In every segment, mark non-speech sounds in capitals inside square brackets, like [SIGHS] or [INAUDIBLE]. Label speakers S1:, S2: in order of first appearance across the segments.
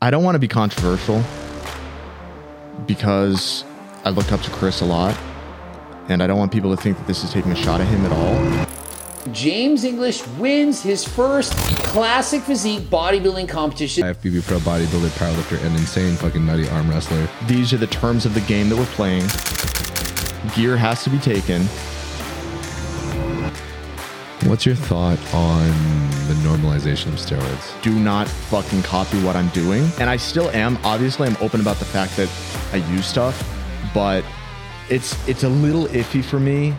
S1: I don't want to be controversial because I looked up to Chris a lot, and I don't want people to think that this is taking a shot at him at all.
S2: James English wins his first classic physique bodybuilding competition.
S3: IFBB pro bodybuilder, powerlifter, and insane fucking nutty arm wrestler.
S1: These are the terms of the game that we're playing. Gear has to be taken.
S3: What's your thought on the normalization of steroids?
S1: Do not fucking copy what I'm doing. And I still am. Obviously, I'm open about the fact that I use stuff, but it's it's a little iffy for me.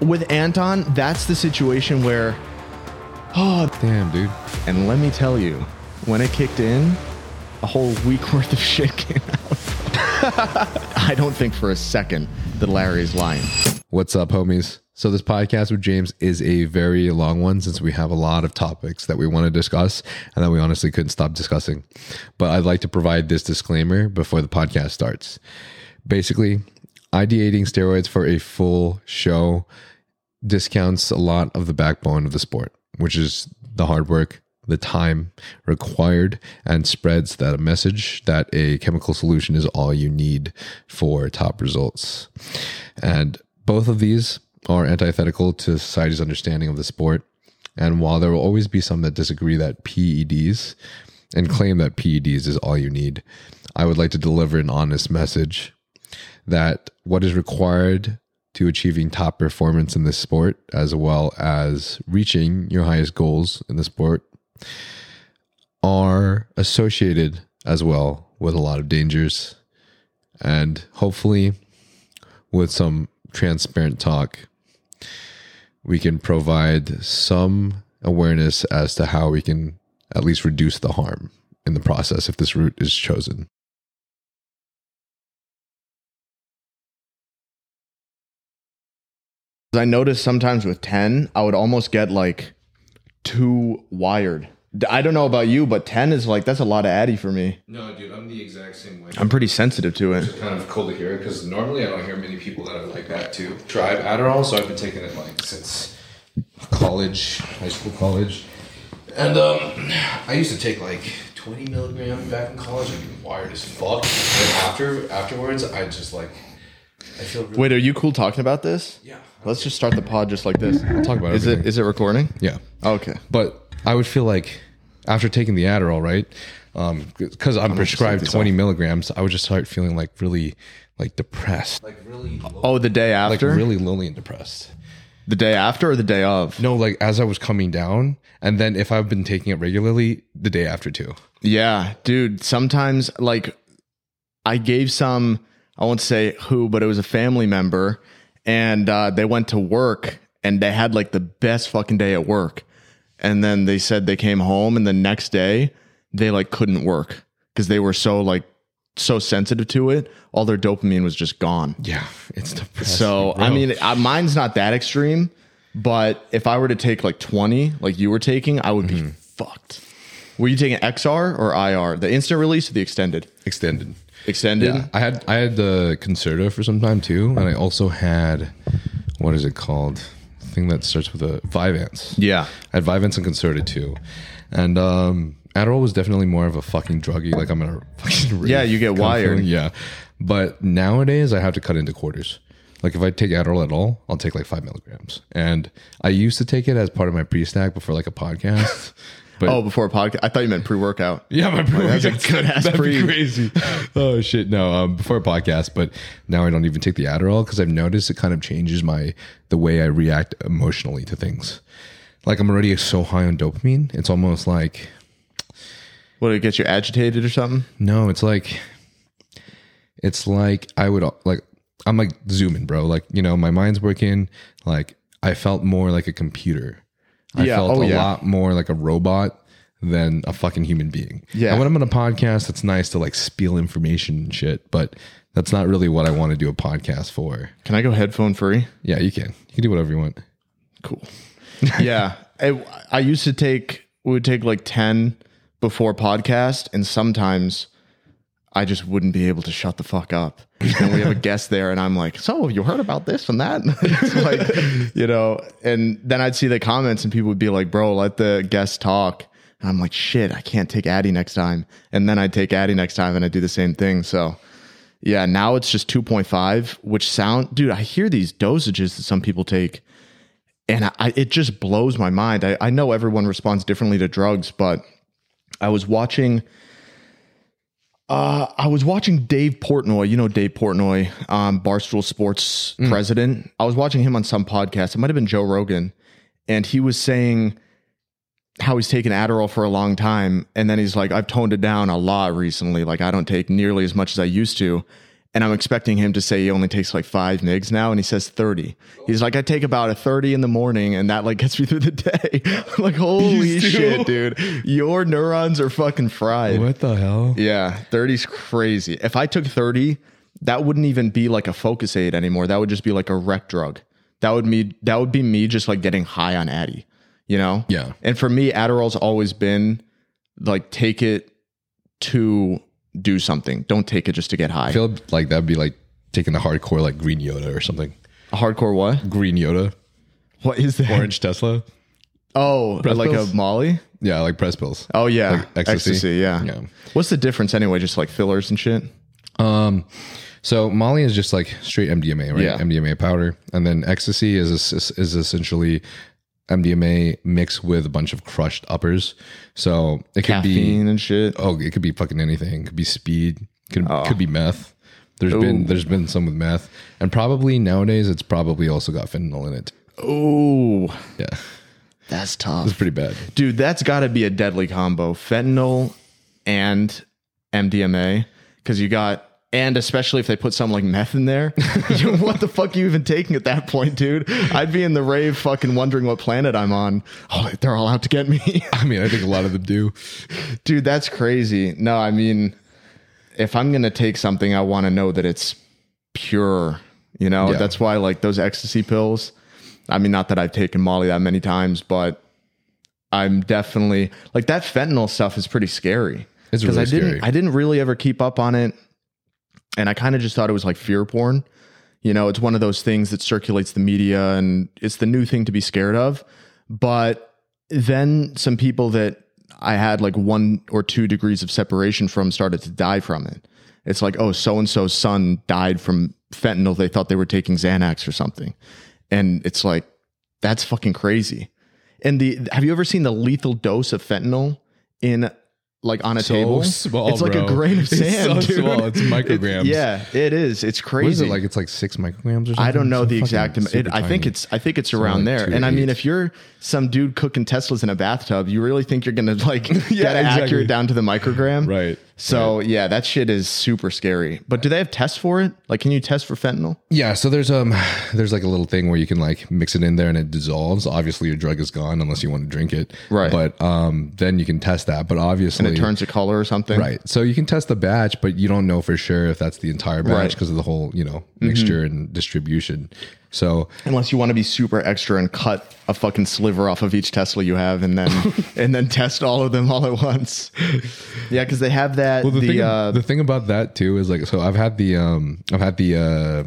S1: With Anton, that's the situation where oh,
S3: Damn, dude.
S1: and let me tell you, when it kicked in, a whole week [LAUGHS] worth of shit came out. [LAUGHS] I don't think for a second that Larry's lying.
S3: What's up, homies? So, this podcast with James is a very long one since we have a lot of topics that we want to discuss and that we honestly couldn't stop discussing. But I'd like to provide this disclaimer before the podcast starts. Basically, ideating steroids for a full show discounts a lot of the backbone of the sport, which is the hard work, the time required, and spreads that a message that a chemical solution is all you need for top results. And both of these are antithetical to society's understanding of the sport. And while there will always be some that disagree that PEDs and claim that PEDs is all you need, I would like to deliver an honest message that what is required to achieving top performance in this sport, as well as reaching your highest goals in the sport, are associated as well with a lot of dangers. And hopefully, with some transparent talk, we can provide some awareness as to how we can at least reduce the harm in the process if this route is chosen.
S1: I noticed sometimes with 10, I would almost get like too wired. D- I don't know about you, but 10 is like, that's a lot of Addy for me.
S3: No, dude, I'm the exact same way.
S1: I'm pretty sensitive to it.
S3: It's kind of cool to hear because normally I don't hear many people that are like that too. Tribe Adderall, so I've been taking it like since college, high school, college, and um, I used to take like 20 milligram back in college. I'd be wired as fuck. And after afterwards, I just like I feel really
S1: Wait, are you cool talking about this?
S3: yeah.
S1: Let's just start the pod just like this.
S3: I'll talk about
S1: Is it
S3: everything.
S1: is it recording?
S3: yeah.
S1: Okay.
S3: But I would feel like after taking the Adderall, right? Because I'm prescribed
S1: these
S3: 20 milligrams, I would just start feeling like really like depressed, like really,
S1: Oh, the day after.
S3: like really lonely and depressed.
S1: The day after or the day of?
S3: No, like as I was coming down, and then if I've been taking it regularly, the day after too.
S1: Yeah, dude. Sometimes, like, I gave some, I won't say who, but it was a family member, and uh, they went to work and they had like the best fucking day at work. And then they said they came home, and the next day they like couldn't work because they were so like so sensitive to it. All their dopamine was just gone.
S3: Yeah, it's depressing.
S1: So
S3: bro.
S1: I mean, I, mine's not that extreme, but if I were to take like twenty, like you were taking, I would be mm-hmm. fucked. Were you taking XR or IR, the instant release or the extended?
S3: extended.
S1: Extended.
S3: Yeah, I had I had the Concerta for some time too, and I also had what is it called? The thing that starts with a Vyvanse.
S1: Yeah.
S3: I had Vyvanse and Concerta too, and um, Adderall was definitely more of a fucking druggie. Like I'm gonna fucking
S1: Yeah, you get
S3: kind of
S1: wired.
S3: feeling, Yeah, but nowadays I have to cut into quarters. Like if I take Adderall at all, I'll take like five milligrams. And I used to take it as part of my pre-snack before like a podcast. [LAUGHS] But
S1: Oh, before a podcast, I thought you meant pre-workout.
S3: yeah, my pre-workout.
S1: that's a good-ass
S3: That'd
S1: pre.
S3: crazy. oh shit, no. Um, before a podcast, but now I don't even take the Adderall because I've noticed it kind of changes my the way I react emotionally to things. Like I'm already so high on dopamine, it's almost like
S1: What it gets you agitated or something?
S3: no, it's like it's like I would like I'm like zooming, bro. Like you know, my mind's working. Like I felt more like a computer. I
S1: Yeah,
S3: felt
S1: oh,
S3: a
S1: yeah.
S3: lot more like a robot than a fucking human being.
S1: Yeah.
S3: And when I'm on a podcast, it's nice to like spill information and shit, but that's not really what I want to do a podcast for.
S1: Can I go headphone free?
S3: Yeah, you can. You can do whatever you want.
S1: Cool. [LAUGHS] yeah, I, I used to take we would take like ten before podcast, and sometimes I just wouldn't be able to shut the fuck up. And we have a [LAUGHS] guest there, and I'm like, "So you heard about this and that?" [LAUGHS] it's like, you know, and then I'd see the comments, and people would be like, "Bro, let the guest talk." And I'm like, shit, I can't take Addy next time. And then I'd take Addy next time and I do the same thing. So yeah, now it's just 2.5, which sound, dude, I hear these dosages that some people take and I, it just blows my mind. I, I know everyone responds differently to drugs, but I was watching, uh, I was watching Dave Portnoy. You know Dave Portnoy, um, Barstool Sports president. I was watching him on some podcast. It might have been Joe Rogan, and he was saying how he's taken Adderall for a long time, and then he's like, I've toned it down a lot recently. Like I don't take nearly as much as I used to. And I'm expecting him to say he only takes like five migs now, and he says 30. He's like, I take about a 30 in the morning, and that like gets me through the day. [LAUGHS] I'm like, holy shit, dude. Your neurons are fucking fried.
S3: What the hell?
S1: Yeah, 30's crazy. If I took 30, that wouldn't even be like a focus aid anymore. That would just be like a rec drug. That would me that would be me just like getting high on Addy, you know?
S3: Yeah.
S1: And for me, Adderall's always been like take it to do something. Don't take it just to get high.
S3: I feel like that'd be like taking the hardcore like Green Yoda or something.
S1: a hardcore what?
S3: Green Yoda,
S1: What is that?
S3: orange Tesla.
S1: Oh,
S3: Press
S1: like
S3: pills?
S1: a Molly?
S3: Yeah, like press pills.
S1: Oh yeah.
S3: Like ecstasy?
S1: ecstasy, yeah.
S3: Yeah.
S1: What's the difference anyway? Just like fillers and shit?
S3: Um, so Molly is just like straight MDMA, right?
S1: Yeah.
S3: MDMA powder, and then ecstasy is is, is essentially MDMA mixed with a bunch of crushed uppers. So it could be
S1: Caffeine and shit.
S3: oh, it could be fucking anything. It could be speed. Could could be meth. There's been there's been some with meth, and probably nowadays it's probably also got fentanyl in it.
S1: Oh,
S3: Yeah,
S1: that's tough.
S3: it's pretty bad.
S1: Dude, that's got to be a deadly combo. Fentanyl and MDMA. Because you got, and especially if they put something like meth in there, [LAUGHS] what the fuck are you even taking at that point, dude? I'd be in the rave fucking wondering what planet I'm on. Oh, they're all out to get me. [LAUGHS]
S3: I mean, I think a lot of them do.
S1: dude, that's crazy. No, I mean, if I'm going to take something, I want to know that it's pure. You know,
S3: Yeah.
S1: that's why like those ecstasy pills. I mean, not that I've taken Molly that many times, but I'm definitely like that fentanyl stuff is pretty scary.
S3: It's really
S1: I didn't
S3: scary.
S1: I didn't really ever keep up on it. And I kind of just thought it was like fear porn. You know, it's one of those things that circulates the media and it's the new thing to be scared of. But then some people that I had like one or two degrees of separation from started to die from it. It's like, oh, so and so's son died from fentanyl. They thought they were taking Xanax or something. And it's like, that's fucking crazy. And the have you ever seen the lethal dose of fentanyl in like on a
S3: So
S1: table?
S3: small,
S1: it's like
S3: bro.
S1: a grain of sand. [LAUGHS]
S3: It's so
S1: dude.
S3: small. It's [LAUGHS] micrograms.
S1: yeah, it is. It's crazy.
S3: What is it like? It's like six micrograms or something.
S1: I don't know
S3: So
S1: the exact amount. It, I think it's I think it's around
S3: like
S1: there. And I mean, if you're some dude cooking Teslas in a bathtub, you really think you're gonna like [LAUGHS] get
S3: exactly.
S1: accurate down to the microgram?
S3: right.
S1: So yeah, that shit is super scary. But do they have tests for it? Like, can you test for fentanyl?
S3: Yeah, so there's um [SIGHS] there's like a little thing where you can like mix it in there and it dissolves. Obviously your drug is gone unless you want to drink it.
S1: Right.
S3: But um then you can test that. But obviously
S1: And it turns a color or something?
S3: Right. So you can test the batch, but you don't know for sure if that's the entire batch
S1: Right. Mm-hmm.
S3: because of the whole, you know, mixture and distribution. So
S1: Unless you want to be super extra and cut a fucking sliver off of each Tesla you have, and then [LAUGHS] and then test all of them all at once. Yeah, because they have that.
S3: well, the,
S1: the
S3: thing
S1: uh,
S3: the thing about that too is like so I've had the um I've had the uh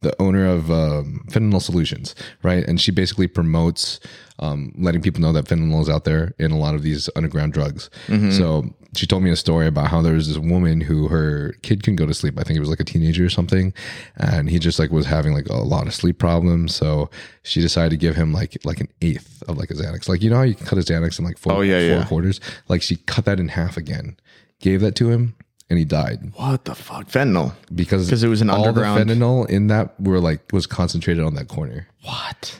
S3: the owner of um, Fentanyl Solutions, right? And she basically promotes um, letting people know that fentanyl is out there in a lot of these underground drugs.
S1: Mm-hmm.
S3: So she told me a story about how there was this woman who her kid couldn't go to sleep. I think it was like a teenager or something, and he just like was having like a lot of sleep problems. So she decided to give him like like an eighth of like a Xanax. Like you know how you can cut a Xanax in like four,
S1: Oh, yeah,
S3: four
S1: yeah.
S3: quarters. Like she cut that in half again, gave that to him, and he died
S1: what the fuck fentanyl?
S3: Because
S1: it was an
S3: all
S1: underground-
S3: the fentanyl in that were like was concentrated on that corner.
S1: What?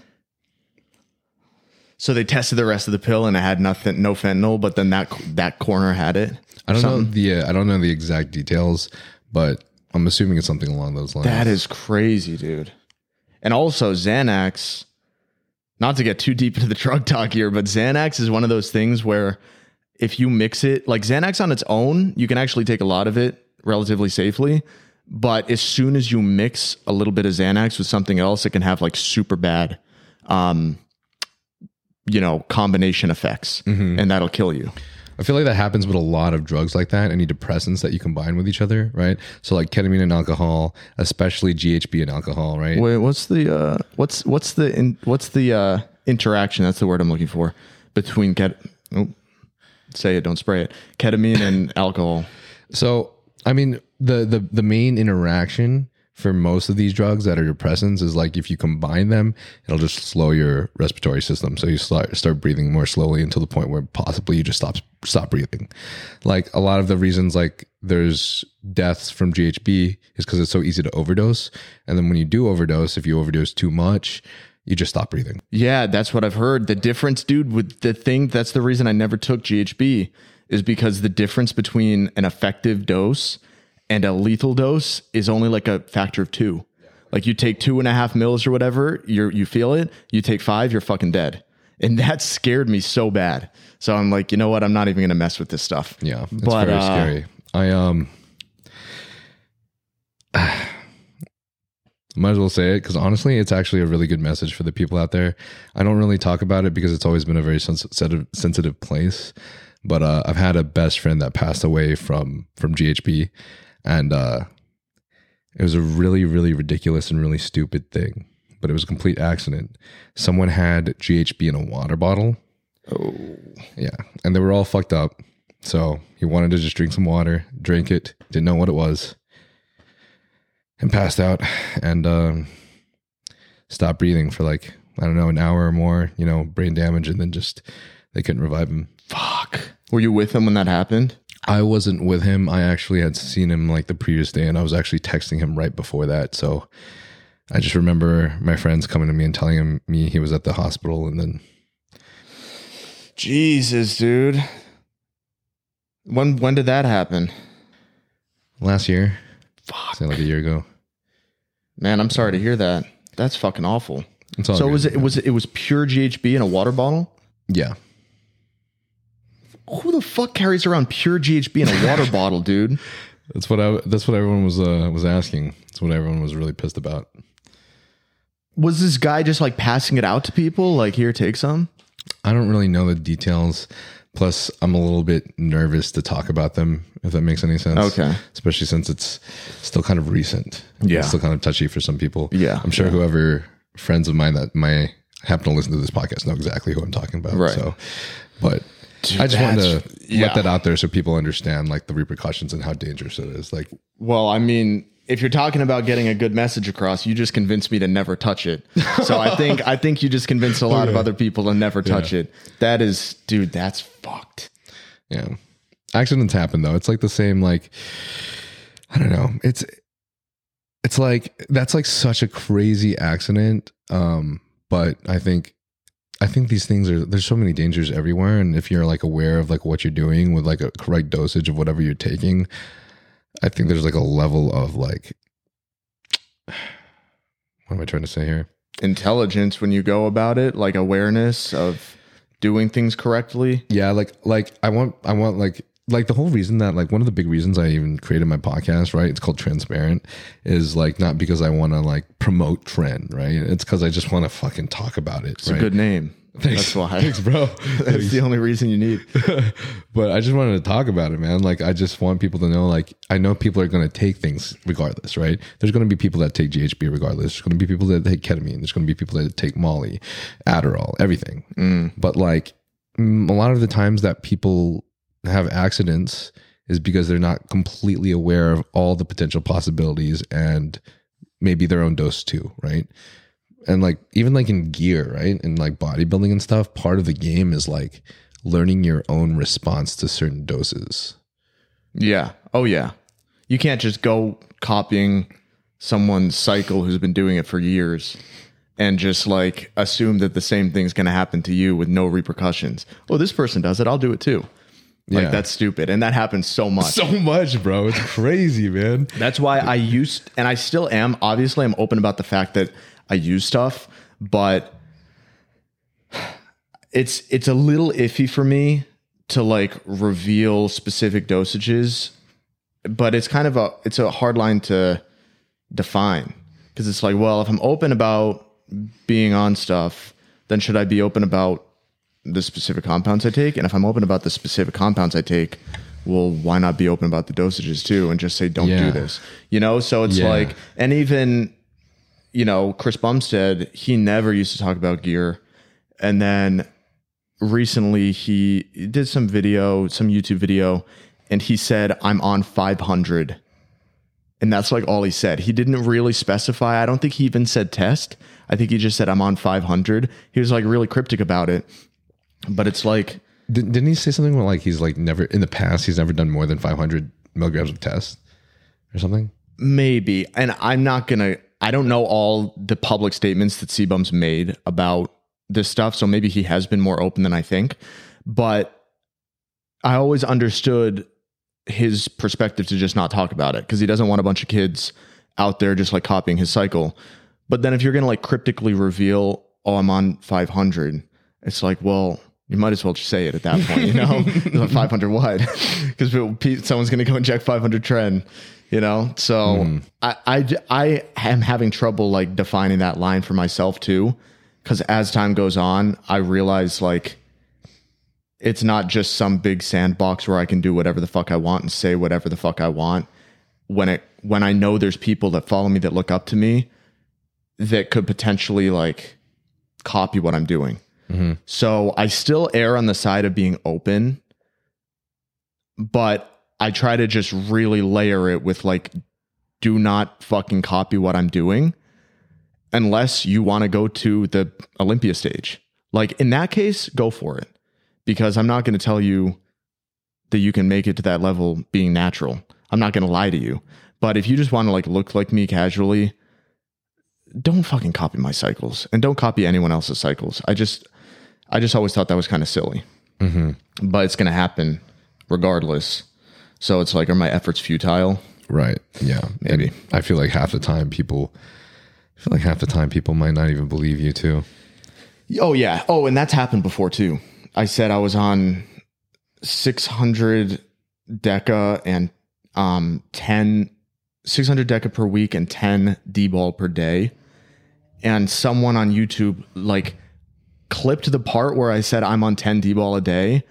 S1: So they tested the rest of the pill and it had nothing, no fentanyl, but then that that corner had it.
S3: I don't know the uh, I don't know the exact details, but I'm assuming it's something along those lines.
S1: That is crazy, dude. And also Xanax. Not to get too deep into the drug talk here, but Xanax is one of those things where if you mix it, like Xanax on its own, you can actually take a lot of it relatively safely. But as soon as you mix a little bit of Xanax with something else, it can have like super bad, um, you know, combination effects, and that'll kill you.
S3: I feel like that happens with a lot of drugs like that, any depressants that you combine with each other, right? So like ketamine and alcohol, especially GHB and alcohol, right?
S1: Wait, what's the uh, what's what's the in, what's the uh, interaction? That's the word I'm looking for between get. Oh, say it, don't spray it. Ketamine and [LAUGHS] alcohol.
S3: So, I mean, the the the main interaction for most of these drugs that are depressants is like if you combine them, it'll just slow your respiratory system. So you start start breathing more slowly until the point where possibly you just stop stop breathing. Like a lot of the reasons like there's deaths from GHB is because it's so easy to overdose. And then when you do overdose, if you overdose too much, you just stop breathing.
S1: Yeah, that's what I've heard. The difference, dude, with the thing that's the reason I never took GHB is because the difference between an effective dose and a lethal dose is only like a factor of two. Like you take two and a half mils or whatever, you you feel it. You take five, you're fucking dead. And [LAUGHS] that scared me so bad. So I'm like, you know what? I'm not even gonna mess with this stuff.
S3: Yeah, it's
S1: But,
S3: very
S1: uh,
S3: scary. I um [SIGHS] might as well say it because honestly, it's actually a really good message for the people out there. I don't really talk about it because it's always been a very sensitive sensitive place. But uh, I've had a best friend that passed away from from GHB, and uh, it was a really really ridiculous and really stupid thing. But it was a complete accident. Someone had GHB in a water bottle.
S1: Oh.
S3: Yeah. And they were all fucked up. So he wanted to just drink some water, drink it, didn't know what it was, and passed out and um, stopped breathing for like, I don't know, an hour or more, you know, brain damage. And then just they couldn't revive him.
S1: Fuck. Were you with him when that happened?
S3: I wasn't with him. I actually had seen him like the previous day and I was actually texting him right before that. So I just remember my friends coming to me and telling him me he was at the hospital and then
S1: Jesus, dude. When when did that happen?
S3: last year,
S1: Fuck.
S3: like a year ago.
S1: Man, I'm sorry to hear that. That's fucking awful.
S3: It's all
S1: So
S3: good.
S1: was it was it, it was pure GHB in a water bottle?
S3: Yeah.
S1: Who the fuck carries around pure GHB in a water [LAUGHS] bottle, dude?
S3: That's what I. That's what everyone was uh, was asking. That's what everyone was really pissed about.
S1: Was this guy just like passing it out to people? Like, here, take some.
S3: I don't really know the details. Plus, I'm a little bit nervous to talk about them. If that makes any sense.
S1: Okay.
S3: Especially since it's still kind of recent.
S1: Yeah.
S3: It's still kind of touchy for some people.
S1: Yeah,
S3: I'm sure
S1: yeah.
S3: whoever friends of mine that may happen to listen to this podcast know exactly who I'm talking about.
S1: Right.
S3: So, but I just wanted to
S1: yeah.
S3: let that out there so people understand like the repercussions and how dangerous it is. Like,
S1: Well, I mean, if you're talking about getting a good message across, you just convinced me to never touch it. So I [LAUGHS] think I think you just convinced a lot of other people to never touch it. That is, dude, that's fucked.
S3: Yeah. Accidents happen though. It's like the same like I don't know. It's it's like that's like such a crazy accident. Um but I think I think these things are there's so many dangers everywhere and if you're like aware of like what you're doing with like a correct dosage of whatever you're taking, I think there's like a level of like [SIGHS] what am I trying to say here?
S1: Intelligence when you go about it, like awareness of doing things correctly.
S3: Yeah, like like I want I want like like the whole reason that like one of the big reasons I even created my podcast, right? It's called Trensparent, is like not because I want to like promote tren, right? It's because I just want to fucking talk about it.
S1: It's
S3: right?
S1: a good name.
S3: Thanks.
S1: That's why.
S3: Thanks, bro. [LAUGHS]
S1: That's the only reason you need. [LAUGHS]
S3: but I just wanted to talk about it, man. Like I just want people to know, like I know people are going to take things regardless, right? There's going to be people that take GHB regardless. There's going to be people that take ketamine. There's going to be people that take Molly, Adderall, everything. But like mm, a lot of the times that people have accidents is because they're not completely aware of all the potential possibilities and maybe their own dose too, right? And like even like in gear, right? And like bodybuilding and stuff, part of the game is like learning your own response to certain doses.
S1: Yeah. Oh yeah. You can't just go copying someone's cycle who's been doing it for years and just like assume that the same thing's going to happen to you with no repercussions. Oh, this person does it. I'll do it too. Like
S3: Yeah.
S1: that's stupid. And that happens so [LAUGHS] much.
S3: So much, bro. It's crazy, man.
S1: That's why I used, and I still am. Obviously, I'm open about the fact that I use stuff, but it's it's a little iffy for me to like reveal specific dosages. But it's kind of a it's a hard line to define because it's like, well, if I'm open about being on stuff, then should I be open about the specific compounds I take? And if I'm open about the specific compounds I take, well, why not be open about the dosages too and just say, don't
S3: Yeah.
S1: do this? You know? So it's
S3: Yeah.
S1: like, and even, you know, Chris Bumstead, he never used to talk about gear. And then recently he did some video, some YouTube video, and he said, I'm on 500. And that's like all he said. He didn't really specify. I don't think he even said test. I think he just said, I'm on 500. He was like really cryptic about it. But it's like,
S3: Didn't, didn't he say something where like he's like never in the past he's never done more than 500 milligrams of test or something?
S1: Maybe. And I'm not to, I don't know all the public statements that CBum's made about this stuff. So maybe he has been more open than I think. But I always understood his perspective to just not talk about it because he doesn't want a bunch of kids out there just like copying his cycle. But then if you're going to like cryptically reveal, oh, I'm on 500, it's like, well, you might as well just say it at that point, you know? [LAUGHS] 500 what? [LAUGHS] Because someone's going to go inject 500 tren, you know? So hmm. I, I, I am having trouble like defining that line for myself too. Because as time goes on, I realize like it's not just some big sandbox where I can do whatever the fuck I want and say whatever the fuck I want. When it when I know there's people that follow me that look up to me that could potentially like copy what I'm doing. Mm-hmm. So I still err on the side of being open, but I try to just really layer it with like, do not fucking copy what I'm doing unless you want to go to the Olympia stage. Like in that case, go for it because I'm not going to tell you that you can make it to that level being natural. I'm not going to lie to you. But if you just want to like look like me casually, don't fucking copy my cycles and don't copy anyone else's cycles. I just, I just always thought that was kind of silly. But it's going to happen regardless. So it's like, are my efforts futile?
S3: Right. Yeah.
S1: Maybe.
S3: And I feel like half the time people I feel like half the time people might not even believe you too.
S1: Oh yeah. Oh, and that's happened before too. I said I was on 600 deca and um 10 600 deca per week and 10 d-bol per day. And someone on YouTube like clipped the part where I said I'm on 10 d-bol a day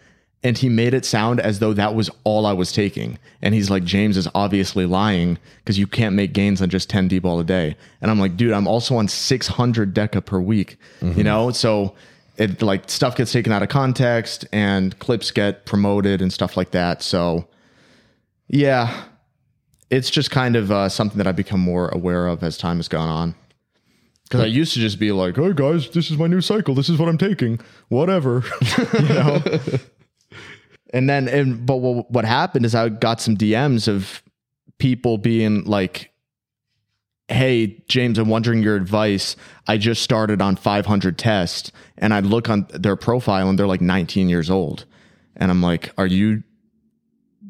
S1: and he made it sound as though that was all I was taking. And he's like, James is obviously lying because you can't make gains on just 10 D bol a day. And I'm like, dude, I'm also on 600 deca per week, you know? So it like stuff gets taken out of context and clips get promoted and stuff like that. So yeah, it's just kind of uh, something that I've become more aware of as time has gone on. Because I used to just be like, "Hey guys, this is my new cycle. This is what I'm taking. Whatever," [LAUGHS] you know. [LAUGHS] and then, and but what, what happened is I got some DMs of people being like, "Hey James, I'm wondering your advice. I just started on 500 test, and I look on their profile, and they're like 19 years old, and I'm like, are you?"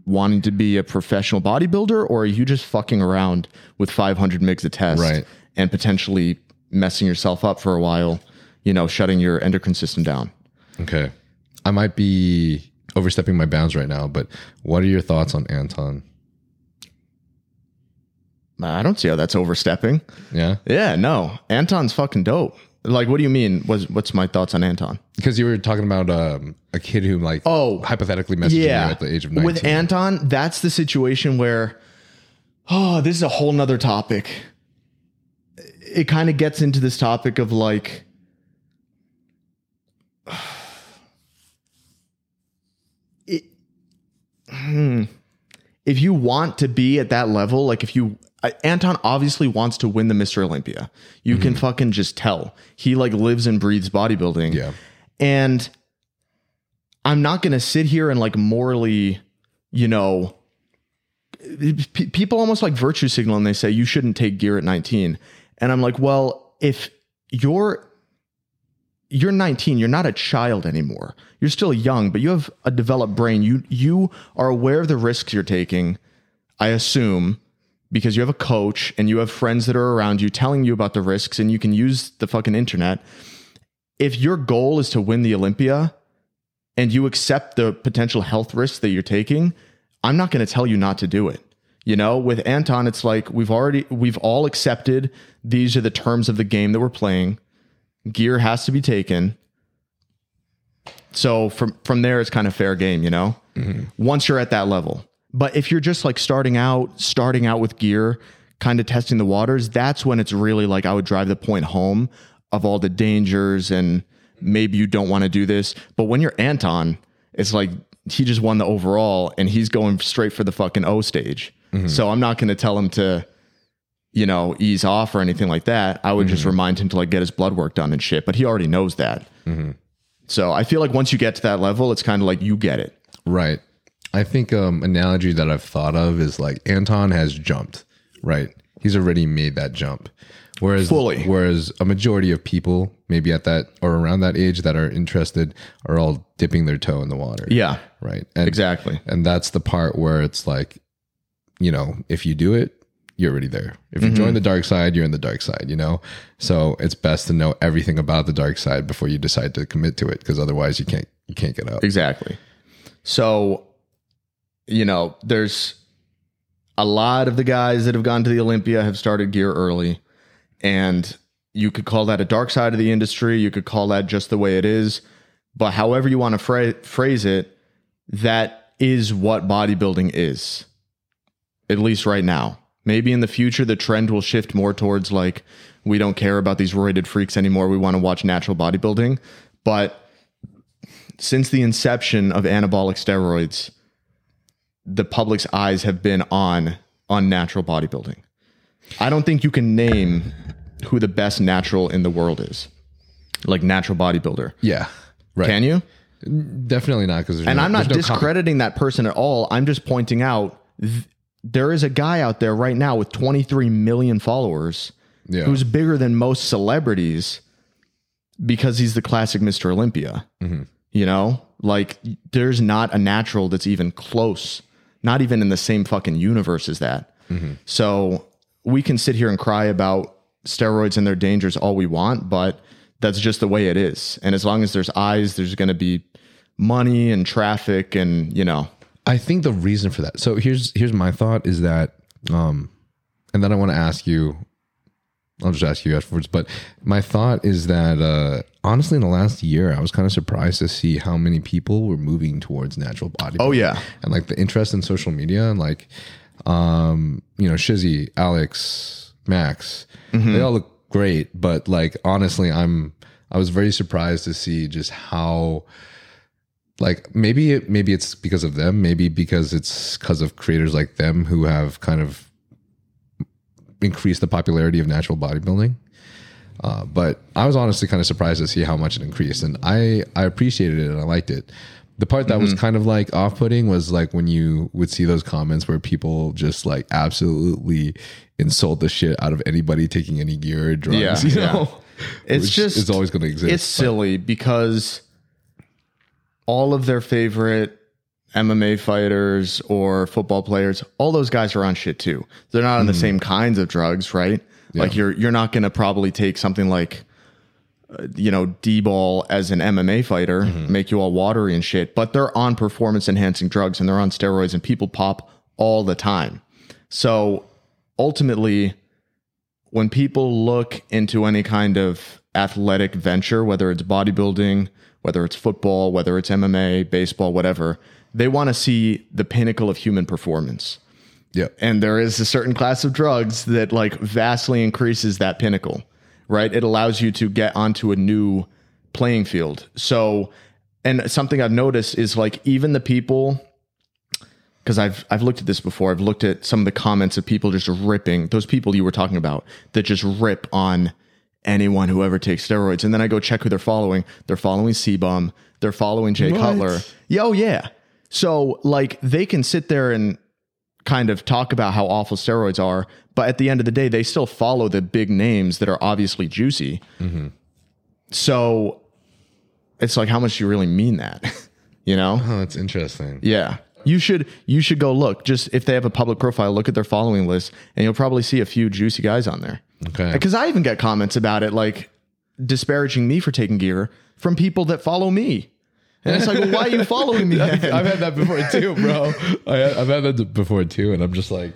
S1: wanting to be a professional bodybuilder or are you just fucking around with 500 mgs a test
S3: Right.
S1: and potentially messing yourself up for a while you know shutting your endocrine system down
S3: Okay. I might be overstepping my bounds right now, but what are your thoughts on Anton?
S1: i don't see how that's overstepping
S3: Yeah.
S1: yeah no anton's fucking dope like what do you mean was what's my thoughts on anton
S3: Because you were talking about um, a kid who like
S1: Oh,
S3: hypothetically messaged you at the age of 19.
S1: With Anton, that's the situation where, oh, this is a whole nother topic. It kind of gets into this topic of like, [SIGHS] it, hmm. if you want to be at that level, like if you, Anton obviously wants to win the Mr. Olympia. You can fucking just tell. He like lives and breathes bodybuilding.
S3: Yeah.
S1: And I'm not going to sit here and like morally, you know, p- people almost like virtue signal and they say you shouldn't take gear at 19. And I'm like, well, if you're you're 19, you're not a child anymore. You're still young, but you have a developed brain. You you are aware of the risks you're taking, I assume, because you have a coach and you have friends that are around you telling you about the risks and you can use the fucking internet. If your goal is to win the Olympia, and you accept the potential health risks that you're taking, I'm not going to tell you not to do it. You know, with Anton, it's like we've already, we've all accepted these are the terms of the game that we're playing. Gear has to be taken. So from from there, it's kind of fair game, you know. Mm-hmm. Once you're at that level, but if you're just like starting out, starting out with gear, kind of testing the waters, that's when it's really like I would drive the point home of all the dangers and maybe you don't want to do this. But when you're Anton, it's like he just won the overall and he's going straight for the fucking O stage. Mm-hmm. So I'm not going to tell him to, you know, ease off or anything like that. I would just mm-hmm. remind him to like get his blood work done and shit. But he already knows that. Mm-hmm. So I feel like once you get to that level, it's kind of like you get it.
S3: Right. I think um analogy that I've thought of is like Anton has jumped, right? He's already made that jump. Whereas
S1: Fully.
S3: whereas a majority of people maybe at that or around that age that are interested are all dipping their toe in the water.
S1: Yeah,
S3: Right. And
S1: exactly.
S3: and that's the part where it's like, you know, if you do it, you're already there. If you join mm-hmm. the dark side, you're in the dark side, you know? So it's best to know everything about the dark side before you decide to commit to it because otherwise you can't you can't get out.
S1: Exactly. So, you know, there's a lot of the guys that have gone to the Olympia have started gear early. And you could call that a dark side of the industry. You could call that just the way it is. But however you want to phra- phrase it, that is what bodybuilding is, at least right now. Maybe in the future, the trend will shift more towards like, we don't care about these roided freaks anymore. We want to watch natural bodybuilding. But since the inception of anabolic steroids, the public's eyes have been on on natural bodybuilding. I don't think you can name who the best natural in the world is, like natural bodybuilder.
S3: Yeah. Right.
S1: Can you?
S3: Definitely not because
S1: And I'm not discrediting that person at all. I'm just pointing out th- there is a guy out there right now with 23 million followers
S3: Yeah.
S1: who's bigger than most celebrities because he's the classic Mr. Olympia. Mm-hmm. You know, like there's not a natural that's even close, not even in the same fucking universe as that. Mm-hmm. So we can sit here and cry about steroids and their dangers all we want, but that's just the way it is. And as long as there's eyes, there's going to be money and traffic and, you know,
S3: I think the reason for that. So here's here's my thought is that, um, and then I want to ask you. I'll just ask you afterwards. But my thought is that uh, honestly, in the last year, I was kind of surprised to see how many people were moving towards natural body.
S1: oh yeah.
S3: and like the interest in social media and like, um, you know, Shizzy, Alex, Max, they all look great. But like honestly, I'm I was very surprised to see just how like maybe it maybe it's because of them maybe because it's because of creators like them who have kind of increased the popularity of natural bodybuilding. Uh, but i was honestly kind of surprised to see how much it increased and i i appreciated it and i liked it. The part that was kind of like off-putting was like when you would see those comments where people just like absolutely insult the shit out of anybody taking any gear or drugs
S1: Yeah,
S3: you
S1: yeah. It's
S3: Which
S1: just
S3: it's always going to exist
S1: It's silly because all of their favorite MMA fighters or football players, all those guys are on shit too. They're not on the same kinds of drugs, right? Like you're you're not going to probably take something like uh, you know, D-bol as an MMA fighter, make you all watery and shit, but they're on performance enhancing drugs and they're on steroids and people pop all the time. So ultimately, when people look into any kind of athletic venture, whether it's bodybuilding, whether it's football, whether it's MMA, baseball, whatever, they want to see the pinnacle of human performance.
S3: yeah
S1: And there is a certain class of drugs that like vastly increases that pinnacle, right? It allows you to get onto a new playing field. So, and something I've noticed is like even the people because I've I've looked at this before. I've looked at some of the comments of people just ripping those people you were talking about that just rip on anyone who ever takes steroids. And then I go check who they're following. They're following CBum. They're following Jay Cutler. Yo, oh, yeah. So like they can sit there and kind of talk about how awful steroids are, but at the end of the day, they still follow the big names that are obviously juicy. Mm-hmm. So it's like, how much do you really mean that? [LAUGHS] you know?
S3: oh that's interesting
S1: Yeah. You should you should go look. Just if they have a public profile, look at their following list, and you'll probably see a few juicy guys on there.
S3: Okay
S1: Because I even get comments about it, like disparaging me for taking gear from people that follow me. And it's like, well, why are you following me? then? [LAUGHS]
S3: I've had that before too, bro. I, I've had that before too, and I'm just like,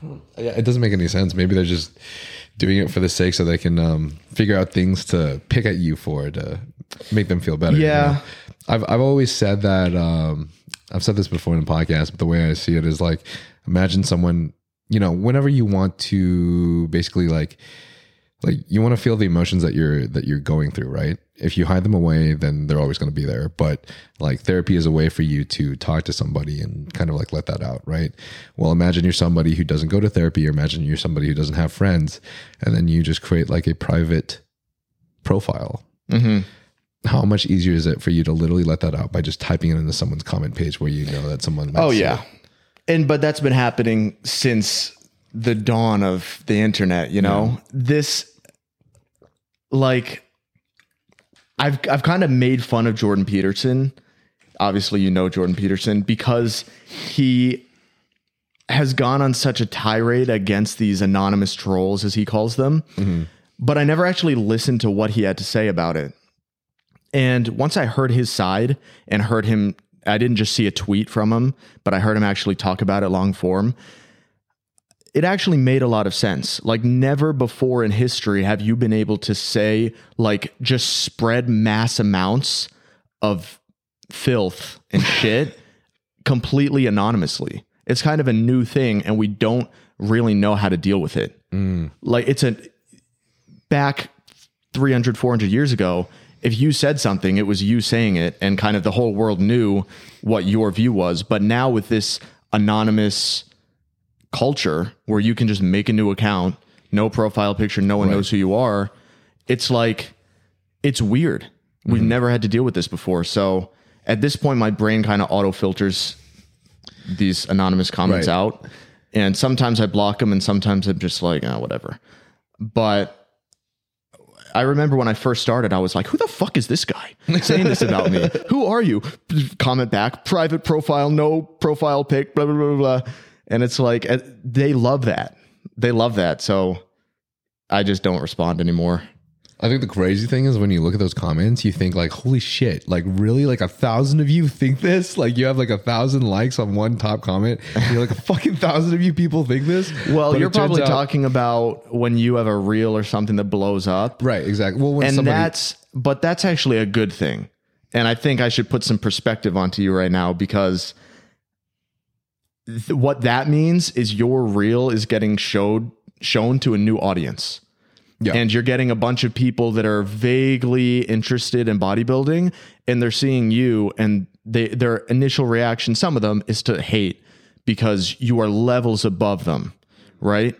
S3: I don't, it doesn't make any sense. Maybe they're just doing it for the sake so they can um, figure out things to pick at you for to make them feel better. you
S1: Yeah.
S3: know? I've I've always said that. Um, I've said this before in the podcast, but the way I see it is like, imagine someone, you know, whenever you want to basically like like you want to feel the emotions that you're that you're going through right? If you hide them away then they're always going to be there. But like therapy is a way for you to talk to somebody and kind of like let that out right? Well imagine you're somebody who doesn't go to therapy or imagine you're somebody who doesn't have friends and then you just create like a private profile. Mm-hmm. How much easier is it for you to literally let that out by just typing it into someone's comment page where you know that someone
S1: Oh yeah. And but that's been happening since the dawn of the internet, you know. This like I've I've kind of made fun of Jordan Peterson. Obviously, you know Jordan Peterson because he has gone on such a tirade against these anonymous trolls as he calls them. Mm-hmm. But I never actually listened to what he had to say about it. And once I heard his side and heard him, I didn't just see a tweet from him, but I heard him actually talk about it long form. It actually made a lot of sense. Like, never before in history have you been able to say, like, just spread mass amounts of filth and [LAUGHS] shit completely anonymously. It's kind of a new thing, and we don't really know how to deal with it. Mm. Like, it's a back 300 400 years ago if you said something it was you saying it and kind of the whole world knew what your view was. But now with this anonymous culture where you can just make a new account no profile picture no one knows who you are it's like it's weird. We've mm-hmm. never had to deal with this before. So at this point my brain kind of auto filters these anonymous comments
S3: Right.
S1: out. And sometimes i block them and sometimes i'm just like oh, whatever. But I remember when I first started, I was like, who the fuck is this guy saying this about me? [LAUGHS] Who are you? Comment back, private profile, no profile pic, blah, blah, blah, blah. And it's like, uh, they love that. They love that. So I just don't respond anymore.
S3: I think the crazy thing is when you look at those comments, you think like, holy shit, like really like a thousand of you think this? Like you have like a thousand likes on one top comment. And you're like a fucking thousand of you people think this?
S1: Well,
S3: But
S1: you're probably
S3: out-
S1: talking about when you have a reel or something that blows up.
S3: Right, exactly. Well, when
S1: and
S3: somebody
S1: that's but that's actually a good thing and i think i should put some perspective onto you right now because th- what that means is your reel is getting showed shown to a new audience
S3: Yeah.
S1: and you're getting a bunch of people that are vaguely interested in bodybuilding and they're seeing you and they their initial reaction some of them is to hate because you are levels above them right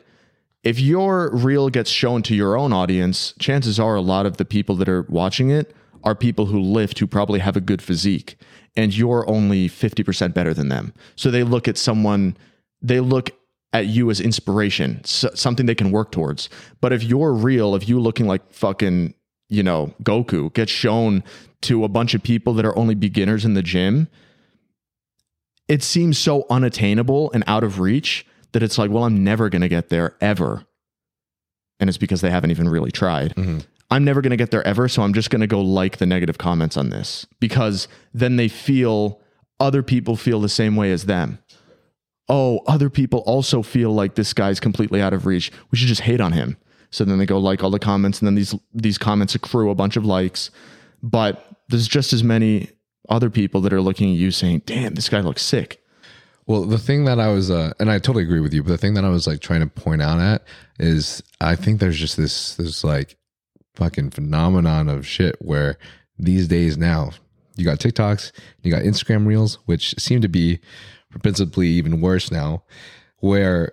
S1: if your reel gets shown to your own audience, chances are a lot of the people that are watching it are people who lift who probably have a good physique and you're only 50% better than them. So they look at someone, they look at you as inspiration, s something they can work towards. But if you're real, if you looking like fucking, you know, Goku gets shown to a bunch of people that are only beginners in the gym, it seems so unattainable and out of reach that it's like, well, I'm never going to get there ever. And it's because they haven't even really tried. Mm-hmm. I'm never going to get there ever. So I'm just going to go like the negative comments on this because then they feel other people feel the same way as them. Oh, other people also feel like this guy's completely out of reach. We should just hate on him. So then they go like all the comments, and then these these comments accrue a bunch of likes. But there's just as many other people that are looking at you saying, "Damn, this guy looks sick."
S3: Well, the thing that I was, uh, and I totally agree with you, but the thing that I was like trying to point out at is I think there's just this, this like fucking phenomenon of shit where these days now you got TikToks, you got Instagram reels, which seem to be principally even worse now, where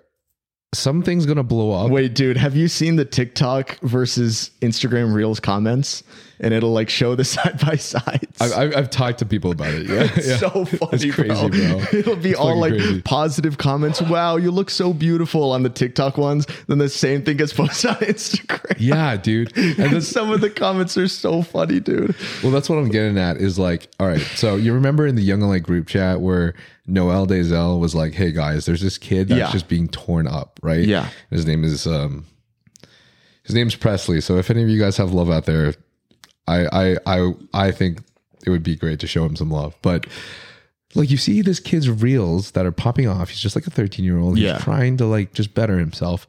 S3: something's to blow up.
S1: Wait, dude, have you seen the TikTok versus Instagram Reels comments? And it'll like show the [LAUGHS] side by sides.
S3: I've, I've, I've talked to people about it. Yeah.
S1: It's [LAUGHS]
S3: yeah.
S1: so funny,
S3: It's crazy,
S1: bro.
S3: bro. [LAUGHS]
S1: It'll be
S3: It's
S1: all like
S3: crazy.
S1: positive comments. Wow, you look so beautiful on the TikTok ones. Then the same thing gets posted on Instagram.
S3: Yeah, dude. And
S1: And
S3: that's,
S1: some of the comments are so funny, dude.
S3: Well, that's what I'm getting at is like, all right, so you remember in the YoungLA group chat where Noel Deyzel was like, hey guys, there's this kid that's
S1: Yeah.
S3: just being torn up, right?
S1: Yeah.
S3: His name is, um, his name's Presley. So if any of you guys have love out there, I, I, I, I think it would be great to show him some love. But like you see this kid's reels that are popping off. He's just like a 13 year old.
S1: Yeah.
S3: He's trying to like just better himself.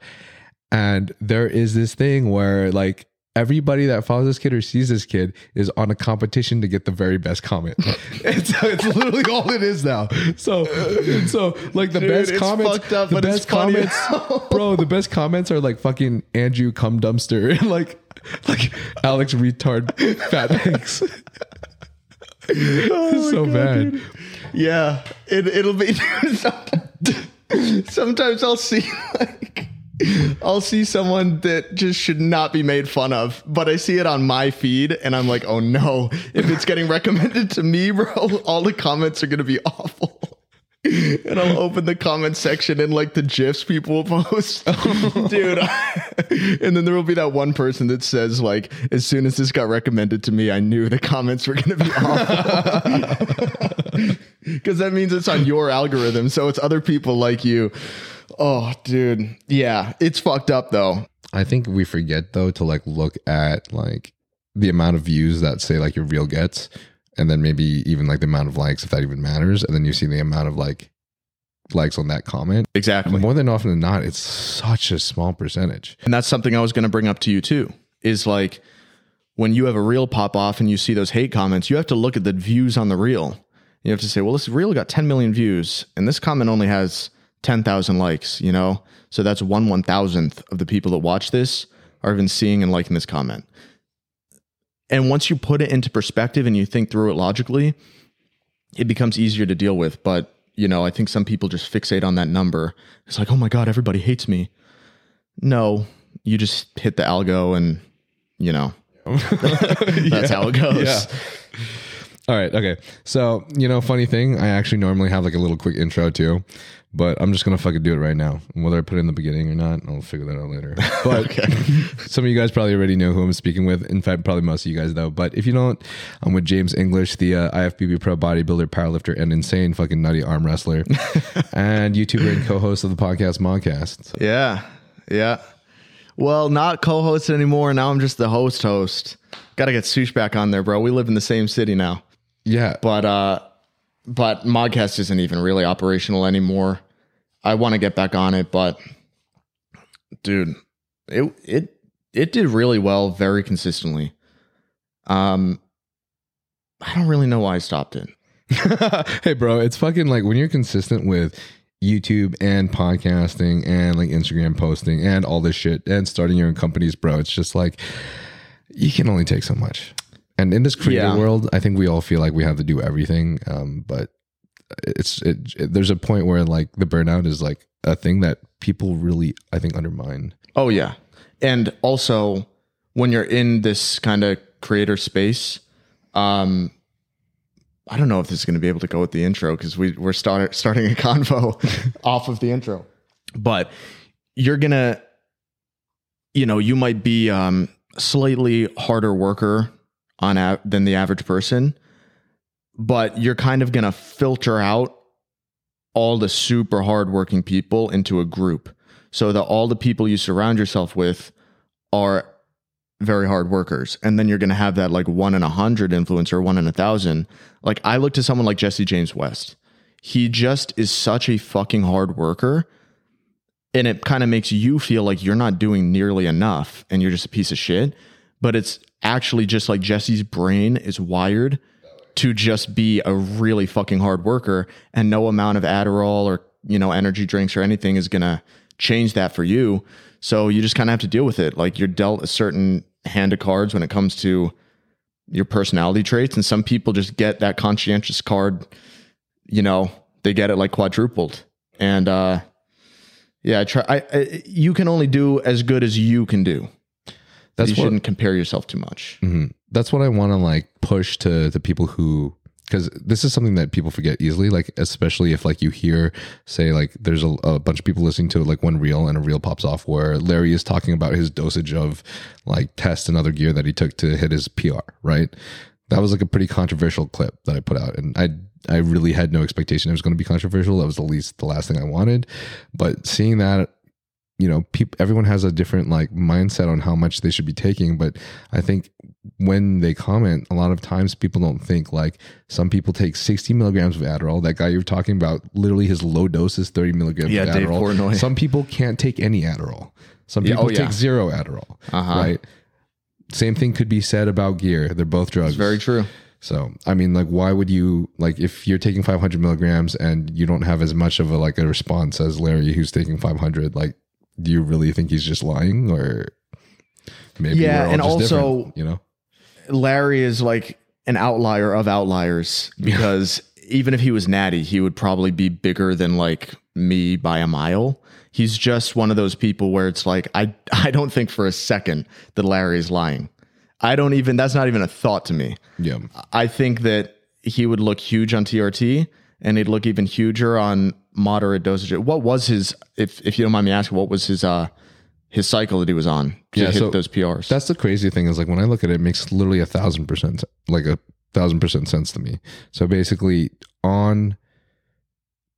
S3: And there is this thing where like everybody that follows this kid or sees this kid is on a competition to get the very best comment. [LAUGHS] it's, it's literally all it is now. So, so like the
S1: Dude,
S3: best comments,
S1: up,
S3: the best comments, [LAUGHS] bro. The best comments are like fucking Andrew cum dumpster and like like Alex retard fat pigs. [LAUGHS]
S1: Oh
S3: so bad.
S1: Yeah, it it'll be. sometimes I'll see like I'll see someone that just should not be made fun of, but I see it on my feed and I'm like, oh no! If it's getting recommended to me, bro, all the comments are gonna be awful. And I'll open the comment section and like the gifs people will post, [LAUGHS] dude. and then there will be that one person that says like, as soon as this got recommended to me, I knew the comments were gonna be [LAUGHS] awful [LAUGHS] because that means it's on your algorithm. So it's other people like you. Oh, dude. Yeah, it's fucked up though.
S3: I think we forget though to like look at like the amount of views that say like your reel gets, and then maybe even like the amount of likes if that even matters, and then you see the amount of like likes on that comment.
S1: Exactly.
S3: More than often than not, it's such a small percentage.
S1: And that's something I was going to bring up to you too. Is like when you have a reel pop off and you see those hate comments, you have to look at the views on the reel. You have to say, well, this reel got 10 million views, and this comment only has 10,000 likes, you know? So that's one one thousandth of the people that watch this are even seeing and liking this comment. And once you put it into perspective and you think through it logically, it becomes easier to deal with. But, you know, I think some people just fixate on that number. It's like, oh my God, everybody hates me. No, you just hit the algo and, you know, [LAUGHS] that's how it goes.
S3: Yeah. All right. Okay. So, you know, funny thing, I actually normally have like a little quick intro too, but I'm just going to fucking do it right now. Whether I put it in the beginning or not, I'll figure that out later. [LAUGHS] But [LAUGHS] some of you guys probably already know who I'm speaking with. In fact, probably most of you guys though. But if you don't, I'm with James English, the uh, IFBB pro bodybuilder, powerlifter, and insane fucking nutty arm wrestler, [LAUGHS] and YouTuber and co host of the podcast Mogcast.
S1: Yeah. Yeah. Well, not co host anymore. Now I'm just the host host. Got to get Sush back on there, bro. We live in the same city now.
S3: Yeah.
S1: But, uh, but Mogcast isn't even really operational anymore. I want to get back on it, but dude, it it it did really well very consistently. Um I don't really know why I stopped it. [LAUGHS]
S3: hey, bro, it's fucking like when you're consistent with YouTube and podcasting and like Instagram posting and all this shit and starting your own companies, bro. It's just like you can only take so much. And in this creative
S1: Yeah.
S3: world, I think we all feel like we have to do everything. Um, but it's it, it- there's a point where like the burnout is like a thing that people really I think undermine.
S1: Oh yeah. And also when you're in this kind of creator space, um I don't know if this is going to be able to go with the intro because we we're start, starting a [LAUGHS] convo off of the intro. But you're going to you know, you might be um slightly harder worker on a- than the average person, but you're kind of going to filter out all the super hardworking people into a group so that all the people you surround yourself with are very hard workers. And then you're going to have that like one in a hundred influencer one in a thousand. Like i look to someone like jesse james west. He just is such a fucking hard worker and it kind of makes you feel like you're not doing nearly enough and you're just a piece of shit but it's actually just like jesse's brain is wired to just be a really fucking hard worker and no amount of Adderall or you know energy drinks or anything is going to change that for you. So you just kind of have to deal with it. Like you're dealt a certain hand of cards when it comes to your personality traits and some people just get that conscientious card you know they get it like quadrupled. And uh yeah I try I, I you can only do as good as you can do
S3: That's
S1: you
S3: what-
S1: shouldn't compare yourself too much.
S3: Mhm. That's what I want to like push to the people who because this is something that people forget easily like especially if like you hear say like there's a, a bunch of people listening to like one reel and a reel pops off where larry is talking about his dosage of like test and other gear that he took to hit his pr right? That was like a pretty controversial clip that i put out and i i really had no expectation it was going to be controversial. That was the least the last thing i wanted. But seeing that you know people everyone has a different like mindset on how much they should be taking but i think when they comment a lot of times people don't think like some people take 60 milligrams of adderall that guy you're talking about literally his low dose is 30 milligrams
S1: Yeah,
S3: of
S1: Dave
S3: adderall
S1: Portnoy.
S3: some people can't take any adderall some
S1: Yeah,
S3: people
S1: oh, yeah.
S3: take zero adderall
S1: Uh-huh.
S3: right Same thing could be said about gear. They're both drugs.
S1: Very true.
S3: So, I mean, like, why would you like if you're taking 500 milligrams and you don't have as much of a like a response as Larry, who's taking 500? Like, do you really think he's just lying, or maybe?
S1: Yeah,
S3: we're all
S1: and
S3: just
S1: also-
S3: you know,
S1: Larry is like an outlier of outliers [LAUGHS] because even if he was natty, he would probably be bigger than like me by a mile. He's just one of those people where it's like I [LAUGHS] I don't think for a second that Larry is lying. I don't even that's not even a thought to me.
S3: yeah,
S1: I think that he would look huge on TRT and he'd look even huger on moderate dosage. What was his if if you don't mind me asking, what was his uh his cycle that he was on to
S3: Yeah,
S1: hit
S3: so
S1: those PRs?
S3: That's the crazy thing is like when I look at it, it makes literally a thousand percent, like a thousand percent sense to me. So basically, on,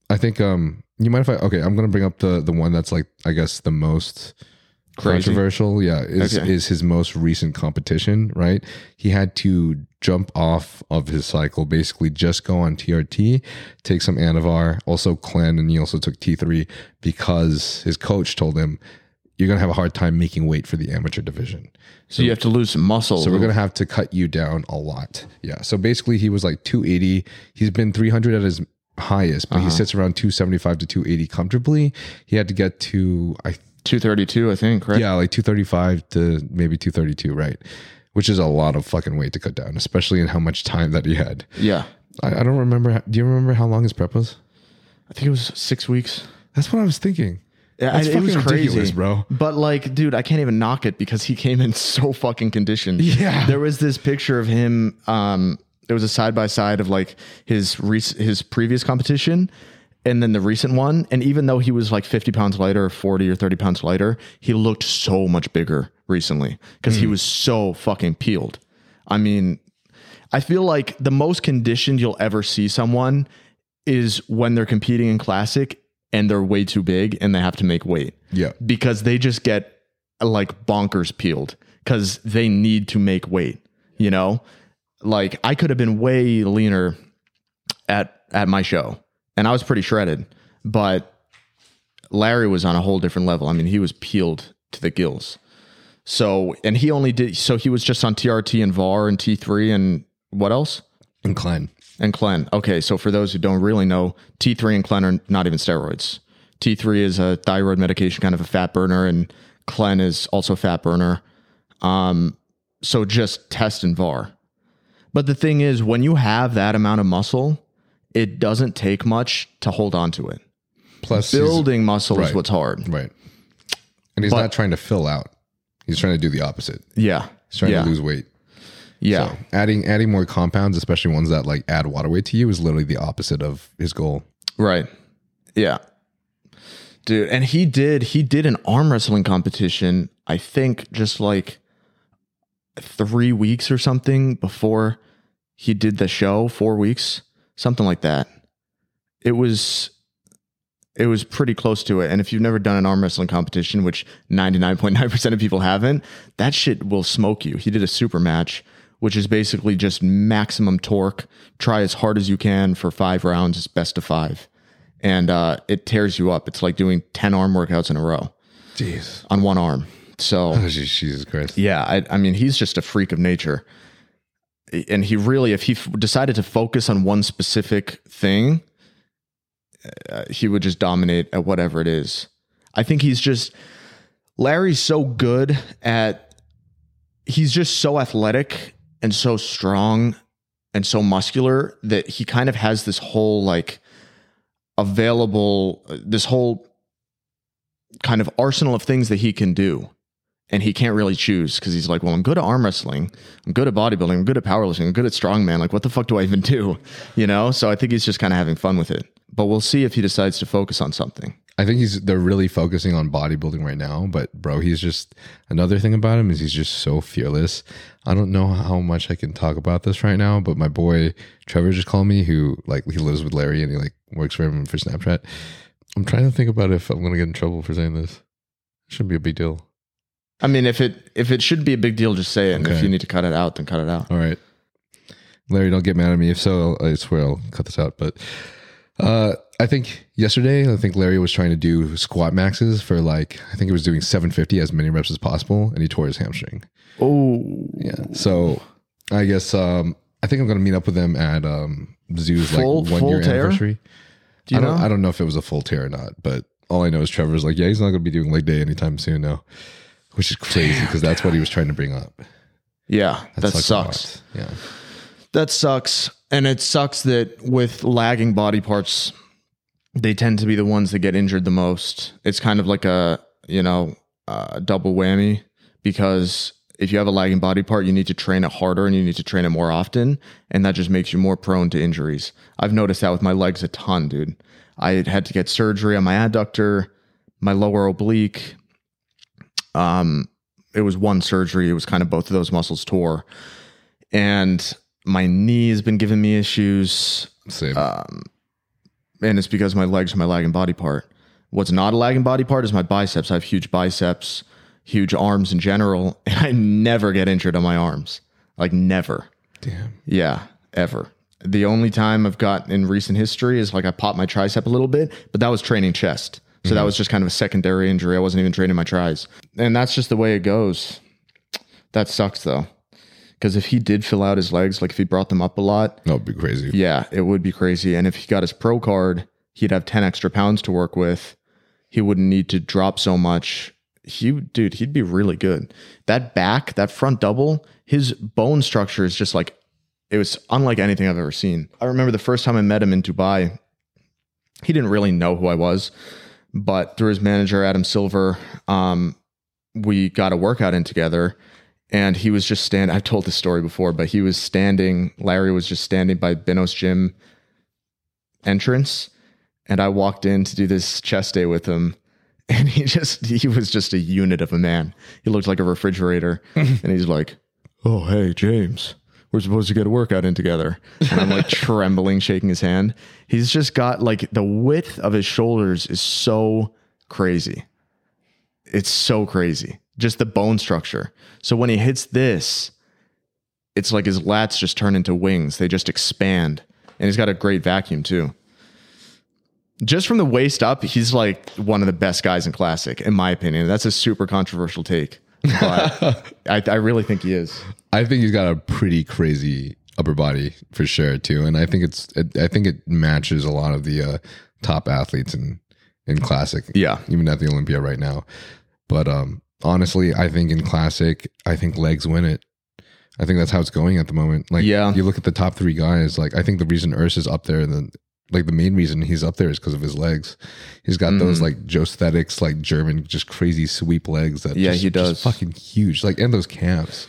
S3: I think um, you mind if I? Okay, I'm gonna bring up the the one that's like I guess the most
S1: Crazy.
S3: controversial. Yeah, is
S1: Okay.
S3: is his most recent competition. Right, he had to jump off of his cycle, basically just go on TRT, take some Anavar, also Clen, and he also took T3 because his coach told him. You're gonna have a hard time making weight for the amateur division.
S1: so you have to lose some muscle.
S3: So we're gonna have to cut you down a lot. Yeah. So basically, he was like 280. He's been 300 at his highest, but he uh-huh. sits around 275 to 280 comfortably. He had to get to I
S1: 232, I think, right?
S3: yeah like 235 to maybe 232, right? Which is a lot of fucking weight to cut down, especially in how much time that he had.
S1: Yeah.
S3: I, I don't remember. Do you remember how long his prep was?
S1: I think it was six weeks.
S3: That's what I was thinking.
S1: Yeah,
S3: That's
S1: it was crazy,
S3: bro.
S1: But like, dude, I can't even knock it because he came in [LAUGHS] so fucking conditioned.
S3: Yeah.
S1: there was this picture of him. Um, there was a side by side of like his rec- his previous competition, and then the recent one. And even though he was like fifty pounds lighter, or forty or thirty pounds lighter, he looked so much bigger recently because he hmm. was so fucking peeled. I mean, I feel like the most conditioned you'll ever see someone is when they're competing in classic and they're way too big and they have to make weight
S3: Yeah.
S1: because they just get like bonkers peeled because they need to make weight you know like i could have been way leaner at at my show and i was pretty shredded but larry was on a whole different level i mean he was peeled to the gills so and he only did so he was just on trt and var and t3 and what else
S3: And Klein.
S1: and Clen. Okay, so for those who don't really know, T3 and Clen are not even steroids. T3 is a thyroid medication, kind of a fat burner, and Clen is also a fat burner. Um, so just test and VAR. But the thing is, when you have that amount of muscle, it doesn't take much to hold on to it.
S3: Plus
S1: Building muscle is what's hard.
S3: Right. And he's
S1: But-
S3: not trying to fill out. He's trying to do the opposite.
S1: Yeah.
S3: He's trying
S1: yeah.
S3: to lose weight.
S1: Yeah.
S3: So adding adding more compounds, especially ones that like add water weight to you, is literally the opposite of his goal.
S1: Right. Yeah. Dude, and he did he did an arm wrestling competition, I think just like 3 weeks or something before he did the show, 4 weeks, something like that. It was it was pretty close to it. And if you've never done an arm wrestling competition, which 99.9% of people haven't, that shit will smoke you. He did a super match, which is basically just maximum torque. Try as hard as you can for five rounds. It's best of five. And uh, it tears you up. It's like doing 10 arm workouts in a row
S3: Jeez.
S1: on one arm. So,
S3: Oh, Jesus Christ.
S1: yeah, I, I mean, he's just a freak of nature. And he really, if he f- decided to focus on one specific thing, uh, he would just dominate at whatever it is. I think he's just, Larry's so good at, he's just so athletic and so strong and so muscular that he kind of has this whole like available, this whole kind of arsenal of things that he can do and he can't really choose because he's like, well, I'm good at arm wrestling, I'm good at bodybuilding, I'm good at powerlifting, I'm good at strongman. Like, what the fuck do I even do? You know? So I think he's just kind of having fun with it. But we'll see if he decides to focus on something.
S3: I think he's they're really focusing on bodybuilding right now, but bro, he's just another thing about him is he's just so fearless. I don't know how much I can talk about this right now, but my boy Trevor just called me who like he lives with Larry and he like works for him for Snapchat. I'm trying to think about if I'm gonna get in trouble for saying this. It Shouldn't be a big deal.
S1: I mean, if it if it should be a big deal, just say it. And if you need to cut it out, then cut it out.
S3: All right. Larry, don't get mad at me. If so, I swear I'll cut this out. But Uh, I think yesterday, I think Larry was trying to do squat maxes for like, I think he was doing 750 as many reps as possible, and he tore his hamstring.
S1: Oh,
S3: Yeah. So I guess um, I think I'm gonna meet up with him at um, Zoo's
S1: Full-
S3: like one
S1: full
S3: year
S1: tear?
S3: anniversary.
S1: Do you
S3: I don't,
S1: know?
S3: I don't know if it was a full tear or not, but all I know is Trevor's like, yeah, he's not gonna be doing leg day anytime soon now, which is crazy because that's what he was trying to bring up.
S1: yeah, that,
S3: a
S1: sucks.
S3: Yeah.
S1: That sucks. And it sucks that with lagging body parts, they tend to be the ones that get injured the most. It's kind of like a, you know, a double whammy because if you have a lagging body part, you need to train it harder and you need to train it more often. And that just makes you more prone to injuries. I've noticed that with my legs a ton, dude. I had to get surgery on my adductor, my lower oblique. Um, it was one surgery. It was kind of both of those muscles tore. And my knee has been giving me issues
S3: Same.
S1: and it's because my legs are my lagging body part. What's not a lagging body part is my biceps. I have huge biceps, huge arms in general, [LAUGHS] and I never get injured on my arms. Like never.
S3: Damn.
S1: Yeah, ever. The only time I've got in recent history is like I popped my tricep a little bit, but that was training chest. So that mm-hmm. was just kind of a secondary injury. I wasn't even training my tries. And that's just the way it goes. That sucks though. Because if he did fill out his legs, like if he brought them up a lot,
S3: That would be crazy.
S1: yeah, it would be crazy. And if he got his pro card, he'd have 10 extra pounds to work with. He wouldn't need to drop so much. He, dude, he'd be really good. That back, that front double, his bone structure is just like, it was unlike anything I've ever seen. I remember the first time I met him in Dubai, he didn't really know who I was, but through his manager, Adam Silver, um, we got a workout in together and he was just standing. I've told this story before, but he was standing. Larry was just standing by Binos Gym entrance, and I walked in to do this chest day with him, [LAUGHS] and he just he was just a unit of a man. He looked like a refrigerator, [LAUGHS] and he's like, "Oh, hey, James." We're supposed to get a workout in together. And I'm like [LAUGHS] trembling, shaking his hand. He's just got like the width of his shoulders is so crazy it's so crazy. Just the bone structure. So when he hits this, it's like his lats just turn into wings. They just expand. And he's got a great vacuum too. Just from the waist up, he's like one of the best guys in classic, in my opinion. That's a super controversial take. But I, I really think he is.
S3: I think he's got a pretty crazy upper body for sure too, and I think it's it, I think it matches a lot of the uh, top athletes in in classic.
S1: Yeah.
S3: even at the Olympia right now. But um, honestly, I think in classic, I think legs win it. I think that's how it's going at the moment. Like,
S1: Yeah.
S3: you look at the top three guys. Like, I think the reason Urs is up there, in the like the main reason he's up there is because of his legs. He's got those
S1: Mm-hmm.
S3: like Joesthetics, like German, just crazy sweep legs. That
S1: Yeah,
S3: just-
S1: he does.
S3: fucking huge. Like, and those calves.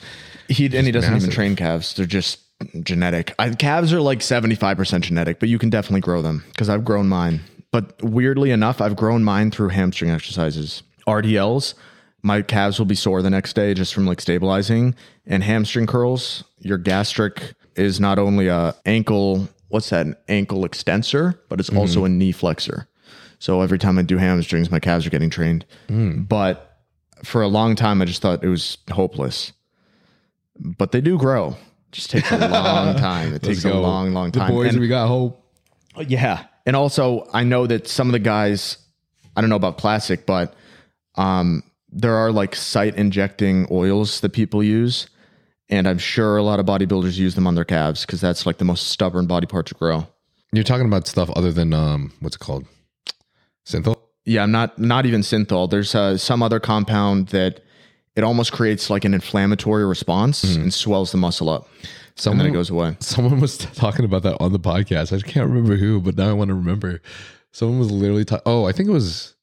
S1: He and he doesn't even train calves. They're just genetic. I, calves are like seventy five percent genetic, but you can definitely grow them because I've grown mine. But weirdly enough, I've grown mine through hamstring exercises. RDLs, my calves will be sore the next day just from like stabilizing. And hamstring curls, your gastroc is not only a ankle. What's that? An ankle extensor, but it's also a knee flexor. So every time I do hamstrings, my calves are getting trained. But for a long time, I just thought it was hopeless but they do grow. Just takes a [LAUGHS] long time. It takes a
S3: go.
S1: long, long
S3: The
S1: time.
S3: boys,
S1: And-
S3: we got hope.
S1: yeah, and also I know that some of the guys, I don't know about classic, but um, there are like site injecting oils that people use, and I'm sure a lot of bodybuilders use them on their calves because that's like the most stubborn body part to grow.
S3: You're talking about stuff other than um, what's it called? Synthol.
S1: Yeah, I'm not not even synthol. There's uh, some other compound that it almost creates like an inflammatory response and swells the muscle up, and then
S3: Someone
S1: it goes away.
S3: Someone was [LAUGHS] talking about that on the podcast. I can't remember who, but now I want to remember. Someone was literally talking. Oh, I think it was.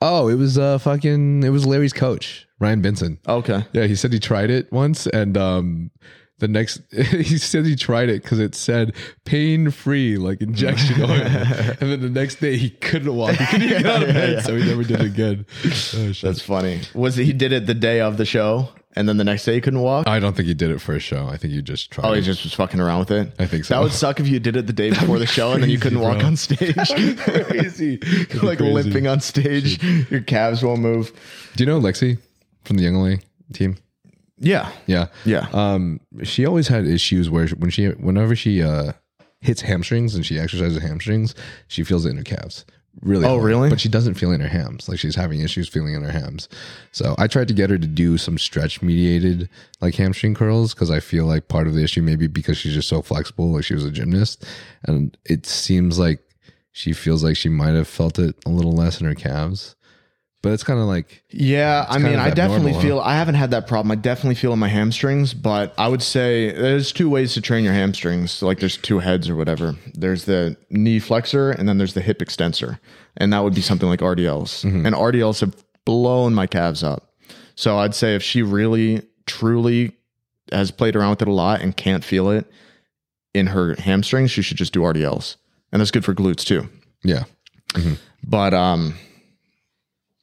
S3: Oh, it was uh fucking. It was Larry's coach, Ryan Benson.
S1: Okay.
S3: Yeah, he said he tried it once, and um, the next [LAUGHS] he said he tried it because it said pain free, like injection [LAUGHS] oil, and then the next day he couldn't walk. He couldn't get out of bed, [LAUGHS] so he never did it again. Oh.
S1: That's funny. Was it, he did it the day of the show, and then the next day he couldn't walk?
S3: I don't think he did it for a show. I think he just tried.
S1: Oh, he just was fucking around with it.
S3: I think so.
S1: That would suck if you did it the day [LAUGHS] before the show and then you couldn't walk
S3: bro.
S1: on stage. [LAUGHS]
S3: crazy.
S1: like
S3: crazy.
S1: limping on stage, your calves won't move.
S3: Do you know Lexi from the YoungLA team?
S1: Yeah,
S3: Yeah.
S1: yeah.
S3: Um, she always had issues where when she, whenever she uh hits hamstrings and she exercises hamstrings, she feels it in her calves. Really?
S1: Oh,
S3: hard.
S1: really?
S3: But she doesn't feel in her hams. Like she's having issues feeling in her hams. So I tried to get her to do some stretch mediated like hamstring curls because I feel like part of the issue maybe because she's just so flexible, like she was a gymnast, and it seems like she feels like she might have felt it a little less in her calves. But it's kind of like
S1: Yeah, I mean, I definitely
S3: huh?
S1: feel I haven't had that problem. I definitely feel in my hamstrings, but I would say there's two ways to train your hamstrings. Like there's two heads or whatever. There's the knee flexor and then there's the hip extensor. And that would be something like RDLs.
S3: Mm-hmm.
S1: And RDLs have blown my calves up. So I'd say if she really truly has played around with it a lot and can't feel it in her hamstrings, she should just do RDLs. And that's good for glutes too.
S3: yeah.
S1: But um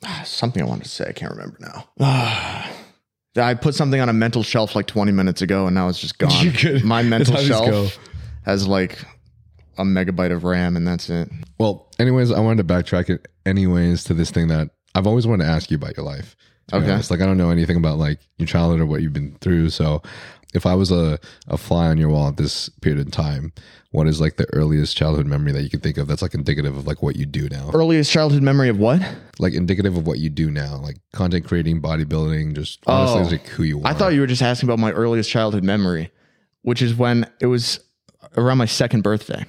S1: [SIGHS] something I wanted to say, I can't remember now. [SIGHS] I put something on a mental shelf like 20 minutes ago and now it's just gone. [LAUGHS]
S3: You could-
S1: My [LAUGHS] mental shelf
S3: go.
S1: has like a megabyte of RAM and that's it.
S3: Well, anyways, I wanted to backtrack it anyways to this thing that I've always wanted to ask you about your life. to
S1: Okay.
S3: honest. Like I don't know anything about like your childhood or what you've been through. So if I was a, a fly on your wall at this period of time, what is like the earliest childhood memory that you can think of that's like indicative of like what you do now?
S1: Earliest childhood memory of what?
S3: Like indicative of what you do now, like content creating, bodybuilding, just honestly
S1: Oh.
S3: like who you are.
S1: I thought you were just asking about my earliest childhood memory, which is when it was around my second birthday.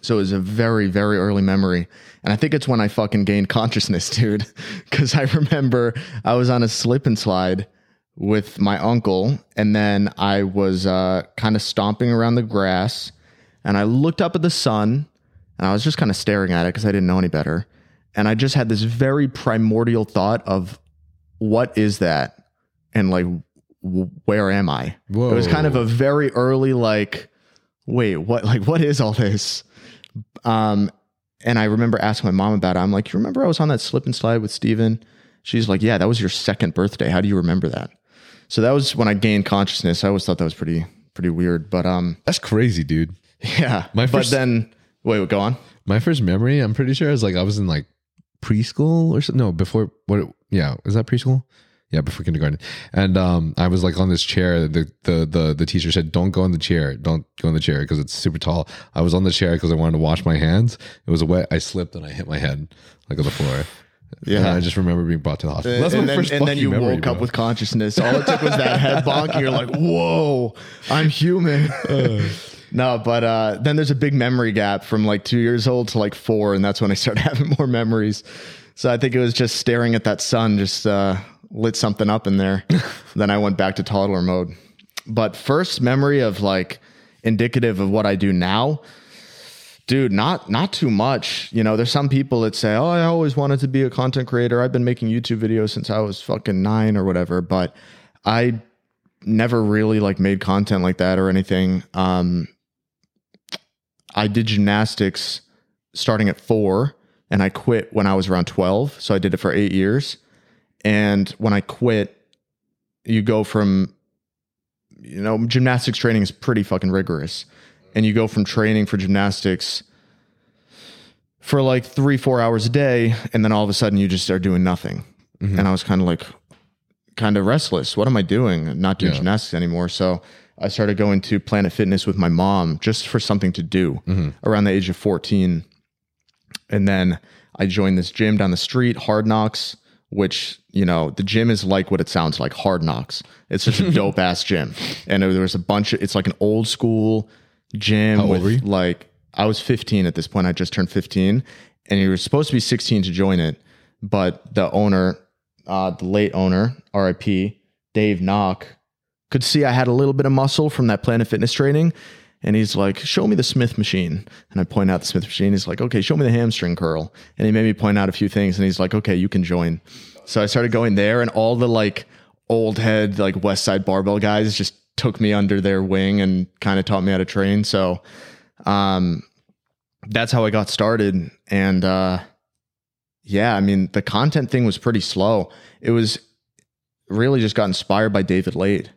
S1: So it was a very, very early memory. And I think it's when I fucking gained consciousness, [LAUGHS] dude. Cause I remember I was on a slip and slide with my uncle, and then I was uh, kind of stomping around the grass, and I looked up at the sun, and I was just kind of staring at it because I didn't know any better. And I just had this very primordial thought of what is that? And like, w- where am I? It was kind of a very early, like, wait, what, like, what is all this? Um, and I remember asking my mom about it. I'm like, you remember I was on that slip and slide with Steven? She's like, yeah, that was your second birthday. How do you remember that? So that was when I gained consciousness. I always thought that was pretty, pretty weird, but, um, [LAUGHS]
S3: that's crazy, dude.
S1: yeah.
S3: My
S1: but
S3: first-
S1: then, wait, go on.
S3: My first memory, I'm pretty sure, is like I was in like preschool or something. No, before what? Yeah, is that preschool? Yeah, before kindergarten. And um, I was like on this chair. The the the the teacher said, "Don't go in the chair. Don't go in the chair because it's super tall." I was on the chair because I wanted to wash my hands. It was wet. I slipped and I hit my head like on the floor.
S1: Yeah.
S3: And I just remember being brought to the hospital. That's my
S1: and then,
S3: first
S1: and then you
S3: memory,
S1: woke up with consciousness. All it took was that head [LAUGHS] bonk, and you're like, "Whoa, I'm human." [LAUGHS] no, but uh, then there's a big memory gap from like two years old to like four, and that's when I started [LAUGHS] having more memories. So I think it was just staring at that sun, just uh, lit something up in there. then I went back to toddler mode. But first memory of like indicative of what I do now dude not not too much. You know there's some people that say oh i always wanted to be a content creator. I've been making youtube videos since i was fucking nine or whatever but i never really like made content like that or anything. Um i did gymnastics starting at four and i quit when i was around 12 so i did it for eight years. And when i quit you go from you know gymnastics training is pretty fucking rigorous and you go from training for gymnastics for like three, four hours a day, and then all of a sudden you just start doing nothing. Mm-hmm. And I was kind of like, kind of restless. What am I doing? I'm not doing
S3: Yeah.
S1: gymnastics anymore. So I started going to Planet Fitness with my mom just for something to do mm-hmm. around the age of 14. And then I joined this gym down the street, Hard Knocks, which, you know, the gym is like what it sounds like, Hard Knocks. It's just a [LAUGHS] dope ass gym. And there was a bunch of, it's like an old school gym
S3: How
S1: with like, I was 15 at this point. I just turned 15 and you were supposed to be 16 to join it. But the owner, uh, the late owner, RIP, Dave Knock, could see I had a little bit of muscle from that Planet Fitness training. And he's like, show me the Smith machine. And I point out the Smith machine. He's like, okay, show me the hamstring curl. And he made me point out a few things. And he's like, okay, you can join. So I started going there, and all the like old head, like West Side barbell guys just took me under their wing and kind of taught me how to train. So um, that's how I got started. And uh, yeah, I mean, the content thing was pretty slow. It was really just got inspired by David Laid.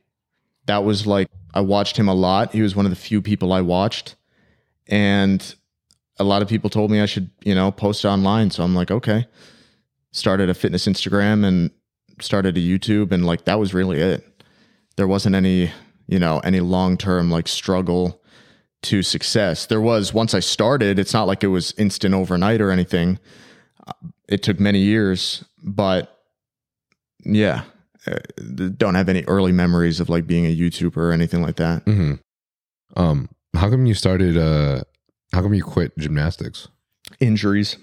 S1: That was like, I watched him a lot. He was one of the few people I watched. And a lot of people told me I should, you know, post online. So I'm like, okay. Started a fitness Instagram and started a YouTube. And like, that was really it. There wasn't any, you know, any long term like struggle to success. There was once I started, it's not like it was instant overnight or anything. Uh, It took many years, but yeah, uh, don't have any early memories of like being a YouTuber or anything like that.
S3: hmm Um, how come you started? Uh, how come you quit gymnastics?
S1: Injuries.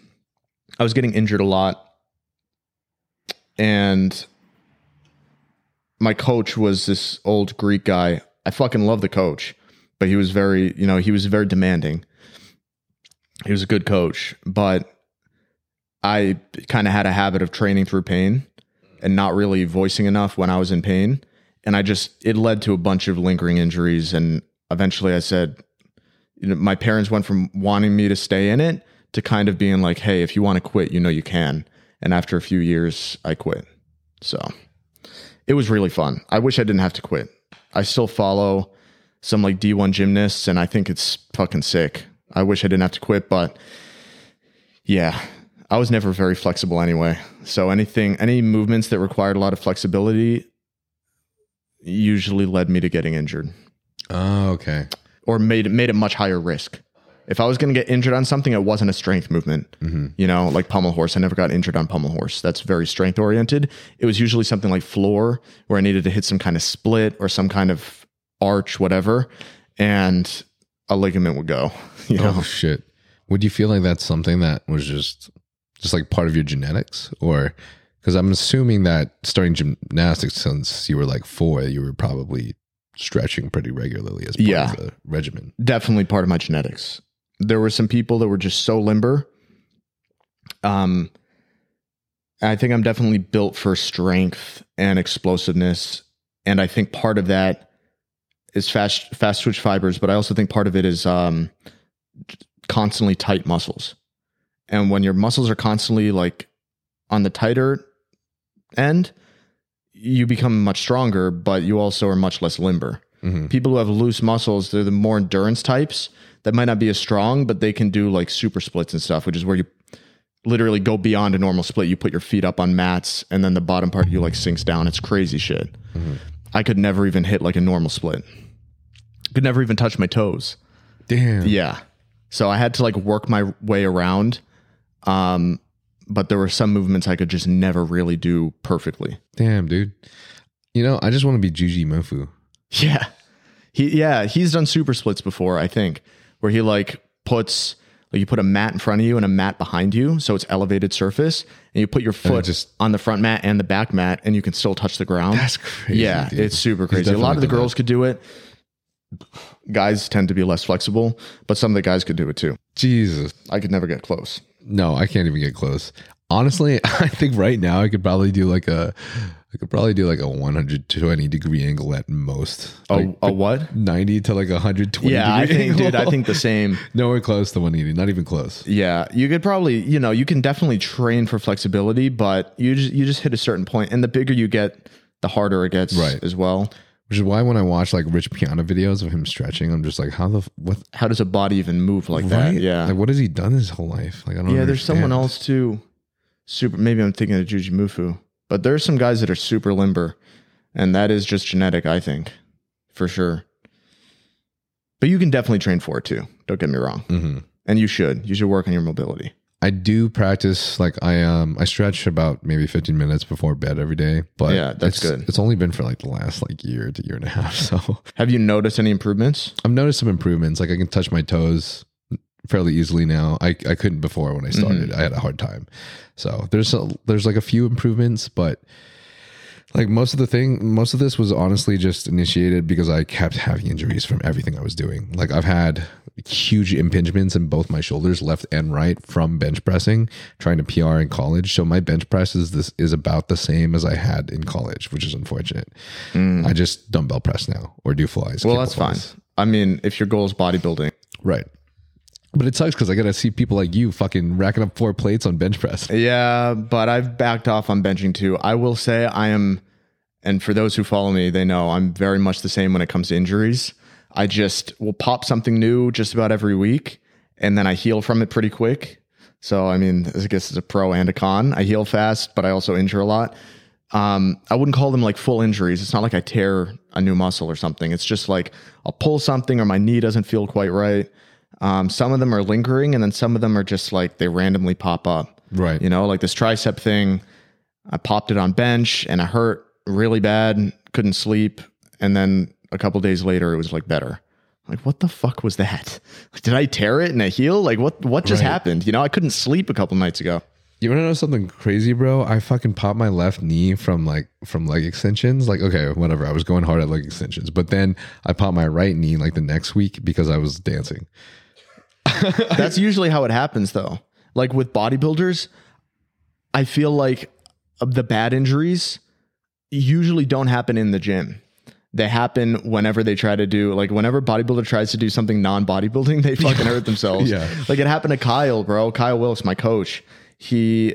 S1: I was getting injured a lot. And my coach was this old Greek guy. I fucking love the coach, but he was very, you know, he was very demanding. He was a good coach, but I kind of had a habit of training through pain and not really voicing enough when I was in pain. And I just, it led to a bunch of lingering injuries. And eventually I said, you know, my parents went from wanting me to stay in it to kind of being like, hey, if you want to quit, you know you can. And after a few years, I quit. So it was really fun. I wish I didn't have to quit. I still follow some like D1 gymnasts and I think it's fucking sick. I wish I didn't have to quit, but yeah, I was never very flexible anyway. So anything, any movements that required a lot of flexibility usually led me to getting injured
S3: Oh, okay.
S1: or made it made it much higher risk. If I was going to get injured on something, it wasn't a strength movement. Mm-hmm. You know, like pommel horse. I never got injured on pommel horse. That's very strength oriented. It was usually something like floor where I needed to hit some kind of split or some kind of arch, whatever, and a ligament would go. [LAUGHS] You oh, know,
S3: Oh shit. Would you feel like that's something that was just just like part of your genetics or because I'm assuming that starting gymnastics since you were like four, you were probably stretching pretty regularly as part
S1: Yeah.
S3: of the regimen.
S1: definitely part of my genetics. There were some people that were just so limber. Um, I think I'm definitely built for strength and explosiveness, and I think part of that is fast fast twitch fibers, but I also think part of it is um, constantly tight muscles. And when your muscles are constantly like on the tighter end, you become much stronger, but you also are much less limber
S3: Mhm.
S1: people who have loose muscles, they're the more endurance types that might not be as strong, but they can do like super splits and stuff, which is where you literally go beyond a normal split. You put your feet up on mats and then the bottom part of you like sinks down. It's crazy shit. I could never even hit like a normal split. Could never even touch my toes.
S3: Damn.
S1: Yeah. So I had to like work my way around. Um, but there were some movements I could just never really do perfectly.
S3: Damn, dude. You know, I just want to be Jujimufu. [LAUGHS]
S1: Yeah. He yeah, he's done super splits before, I think, where he like puts like you put a mat in front of you and a mat behind you, so it's elevated surface, and you put your foot
S3: just-
S1: on the front mat and the back mat and you can still touch the ground.
S3: That's crazy.
S1: yeah,
S3: dude.
S1: it's super crazy. A lot of the girls could do it. Guys tend to be less flexible, but some of the guys could do it too.
S3: Jesus.
S1: I could never get close.
S3: No, I can't even get close. Honestly, [LAUGHS] I think right now I could probably do like a I could probably do like a 120 degree angle at most.
S1: A,
S3: Like
S1: a what?
S3: 90 to like 120
S1: Yeah, I think, dude, I think the same. [LAUGHS]
S3: nowhere close to 180, not even close.
S1: Yeah, you could probably, you know, you can definitely train for flexibility, but you just you just hit a certain point, and the bigger you get, the harder it gets
S3: Right.
S1: as well.
S3: Which is why when I watch like Rich Piana videos of him stretching, I'm just like, how the what?
S1: How does a body even move like that? Yeah,
S3: like what has he done his whole life? Like I don't. Know.
S1: Yeah. There's someone else too. Super. Maybe I'm thinking of Jujimufu, but there's some guys that are super limber, and that is just genetic, I think, for sure. But you can definitely train for it too. Don't get me wrong,
S3: Mhm.
S1: and you should. You should work on your mobility.
S3: I do practice like I um I stretch about maybe 15 minutes before bed every day, but
S1: Yeah, that's
S3: it's-
S1: good.
S3: It's only been for like the last like year to year and a half, [LAUGHS] so
S1: Have you noticed any improvements?
S3: I've noticed some improvements. Like I can touch my toes fairly easily now. I, I couldn't before when I started. I had a hard time. So there's a, there's like a few improvements, but like most of the thing, most of this was honestly just initiated because I kept having injuries from everything I was doing. Like I've had huge impingements in both my shoulders, left and right, from bench pressing, trying to PR in college. So my bench press is this is about the same as I had in college, which is unfortunate. I just dumbbell press now or do flies.
S1: Mm. Well, that's fine. I mean, if your goal is bodybuilding,
S3: Right. But it sucks because I got to see people like you fucking racking up four plates on bench press.
S1: Yeah, but I've backed off on benching too. I will say I am, and for those who follow me, they know I'm very much the same when it comes to injuries. I just will pop something new just about every week, and then I heal from it pretty quick. So, I mean, I guess it's a pro and a con. I heal fast, but I also injure a lot. Um, I wouldn't call them like full injuries. It's not like I tear a new muscle or something. It's just like I'll pull something or my knee doesn't feel quite right. Um, some of them are lingering, and then some of them are just like they randomly pop up.
S3: Right.
S1: You know, like this tricep thing. I popped it on bench and I hurt really bad. Couldn't sleep, and then a couple days later, it was like better. Like what the fuck was that? Like, [LAUGHS] did I tear it and I heal? Like what? What just
S3: Right.
S1: happened? You know, I couldn't sleep a couple nights ago.
S3: You want to know something crazy, bro? I fucking popped my left knee from like from leg extensions. Like, okay, whatever. I was going hard at leg extensions, but then I popped my right knee like the next week because I was dancing. [LAUGHS]
S1: That's usually how it happens, though. Like with bodybuilders, I feel like the bad injuries usually don't happen in the gym. They happen whenever they try to do like whenever bodybuilder tries to do something non-bodybuilding, they fucking hurt themselves. [LAUGHS]
S3: Yeah.
S1: Like it happened to Kyle, bro. Kyle Wilkes, my coach. He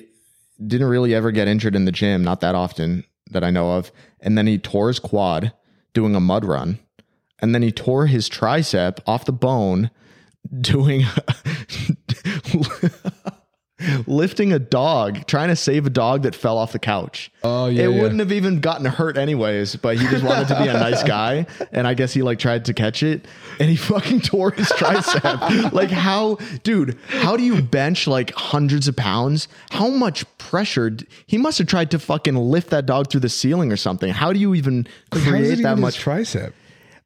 S1: didn't really ever get injured in the gym, not that often that I know of. And then he tore his quad doing a mud run. And then he tore his tricep off the bone doing lifting a dog, trying to save a dog that fell off the couch.
S3: Oh, yeah,
S1: It
S3: yeah.
S1: wouldn't have even gotten hurt anyways, but he just wanted to be a nice [LAUGHS] guy. And I guess he like tried to catch it and he fucking tore his tricep. [LAUGHS] like how, dude, how do you bench like hundreds of pounds? How much pressure? He must have tried to fucking lift that dog through the ceiling or something. How do you even create that much
S3: tricep?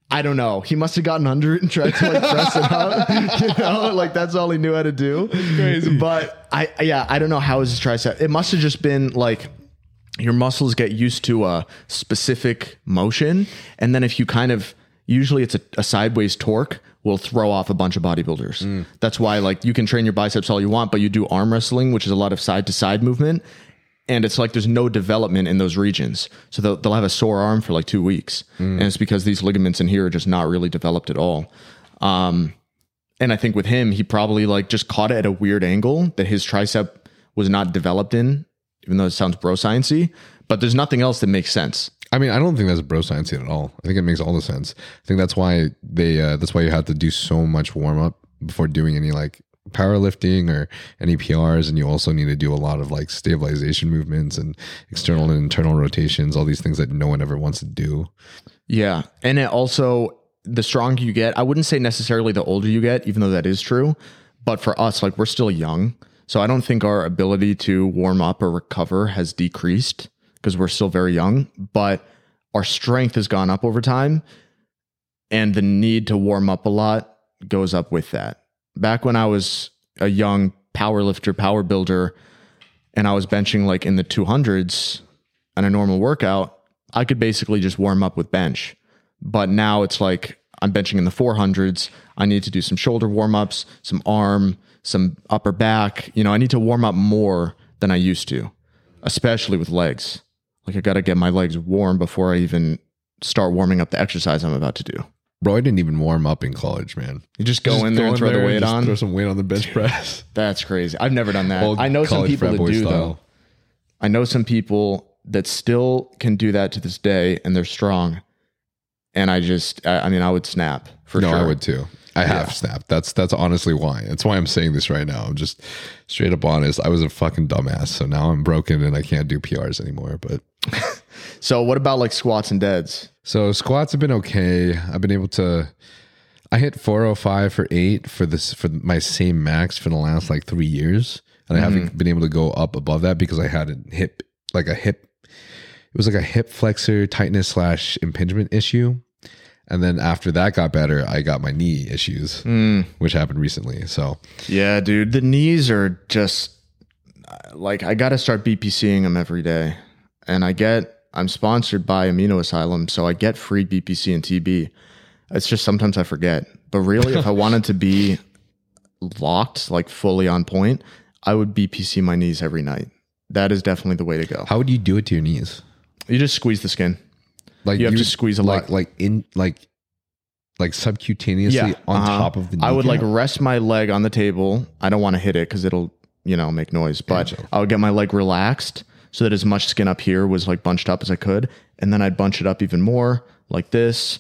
S1: I don't know. He must have gotten under it and tried to like press it up. [LAUGHS] You know, like that's all he knew how to do.
S3: crazy.
S1: But I, yeah, I don't know how his tricep. It must have just been like your muscles get used to a specific motion, and then if you kind of usually it's a, a sideways torque will throw off a bunch of bodybuilders. Mm. That's why like you can train your biceps all you want, but you do arm wrestling, which is a lot of side to side movement. And it's like there's no development in those regions. So they'll, they'll have a sore arm for like two weeks. And it's because these ligaments in here are just not really developed at all. Um, and I think with him, he probably like just caught it at a weird angle that his tricep was not developed in, even though it sounds bro sciencey. But there's nothing else that makes sense.
S3: I mean, I don't think that's bro science at all. I think it makes all the sense. I think that's why they uh, that's why you have to do so much warm up before doing any like powerlifting or any PRs, and you also need to do a lot of like stabilization movements and external and internal rotations, all these things that no one ever wants to do.
S1: Yeah. And it also, the stronger you get, I wouldn't say necessarily the older you get, even though that is true. But for us, like we're still young. So I don't think our ability to warm up or recover has decreased because we're still very young. But our strength has gone up over time. And the need to warm up a lot goes up with that. Back when I was a young power lifter, power builder, and I was benching like in the 200s on a normal workout, I could basically just warm up with bench. But now it's like I'm benching in the 400s. I need to do some shoulder warm ups, some arm, some upper back. You know, I need to warm up more than I used to, especially with legs. Like I got to get my legs warm before I even start warming up the exercise I'm about to do.
S3: Bro, I didn't even warm up in college, man.
S1: You just go in there and throw the weight
S3: just
S1: on.
S3: throw some weight on the bench press. [LAUGHS]
S1: That's crazy. I've never done that.
S3: Old
S1: I know some
S3: college
S1: people
S3: frat
S1: that
S3: boy
S1: do though.
S3: style.
S1: I know some people that still can do that to this day and they're strong. And I just, I, I mean, I would snap for
S3: no,
S1: sure.
S3: I would too. I have snapped. That's that's honestly why. That's why I'm saying this right now. I'm just straight up honest. I was a fucking dumbass, so now I'm broken and I can't do PRs anymore. But [LAUGHS]
S1: So what about like squats and deads?
S3: so squats have been okay. I've been able to. I hit 405 for eight for this for my same max for the last like three years, and I haven't mm-hmm. been able to go up above that because I had a hip like a hip. It was like a hip flexor tightness slash impingement issue. And then after that got better, I got my knee issues, mm. which happened recently. So
S1: Yeah, dude. The knees are just like I got to start BPCing them every day. And I get I'm sponsored by Amino Asylum, so I get free BPC and TB. It's just sometimes I forget. But really if I [LAUGHS] wanted to be locked, like fully on point, I would BPC my knees every night. That is definitely the way to go.
S3: how would you do it to your knees?
S1: You just squeeze the skin.
S3: Like
S1: You have to squeeze a
S3: like,
S1: lot.
S3: like in like like subcutaneously on
S1: uh-huh.
S3: top of the.
S1: I would like rest my leg on the table. I don't want to hit it because it'll, you know, make noise. But
S3: Gotcha.
S1: I would get my leg relaxed so that as much skin up here was like bunched up as I could, and then I'd bunch it up even more like this,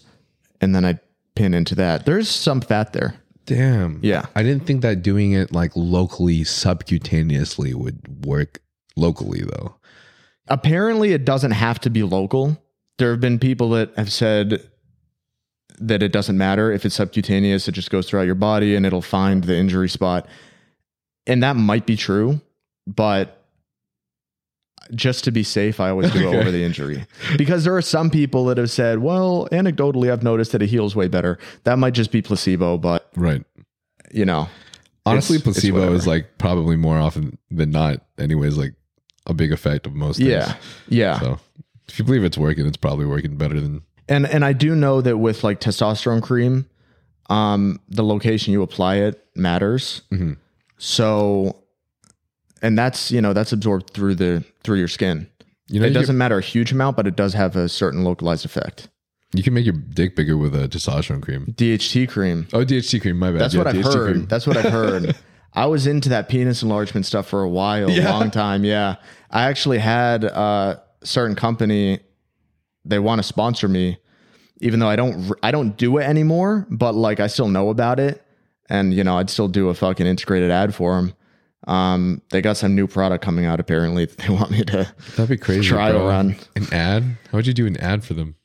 S1: and then I'd pin into that. There's some fat there.
S3: Damn.
S1: Yeah.
S3: I didn't think that doing it like locally subcutaneously would work locally though.
S1: apparently it doesn't have to be local. There have been people that have said that it doesn't matter if it's subcutaneous, it just goes throughout your body and it'll find the injury spot. And that might be true, but just to be safe, I always go
S3: Okay.
S1: over the injury because there are some people that have said, well, anecdotally, I've noticed that it heals way better. That might just be placebo, but
S3: Right.
S1: you know,
S3: Honestly,
S1: It's- it's
S3: placebo is like probably more often than not, anyways, like a big effect of most things.
S1: yeah, yeah.
S3: So if you believe it's working, it's probably working better than
S1: And and I do know that with like testosterone cream, um, the location you apply it matters.
S3: Mhm.
S1: So, and that's you know that's absorbed through the through your skin.
S3: you know.
S1: it
S3: You
S1: doesn't
S3: can,
S1: matter a huge amount, but it does have a certain localized effect.
S3: you can make your dick bigger with a testosterone cream.
S1: DHT cream.
S3: Oh, DHT cream. My bad.
S1: That's
S3: Yeah,
S1: what I've
S3: DHT
S1: heard.
S3: cream.
S1: That's what I've [LAUGHS] heard. I was into that penis enlargement stuff for a while, a
S3: Yeah.
S1: long time. Yeah. I actually had a certain company, they want to sponsor me, even though I don't, I don't do it anymore, but like I still know about it. And, you know, I'd still do a fucking integrated ad for them. Um, they got some new product coming out. Apparently that [LAUGHS] they want me to
S3: That'd be crazy.
S1: trial
S3: bro.
S1: run.
S3: An ad? How would you do an ad for them?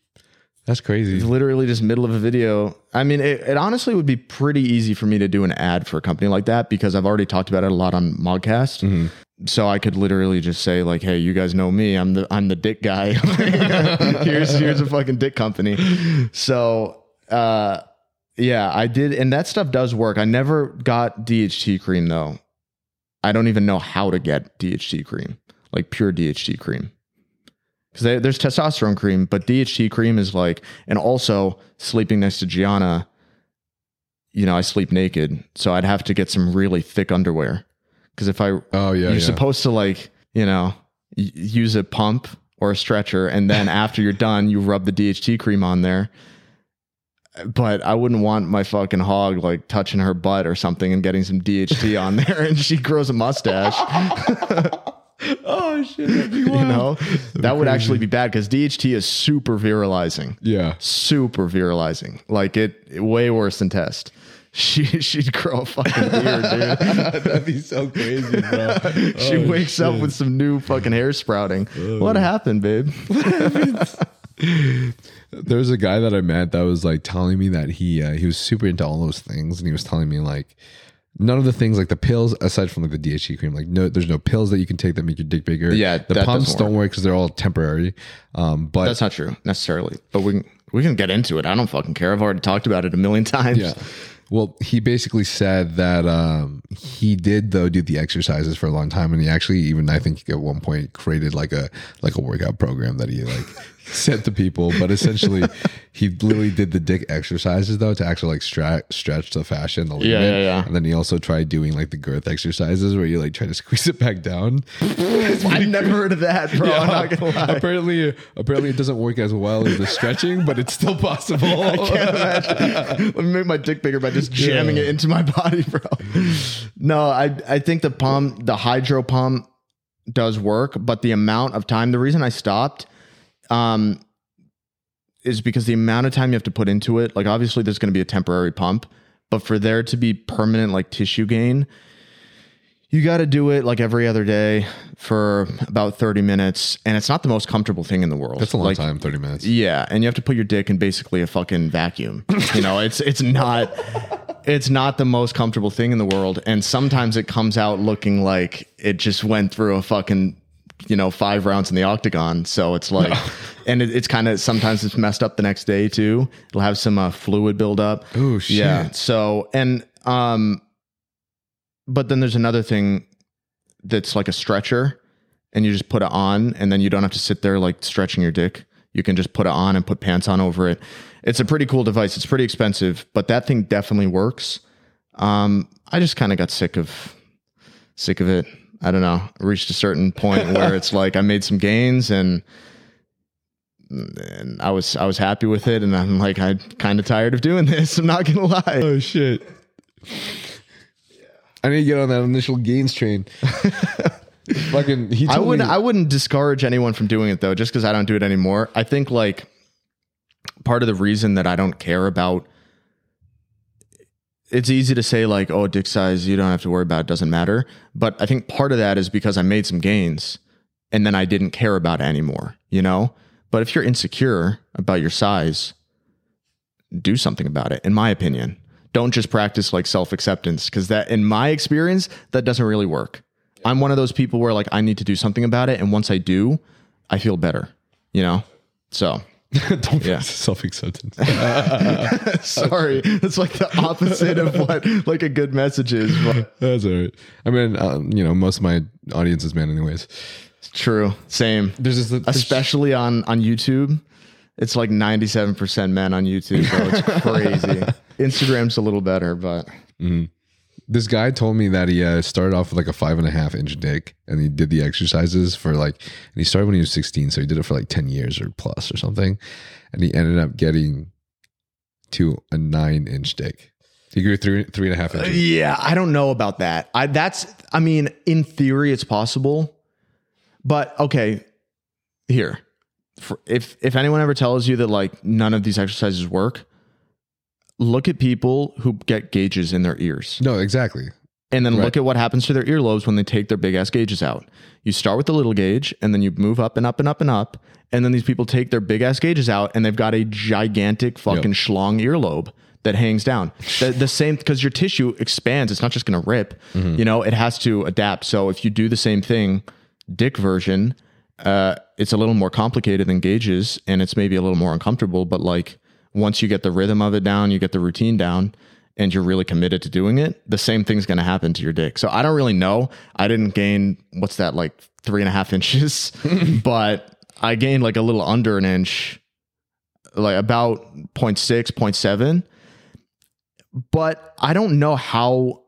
S3: That's crazy.
S1: It's literally just middle of a video. I mean, it, it honestly would be pretty easy for me to do an ad for a company like that because I've already talked about it a lot on Mogcast. So I could literally just say like, "Hey, you guys know me. I'm the I'm the dick guy. [LAUGHS] here's here's a fucking dick company." So, uh, yeah, I did, and that stuff does work. I never got DHT cream though. I don't even know how to get DHT cream, like pure DHT cream because there's testosterone cream, but DHT cream is like, and also sleeping next to Gianna, you know, I sleep naked, so I'd have to get some really thick underwear. Because if I,
S3: Oh yeah.
S1: you're
S3: yeah.
S1: supposed to like, you know, y- use a pump or a stretcher, and then [LAUGHS] after you're done, you rub the DHT cream on there. But I wouldn't want my fucking hog like touching her butt or something and getting some DHT on there, and she grows a mustache. [LAUGHS]
S3: oh shit. That'd be [LAUGHS]
S1: you know that would actually be bad because DHT is super virilizing,
S3: Yeah.
S1: super virilizing. Like it, way worse than test. [LAUGHS] She she'd grow a fucking beard, dude.
S3: That'd be so crazy, bro.
S1: she
S3: Oh,
S1: wakes up with some new fucking hair sprouting. Oh, what happened, babe?
S3: There was a guy that I met that was like telling me that he uh, he was super into all those things, and he was telling me like none of the things like the pills aside from like the DHT cream, like no, there's no pills that you can take that make your dick bigger.
S1: Yeah,
S3: the pumps don't work because they're all temporary. Um, but
S1: That's not true necessarily, but we can we can get into it. I don't fucking care. I've already talked about it a million [LAUGHS] times.
S3: Yeah. Well, he basically said that um, he did though do the exercises for a long time, and he actually even I think at one point created like a like a workout program that he like sent to people. But essentially, [LAUGHS] he literally did the dick exercises though to actually like stra- stretch the fascia and the ligament.
S1: yeah, yeah.
S3: And then he also tried doing like the girth exercises where you like try to squeeze it back down. [LAUGHS]
S1: I've never heard of that, bro. I'm not gonna lie.
S3: apparently, apparently it doesn't work as well as the stretching, but it's still possible. [LAUGHS]
S1: I can't imagine. Let me make my dick bigger by just jamming it into my body, bro. No, I I think the pump, the hydro pump, does work, but the amount of time. The reason I stopped, um, is because the amount of time you have to put into it. Like, obviously, there's going to be a temporary pump, but for there to be permanent like tissue gain. You got to do it like every other day for about 30 minutes. And it's not the most comfortable thing in the world.
S3: That's a long
S1: Like,
S3: time, thirty minutes.
S1: yeah, and you have to put your dick in basically a fucking vacuum. You know, it's it's not it's not the most comfortable thing in the world, and sometimes it comes out looking like it just went through a fucking you know five rounds in the octagon. So it's like, and it, it's kind of sometimes it's messed up the next day too. It'll have some uh, fluid buildup.
S3: Oh shit!
S1: Yeah. So and um, but then there's another thing that's like a stretcher, and you just put it on, and then you don't have to sit there like stretching your dick. You can just put it on and put pants on over it. It's a pretty cool device. It's pretty expensive, but that thing definitely works. Um, I just kind of got sick of sick of it. I don't know. Reached a certain point where it's like I made some gains and and I was I was happy with it, and I'm like I'm kind of tired of doing this. I'm not gonna lie.
S3: Oh shit. I need to get on that initial gains train. [LAUGHS] Fucking he
S1: I wouldn't
S3: me
S1: I wouldn't discourage anyone from doing it though, just because I don't do it anymore. I think like part of the reason that I don't care about it's easy to say like, oh, dick size, you don't have to worry about it, doesn't matter. But I think part of that is because I made some gains. and then I didn't care about it anymore, you know? But if you're insecure about your size, do something about it, in my opinion. Don't just practice like self acceptance because that, in my experience, that doesn't really work. I'm one of those people where like I need to do something about it. And once I do, I feel better, you know? So [LAUGHS]
S3: Don't
S1: Yeah.
S3: self acceptance. [LAUGHS]
S1: sorry. It's like the opposite of what like a good message is. But
S3: That's all right. I mean, um, you know, most of my audience is men, anyways.
S1: It's true. Same.
S3: There's this, there's,
S1: Especially on on YouTube. It's like 97% men on YouTube, bro. It's [LAUGHS] crazy. Instagram's a little better, but
S3: this guy told me that he uh, started off with like a five and a half inch dick and he did the exercises for like and he started when he was 16 so he did it for like 10 years or plus or something and he ended up getting to a nine inch dick he grew three three and a half inches
S1: Yeah, I don't know about that. I that's I mean, in theory it's possible. But okay, here. For, if if anyone ever tells you that like none of these exercises work, look at people who get gauges in their ears.
S3: no exactly
S1: And then
S3: Right.
S1: look at what happens to their earlobes when they take their big ass gauges out. You start with the little gauge and then you move up and up and up and up. And then these people take their big ass gauges out and they've got a gigantic fucking schlong earlobe that hangs down. The, the same, because your tissue expands. It's not just going to rip, you know, it has to adapt. So if you do the same thing, dick version, uh, it's a little more complicated than gauges and it's maybe a little more uncomfortable. But like once you get the rhythm of it down, you get the routine down, and you're really committed to doing it, the same thing's going to happen to your dick. So I don't really know. I didn't gain what's that like three and a half [LAUGHS] inches, but I gained like a little under an inch, like about 0.6, 0.7. But I don't know how.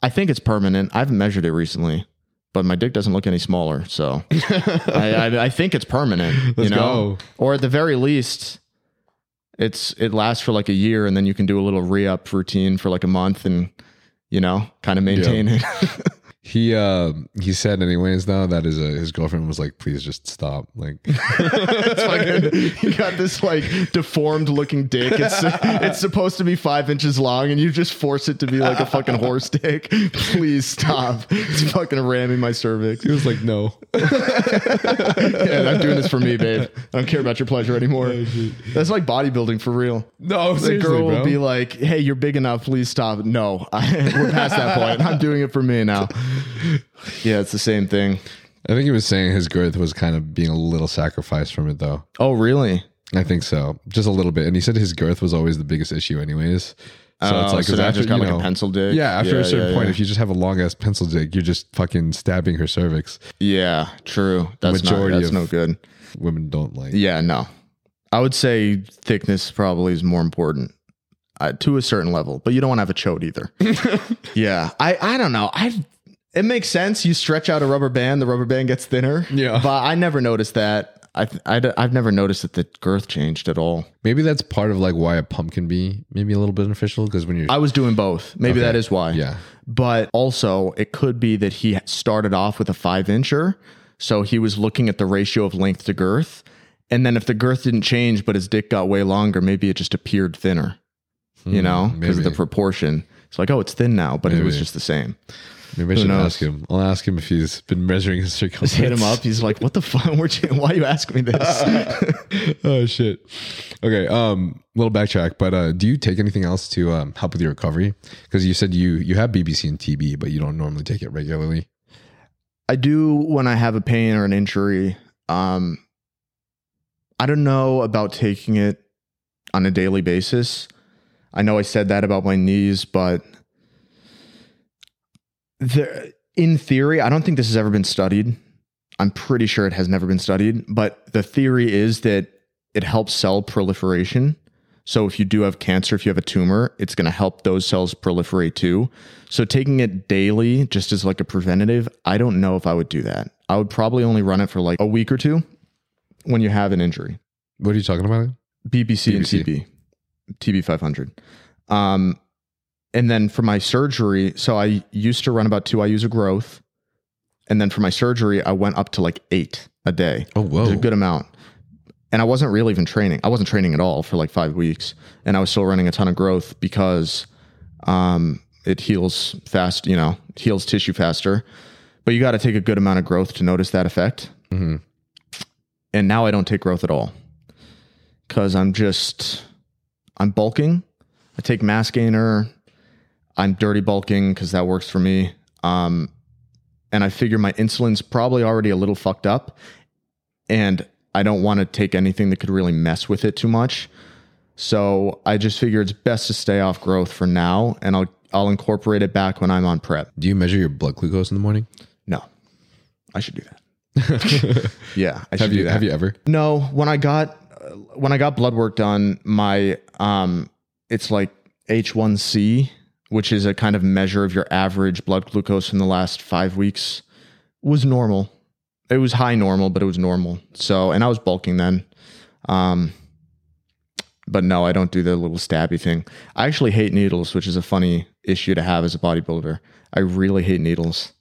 S1: I think it's permanent. I haven't measured it recently, but my dick doesn't look any smaller. So [LAUGHS] I, I, I think it's permanent. you
S3: Let's
S1: know,
S3: go.
S1: or at the very least, it's it lasts for like a year, and then you can do a little re up routine for like a month, and you know, kind of maintain it. [LAUGHS]
S3: he uh he said anyways though that his uh, his girlfriend was like please just stop like [LAUGHS]
S1: it's you got this like deformed looking dick. It's it's supposed to be five inches long, and you just force it to be like a fucking horse dick. [LAUGHS] Please stop. It's fucking ramming my cervix.
S3: he was like no [LAUGHS]
S1: Yeah, I'm doing this for me, babe. I don't care about your pleasure anymore. That's like bodybuilding for real.
S3: no
S1: The girl
S3: bro
S1: will be like, "Hey, you're big enough. Please stop." No, I, we're past that point. I'm doing it for me now. Yeah, it's the same thing.
S3: I think he was saying his girth was kind of being a little sacrificed from it though
S1: Oh, really?
S3: I think so, just a little bit. And he said his girth was always the biggest issue, anyways. So
S1: Oh, so
S3: 'cause
S1: now
S3: after,
S1: just got
S3: you
S1: like a
S3: know-
S1: pencil dick?
S3: Yeah, after
S1: Yeah,
S3: a certain
S1: yeah,
S3: point,
S1: yeah.
S3: if you just have a long ass pencil dick, you're just fucking stabbing her cervix.
S1: Yeah, true. That's
S3: Majority
S1: not. That's no good.
S3: Women don't like.
S1: Yeah, no. I would say thickness probably is more important uh, to a certain level, but you don't want to have a chode either. [LAUGHS] yeah, I I don't know. I it makes sense. You stretch out a rubber band, the rubber band gets thinner.
S3: Yeah.
S1: but I never noticed that. I, I I've never noticed that the girth changed at all.
S3: Maybe that's part of like why a pump can be maybe a little beneficial because when you're
S1: I was doing both. Maybe
S3: Okay.
S1: that is why.
S3: Yeah.
S1: But also, it could be that he started off with a five incher. So he was looking at the ratio of length to girth. And then if the girth didn't change, but his dick got way longer, maybe it just appeared thinner, you hmm, know, because of the
S3: maybe.
S1: proportion. It's like, oh, it's thin now, but it was
S3: Maybe.
S1: just the same.
S3: Maybe I should
S1: knows?
S3: ask him. I'll ask him if he's been measuring his circumference.
S1: Just hit him up. He's like, what the fuck? [LAUGHS] Why you asking me this? [LAUGHS]
S3: oh shit. Okay. Um, little backtrack, but uh, do you take anything else to um, help with your recovery? Because you said you you have BPC and TB, but you don't normally take it regularly.
S1: I do when I have a pain or an injury. Um, I don't know about taking it on a daily basis. I know I said that about my knees, but there, in theory, I don't think this has ever been studied. I'm pretty sure it has never been studied, but the theory is that it helps cell proliferation. So if you do have cancer, if you have a tumor, it's going to help those cells proliferate too. So taking it daily just as like a preventative, I don't know if I would do that. I would probably only run it for like a week or two when you have an injury.
S3: What are you talking about?
S1: BPC, and
S3: BPC.
S1: TB, TB 500. Um, and then for my surgery, so I used to run about two IUs of growth. And then for my surgery, I went up to like eight a day.
S3: Oh whoa.
S1: A good amount. And I wasn't really even training. I wasn't training at all for like five weeks. And I was still running a ton of growth because um, it heals fast, you know, it heals tissue faster. But you got to take a good amount of growth to notice that effect. and now I don't take growth at all because I'm just I'm bulking. I take mass gainer. I'm dirty bulking because that works for me. Um, and I figure my insulin's probably already a little fucked up, and I don't want to take anything that could really mess with it too much. So I just figure it's best to stay off growth for now, and I'll I'll incorporate it back when I'm on prep.
S3: Do you measure your blood glucose in the morning?
S1: No, I should do that. [LAUGHS] yeah, I should
S3: Have
S1: do
S3: you
S1: that.
S3: have you ever?
S1: No, when I got uh, when I got blood work done, my um, it's like H1C, which is a kind of measure of your average blood glucose in the last five weeks, was normal. It was high normal, but it was normal. So, and I was bulking then. Um, but no, I don't do the little stabby thing. I actually hate needles, which is a funny issue to have as a bodybuilder. I really hate needles.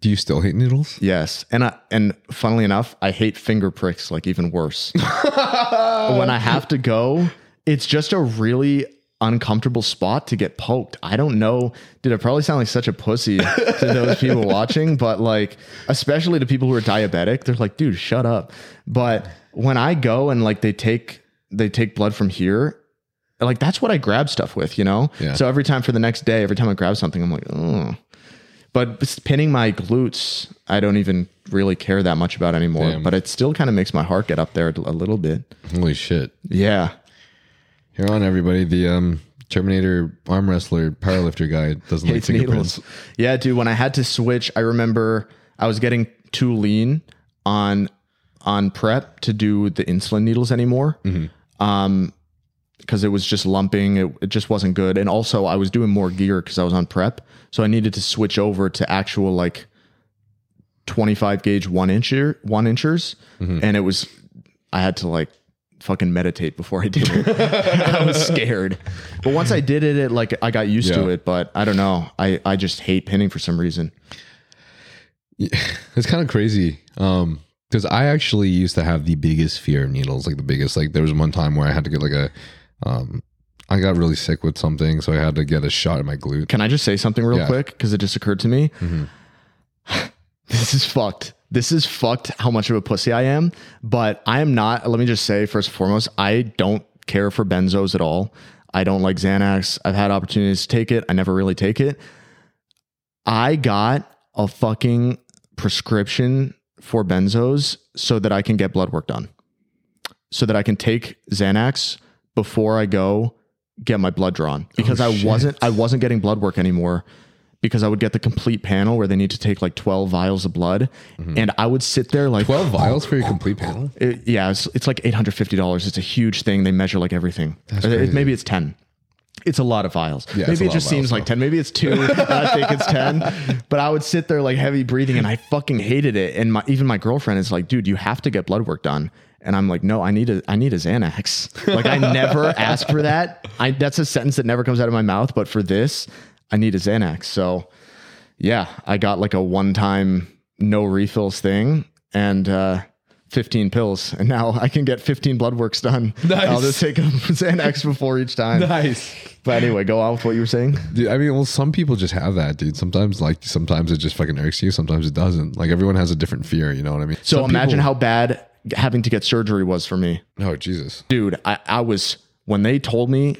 S3: Do you still hate needles?
S1: Yes, and I, and funnily enough, I hate finger pricks like even worse. [LAUGHS] when I have to go, it's just a really uncomfortable spot to get poked. I don't know. Dude, I probably sound like such a pussy [LAUGHS] to those people watching, but like, especially to people who are diabetic, they're like, dude, shut up. But when I go and like they take they take blood from here, like that's what I grab stuff with, you know?
S3: Yeah.
S1: So every time for the next day, every time I grab something, I'm like, oh. But pinning my glutes, I don't even really care that much about anymore.
S3: Damn.
S1: But it still kind of makes my heart get up there a little bit.
S3: Holy shit!
S1: Yeah.
S3: Here on everybody, the um, Terminator arm wrestler powerlifter guy doesn't like
S1: hates
S3: fingerprints.
S1: needles. Yeah, dude. When I had to switch, I remember I was getting too lean on on prep to do the insulin needles anymore. Um, because it was just lumping. It, it just wasn't good. And also, I was doing more gear because I was on prep, so I needed to switch over to actual like twenty five gauge one incher one inchers, and it was I had to like fucking meditate before I did it. [LAUGHS] I was scared. But once I did it, it like I got used to it. But I don't know. I, I just hate pinning for some reason. [LAUGHS]
S3: It's kind of crazy. Um, because I actually used to have the biggest fear of needles, like the biggest. Like there was one time where I had to get like a, um, I got really sick with something, so I had to get a shot in my glute.
S1: Can I just say something real
S3: Yeah.
S1: quick? Because it just occurred to me. [LAUGHS] this is fucked. This is fucked how much of a pussy I am. But I am not, let me just say, first and foremost, I don't care for benzos at all. I don't like Xanax. I've had opportunities to take it. I never really take it. I got a fucking prescription for benzos so that I can get blood work done. So that I can take Xanax before I go get my blood drawn because oh, I wasn't I wasn't getting blood work anymore because I would get the complete panel where they need to take like 12 vials of blood and I would sit there like
S3: Twelve vials for your complete panel. [LAUGHS]
S1: it- yeah, it's, it's like eight hundred fifty dollars. It's a huge thing. They measure like everything. Uh, it- maybe it's ten. It's a lot of vials.
S3: Yeah,
S1: maybe it just seems like ten. Maybe it's two. I think it's ten. [LAUGHS] But I would sit there like heavy breathing, and I fucking hated it. And my even my girlfriend is like, "Dude, you have to get blood work done." And I'm like, "No, I need a I need a Xanax." Like I never [LAUGHS] ask for that. I that's a sentence that never comes out of my mouth. But for this, I need a Xanax. So yeah, I got like a one time no refills thing and uh 15 pills and now [LAUGHS] I can get 15 blood works done.
S3: Nice.
S1: I'll just take a [LAUGHS] Xanax before each time.
S3: Nice.
S1: But anyway, go on with what you were saying.
S3: Dude, I mean, well, some people just have that, dude. Sometimes, like, sometimes it just fucking irks you. Sometimes it doesn't. Like, everyone has a different fear. You know what I mean?
S1: So
S3: Some
S1: imagine
S3: people-
S1: how bad having to get surgery was for me.
S3: Oh Jesus!
S1: Dude, I, I was when they told me,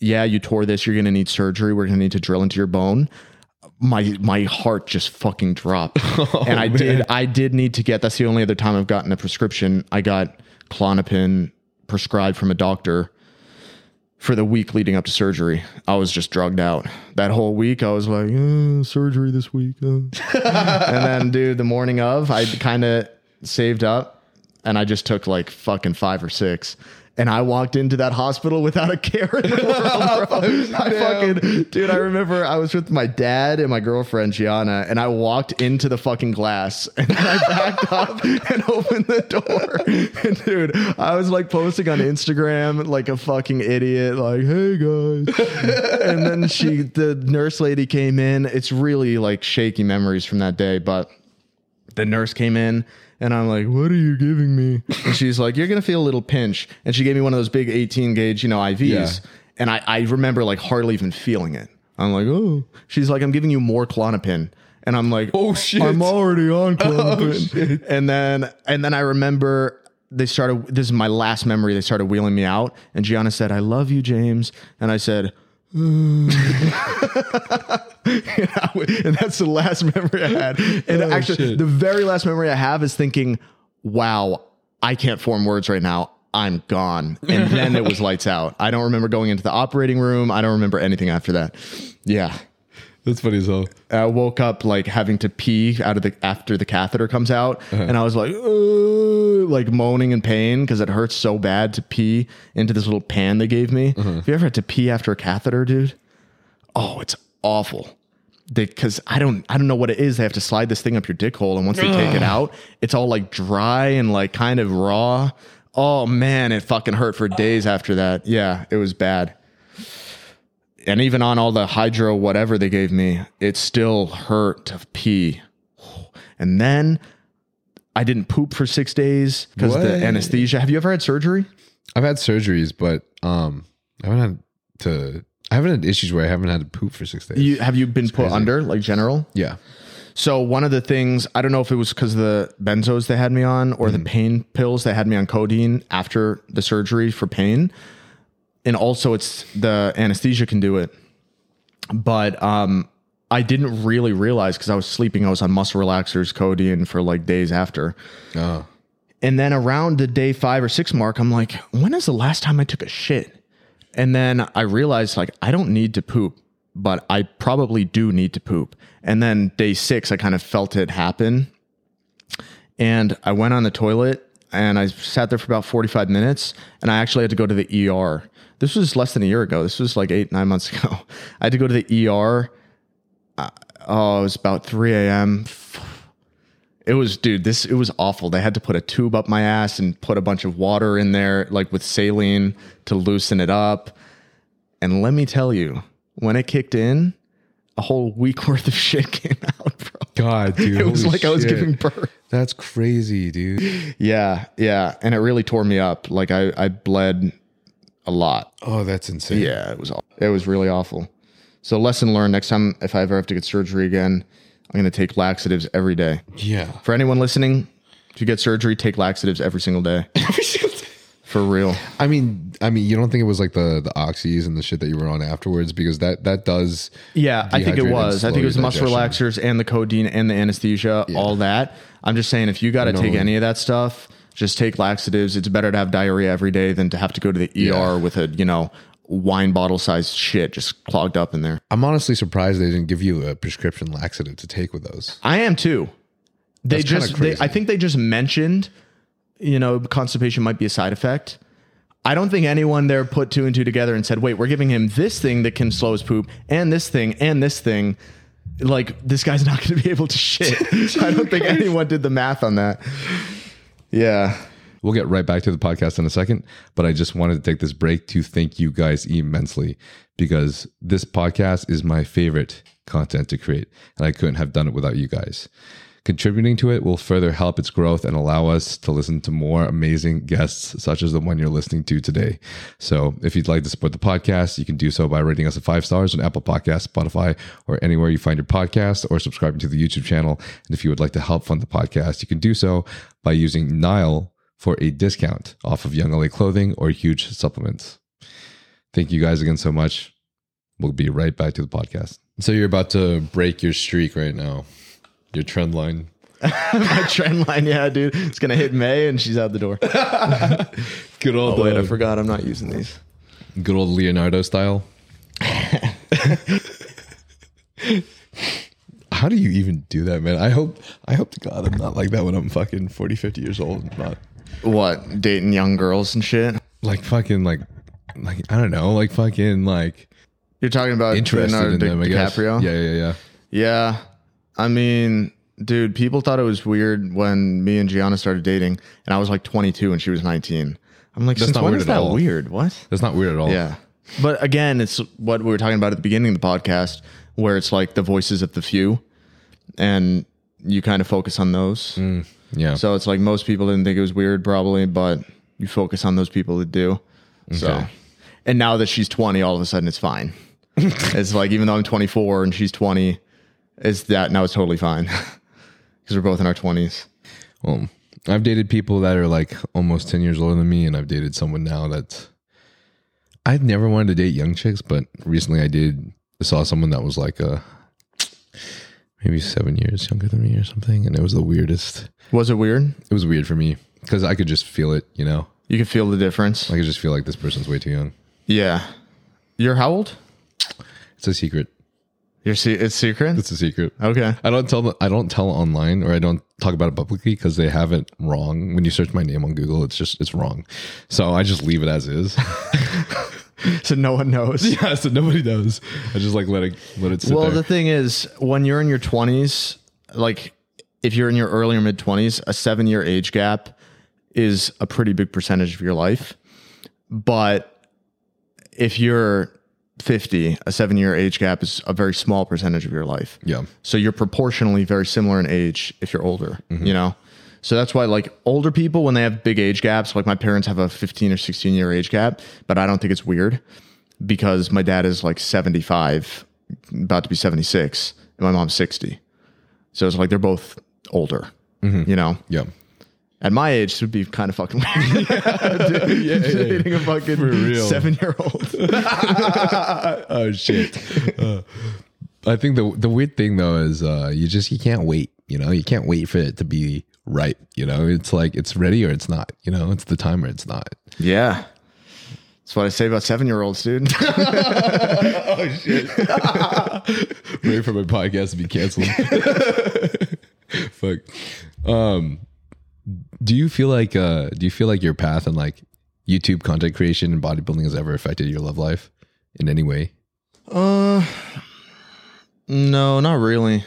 S1: yeah, you tore this, you're gonna need surgery, we're gonna need to drill into your bone. My my heart just fucking dropped. [LAUGHS] and I did I did need to get that's the only other time I've gotten a prescription. I got Klonopin prescribed from a doctor for the week leading up to surgery. I was just drugged out. That whole week I was like, "Uh, surgery this week. uh." [LAUGHS] and then dude, the morning of, I kind of saved up and I just took like fucking five or six. And I walked into that hospital without a care in the [LAUGHS] world. I fucking, dude, I remember I was with my dad and my girlfriend, Gianna, and I walked into the fucking glass [LAUGHS] and I backed up and [LAUGHS] opened the door. And dude, I was like posting on Instagram like a fucking idiot, like, hey guys. and then she, the nurse lady came in. It's really like shaky memories from that day, but the nurse came in and I'm like, what are you giving me? And she's like, you're going to feel a little pinch. And she gave me one of those big 18 gauge, you know, IVs.
S3: Yeah.
S1: And I, I remember like hardly even feeling it. I'm like, oh, she's like, I'm giving you more Klonopin. and I'm like,
S3: Oh, shit.
S1: I'm already on [LAUGHS]
S3: Oh,
S1: clozapine. and then and then I remember they started. This is my last memory. They started wheeling me out, and Gianna said, "I love you, James," and I said. "Mm." You [LAUGHS] know, and that's the last memory I had. And
S3: Oh,
S1: actually,
S3: shit.
S1: the very last memory I have is thinking, "Wow, I can't form words right now. I'm gone." And then it was [LAUGHS] lights out. I don't remember going into the operating room. I don't remember anything after that. Yeah,
S3: That's funny as hell.
S1: I woke up like having to pee out of the after the catheter comes out,
S3: Uh-huh.
S1: and I was like, like moaning in pain because it hurts so bad to pee into this little pan they gave me.
S3: Uh-huh.
S1: Have you ever had to pee after a catheter, dude? Oh, it's awful. They Because I don't, I don't know what it is. They have to slide this thing up your dick hole, and once they take it out, it's all like dry and like kind of raw. Oh man, it fucking hurt for days after that. Yeah, it was bad and even on all the hydro whatever they gave me, it still hurt to pee. And then I didn't poop for six days because of the anesthesia. Have you ever had surgery?
S3: I've had surgeries, but um, I haven't had to. I haven't had issues where I haven't had to poop for six days.
S1: You have you been put
S3: crazy.
S1: under like general?
S3: yeah.
S1: So one of the things I don't know if it was because of the benzos they had me on or the pain pills they had me on codeine after the surgery for pain, and also it's the anesthesia can do it. But um, I didn't really realize because I was sleeping. I was on muscle relaxers, codeine for like days after.
S3: Oh.
S1: And then around the day five or six mark, I'm like, when is the last time I took a shit? And then I realized like I don't need to poop, but I probably do need to poop. And then day six, I kind of felt it happen. And I went on the toilet and I sat there for about 45 minutes and I actually had to go to the ER. This was less than a year ago. This was like eight, nine months [LAUGHS] ago. I had to go to the ER. Uh, oh, it was about 3 a.m. It was, dude, this, it was awful. They had to put a tube up my ass and put a bunch of water in there, like with saline to loosen it up. And let me tell you, when it kicked in, a whole week [LAUGHS] worth of shit came out, bro.
S3: God, dude.
S1: It was like I was giving birth.
S3: That's crazy, dude.
S1: Yeah, yeah. And it really tore me up. Like I, I bled a lot.
S3: Oh, that's insane.
S1: Yeah, it was it was really awful. So lesson learned next time if I ever have to get surgery again, I'm gonna take laxatives every day.
S3: Yeah.
S1: For anyone listening, if you get surgery, take laxatives every single day. [LAUGHS] Every single. For real.
S3: I mean, I mean, you don't think it was like the the oxys and the shit that you were on afterwards because that that does.
S1: Yeah, I think it was. I think it was
S3: your
S1: muscle
S3: digestion.
S1: relaxers and the codeine and the anesthesia, all that. I'm just saying if you got to take any of that stuff, just take laxatives. It's better to have diarrhea every day than to have to go to the ER
S3: Yeah.
S1: with a, you know, wine bottle sized shit just clogged up in there.
S3: I'm honestly surprised they didn't give you a prescription laxative to take with those.
S1: I am too. They
S3: That's
S1: just, they. I think they just mentioned, you know, constipation might be a side effect. I don't think anyone there put two and two together and said, wait, we're giving him this thing that can slow his poop and this thing and this thing. Like, this guy's not going to be able to shit. [LAUGHS] I don't think anyone did the math on that. Yeah.
S3: We'll get right back to the podcast in a second, but I just wanted to take this break to thank you guys immensely because this podcast is my favorite content to create, and I couldn't have done it without you guys. Contributing to it will further help its growth and allow us to listen to more amazing guests, such as the one you're listening to today. So, if you'd like to support the podcast, you can do so by rating us a five stars on Apple Podcasts, Spotify, or anywhere you find your podcast, or subscribing to the YouTube channel. And if you would like to help fund the podcast, you can do so by using NYLE for a discount off of YoungLA clothing or huge supplements. Thank you guys again so much. We'll be right back to the podcast. So you're about to break your streak right now. Your trend line. [LAUGHS]
S1: My trend line, yeah, dude. It's to hit May and she's out the door. [LAUGHS]
S3: Good old
S1: Oh, wait, I uh, forgot I'm not using these.
S3: good old Leonardo style. [LAUGHS] How do you even do that, man? I hope I hope to God I'm not like that when I'm fucking 40, 50 years old. I'm not
S1: What? Dating young girls and shit?
S3: like fucking like like I don't know, like fucking like
S1: You're talking about
S3: interested
S1: Leonardo
S3: in them, I guess.
S1: DiCaprio?
S3: Yeah, yeah, yeah.
S1: Yeah. I mean, dude, people thought it was weird when me and Gianna started dating, and I was like 22 and she was 19. I'm like,
S3: That's
S1: since
S3: not
S1: when
S3: weird
S1: is that
S3: all.
S1: weird? What?
S3: That's not weird at all.
S1: Yeah. But again, it's what we were talking about at the beginning of the podcast, where it's like the voices of the few, and you kind of focus on those.
S3: Mm, yeah.
S1: So it's like most people didn't think it was weird, probably, but you focus on those people that do. So,
S3: Okay.
S1: and now that she's 20, all of a sudden it's fine. [LAUGHS] it's like even though I'm 24 and she's 20, is that now it's totally fine [LAUGHS] because we're both in our 20s.
S3: Well, I've dated people that are like almost 10 years older than me, and I've dated someone now that's. I've never wanted to date young chicks, but recently I did. saw someone that was like a maybe seven years younger than me or something, and it was the weirdest.
S1: Was it weird?
S3: It was weird for me because I could just feel it, you know.
S1: You could feel the difference.
S3: I could just feel like this person's way too young.
S1: yeah. You're how old?
S3: It's a secret.
S1: You're se- it's secret.
S3: It's a secret.
S1: okay.
S3: I don't tell them. I don't tell online or I don't talk about it publicly because they have it wrong. When you search my name on Google, it's just it's wrong. So I just leave it as is. [LAUGHS]
S1: So no one knows. [LAUGHS]
S3: yeah, so nobody knows. I just like let it let it sit
S1: Well,
S3: there.
S1: the thing is, when you're in your 20s, like if you're in your early or mid 20s, a seven year age gap is a pretty big percentage of your life. But if you're 50, a seven year age gap is a very small percentage of your life.
S3: yeah,
S1: So you're proportionally very similar in age if you're older, mm-hmm. you know? So that's why like older people when they have big age gaps, like my parents have a 15 or 16 year age gap, but I don't think it's weird because my dad is like 75, about to be 76, and my mom's 60. So it's like they're both older, mm-hmm. you know?
S3: yeah.
S1: At my age, it would be kind of fucking weird. [LAUGHS] [LAUGHS] yeah, yeah, Dating a fucking
S3: real.
S1: seven year old. [LAUGHS]
S3: Oh shit. Uh, I think the the weird thing though is uh, you just you can't wait. You know, you can't wait for it to be right. You know, it's like it's ready or it's not. You know, it's the time or it's not.
S1: Yeah. That's what I say about seven year olds, dude. Oh, shit.
S3: Wait for my podcast to be canceled. Fuck. Um, do you feel like uh, do you feel like your path and like YouTube content creation and bodybuilding has ever affected your love life in any way?
S1: Uh, no, not really.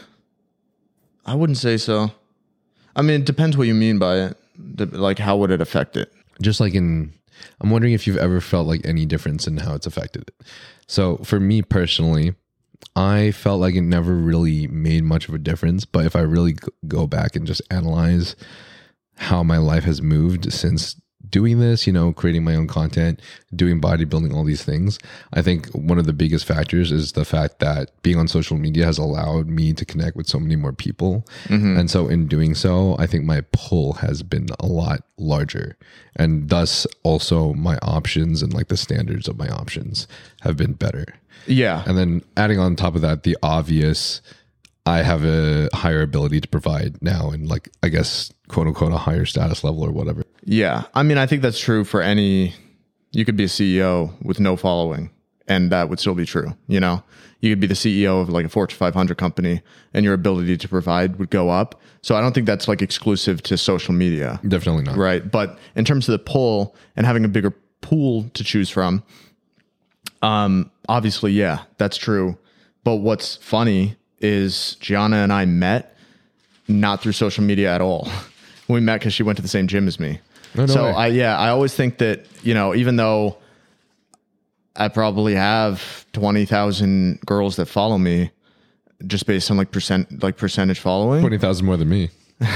S1: I wouldn't say so. I mean, it depends what you mean by it. Like, how would it affect it?
S3: just like in i'm wondering if you've ever felt like any difference in how it's affected it so for me personally i felt like it never really made much of a difference but if i really go back and just analyze how my life has moved since doing this you know creating my own content doing bodybuilding all these things. I think one of the biggest factors is the fact that being on social media has allowed me to connect with so many more people. Mm-hmm. And so in doing so i think my pull has been a lot larger. And thus also my options and like the standards of my options have been better.
S1: Yeah.
S3: and then adding on top of that the obvious i have a higher ability to provide now and like i guess quote unquote a higher status level or whatever
S1: Yeah. I mean, I think that's true for any, you could be a CEO with no following, and that would still be true. You know, you could be the CEO of like a Fortune 500 company, and your ability to provide would go up. So I don't think that's like exclusive to social media.
S3: definitely not
S1: Right. But in terms of the pull and having a bigger pool to choose from, um, obviously, yeah, that's true. But what's funny is Gianna and I met not through social media at all. [LAUGHS] We met because she went to the same gym as me.
S3: Oh, no
S1: so
S3: way.
S1: I, yeah, I always think that, you know, even though I probably have 20,000 girls that follow me just based on like percent, like percentage following.
S3: 20000 more than me [LAUGHS]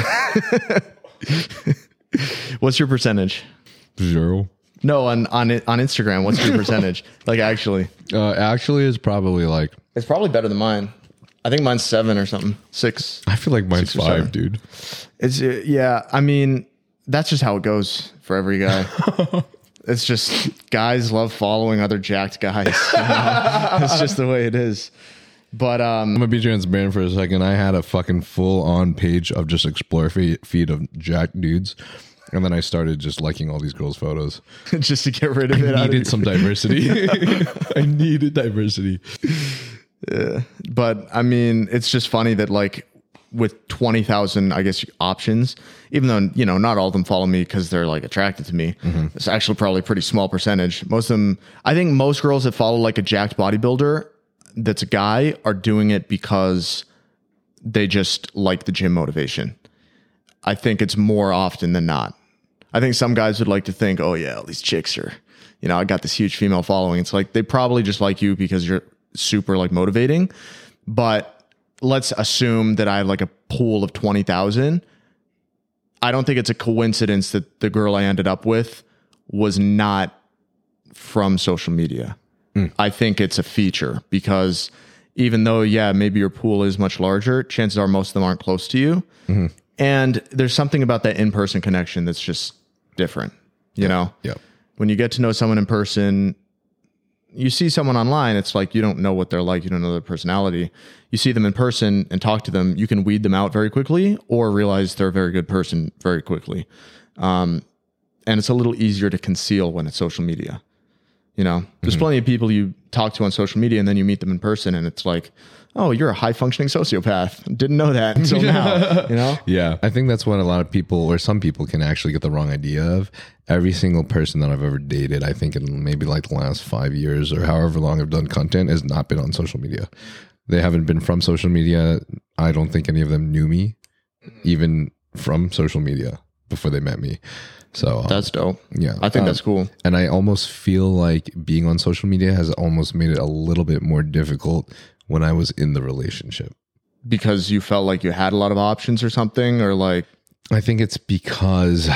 S1: What's your percentage?
S3: zero
S1: No, on on on Instagram. What's your [LAUGHS] percentage? like actually,
S3: uh, actually is probably like
S1: it's probably better than mine. I think mine's seven or something, six.
S3: i feel like mine's
S1: or seven.
S3: five dude
S1: It's uh, yeah. I mean, that's just how it goes for every guy. [LAUGHS] it's just guys love following other jacked guys. you know? [LAUGHS] it's just the way it is. But um,
S3: I'm gonna be transparent for a second. I had a fucking full on page of just explore feed, feed of jack dudes, and then I started just liking all these girls' photos. [LAUGHS]
S1: just to get rid of it.
S3: I needed some diversity. I needed diversity.
S1: But I mean, it's just funny that like with 20,000, I guess, options, even though, you know, not all of them follow me because they're like attracted to me. Mm-hmm. It's actually probably a pretty small percentage. Most of them, I think most girls that follow like a jacked bodybuilder that's a guy are doing it because they just like the gym motivation. I think it's more often than not. I think some guys would like to think, oh yeah, all these chicks are, you know, I got this huge female following. It's like they probably just like you because you're super like motivating. But let's assume that I have like a pool of 20,000. I don't think it's a coincidence that the girl I ended up with was not from social media. Hmm. I think it's a feature because even though yeah, maybe your pool is much larger, chances are most of them aren't close to you. Mm-hmm. And there's something about that in-person connection that's just different, you know?
S3: Yep.
S1: When you get to know someone in person, you see someone online, it's like you don't know what they're like, you don't know their personality. You see them in person and talk to them, you can weed them out very quickly or realize they're a very good person very quickly. Um, and it's a little easier to conceal when it's social media. You know, there's plenty of people you talk to on social media and then you meet them in person and it's like, oh, you're a high functioning sociopath. Didn't know that until [LAUGHS] now. You know?
S3: Yeah. I think that's what a lot of people or some people can actually get the wrong idea of. Every single person that I've ever dated, I think in maybe like the last five years or however long I've done content, has not been on social media. They haven't been from social media. I don't think any of them knew me, even from social media before they met me. So um,
S1: That's dope.
S3: yeah,
S1: I think
S3: Um,
S1: that's cool.
S3: and I almost feel like being on social media has almost made it a little bit more difficult when I was in the relationship.
S1: Because you felt like you had a lot of options or something, or like,
S3: I think it's because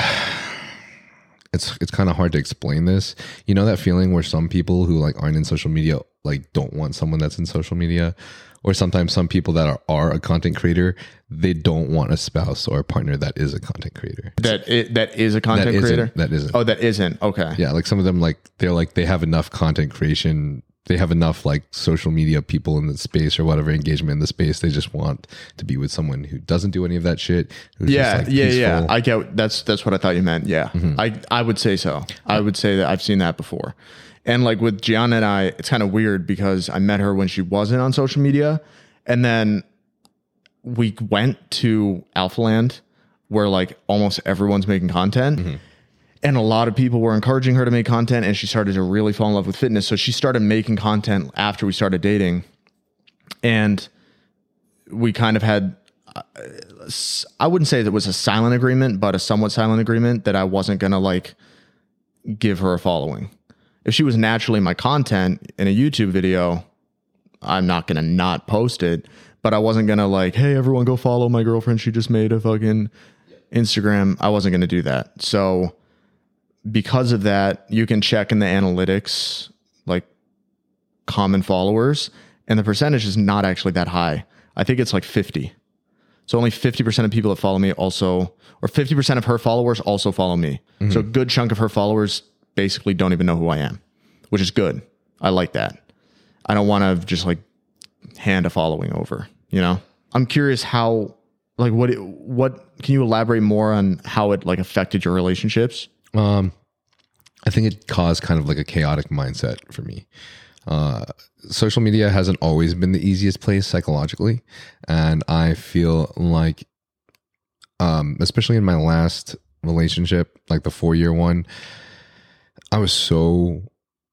S3: it's it's kind of hard to explain this. You know that feeling where some people who like aren't in social media like don't want someone that's in social media or sometimes some people that are, are a content creator, they don't want a spouse or a partner that is a content creator.
S1: that that is a
S3: That
S1: content
S3: isn't-
S1: creator.
S3: that isn't.
S1: Oh, that isn't. Okay.
S3: Yeah, like some of them like they're like they have enough content creation they have enough like social media people in the space or whatever engagement in the space. They just want to be with someone who doesn't do any of that shit. Who's
S1: Yeah,
S3: just, like,
S1: yeah, yeah.
S3: peaceful. Mm-hmm.
S1: I get that's that's what I thought you meant. Yeah, I I would say so. I would say that I've seen that before. And like with Gianna and I, it's kind of weird because I met her when she wasn't on social media, and then we went to Alphaland, where like almost everyone's making content.
S3: Mm-hmm.
S1: And a lot of people were encouraging her to make content, and she started to really fall in love with fitness. So she started making content after we started dating, and we kind of had uh, I wouldn't say that was a silent agreement, but a somewhat silent agreement that I wasn't gonna like give her a following. If she was naturally my content in a YouTube video, I'm not gonna not post it. But I wasn't gonna like, hey everyone go follow my girlfriend. She just made a fucking Instagram. I wasn't gonna do that. So because of that, you can check in the analytics like common followers, and the percentage is not actually that high. I think it's like 50. So only 50% of people that follow me also, or 50% of her followers also follow me. So mm-hmm. a good chunk of her followers basically don't even know who I am, which is good. I like that. I don't want to just like hand a following over, you know? I'm curious how, like, what, it, what, can you elaborate more on how it like affected your relationships?
S3: Um, I think it caused kind of like a chaotic mindset for me. Uh, social media hasn't always been the easiest place psychologically, and I feel like, um, especially in my last relationship, like the four year one, I was so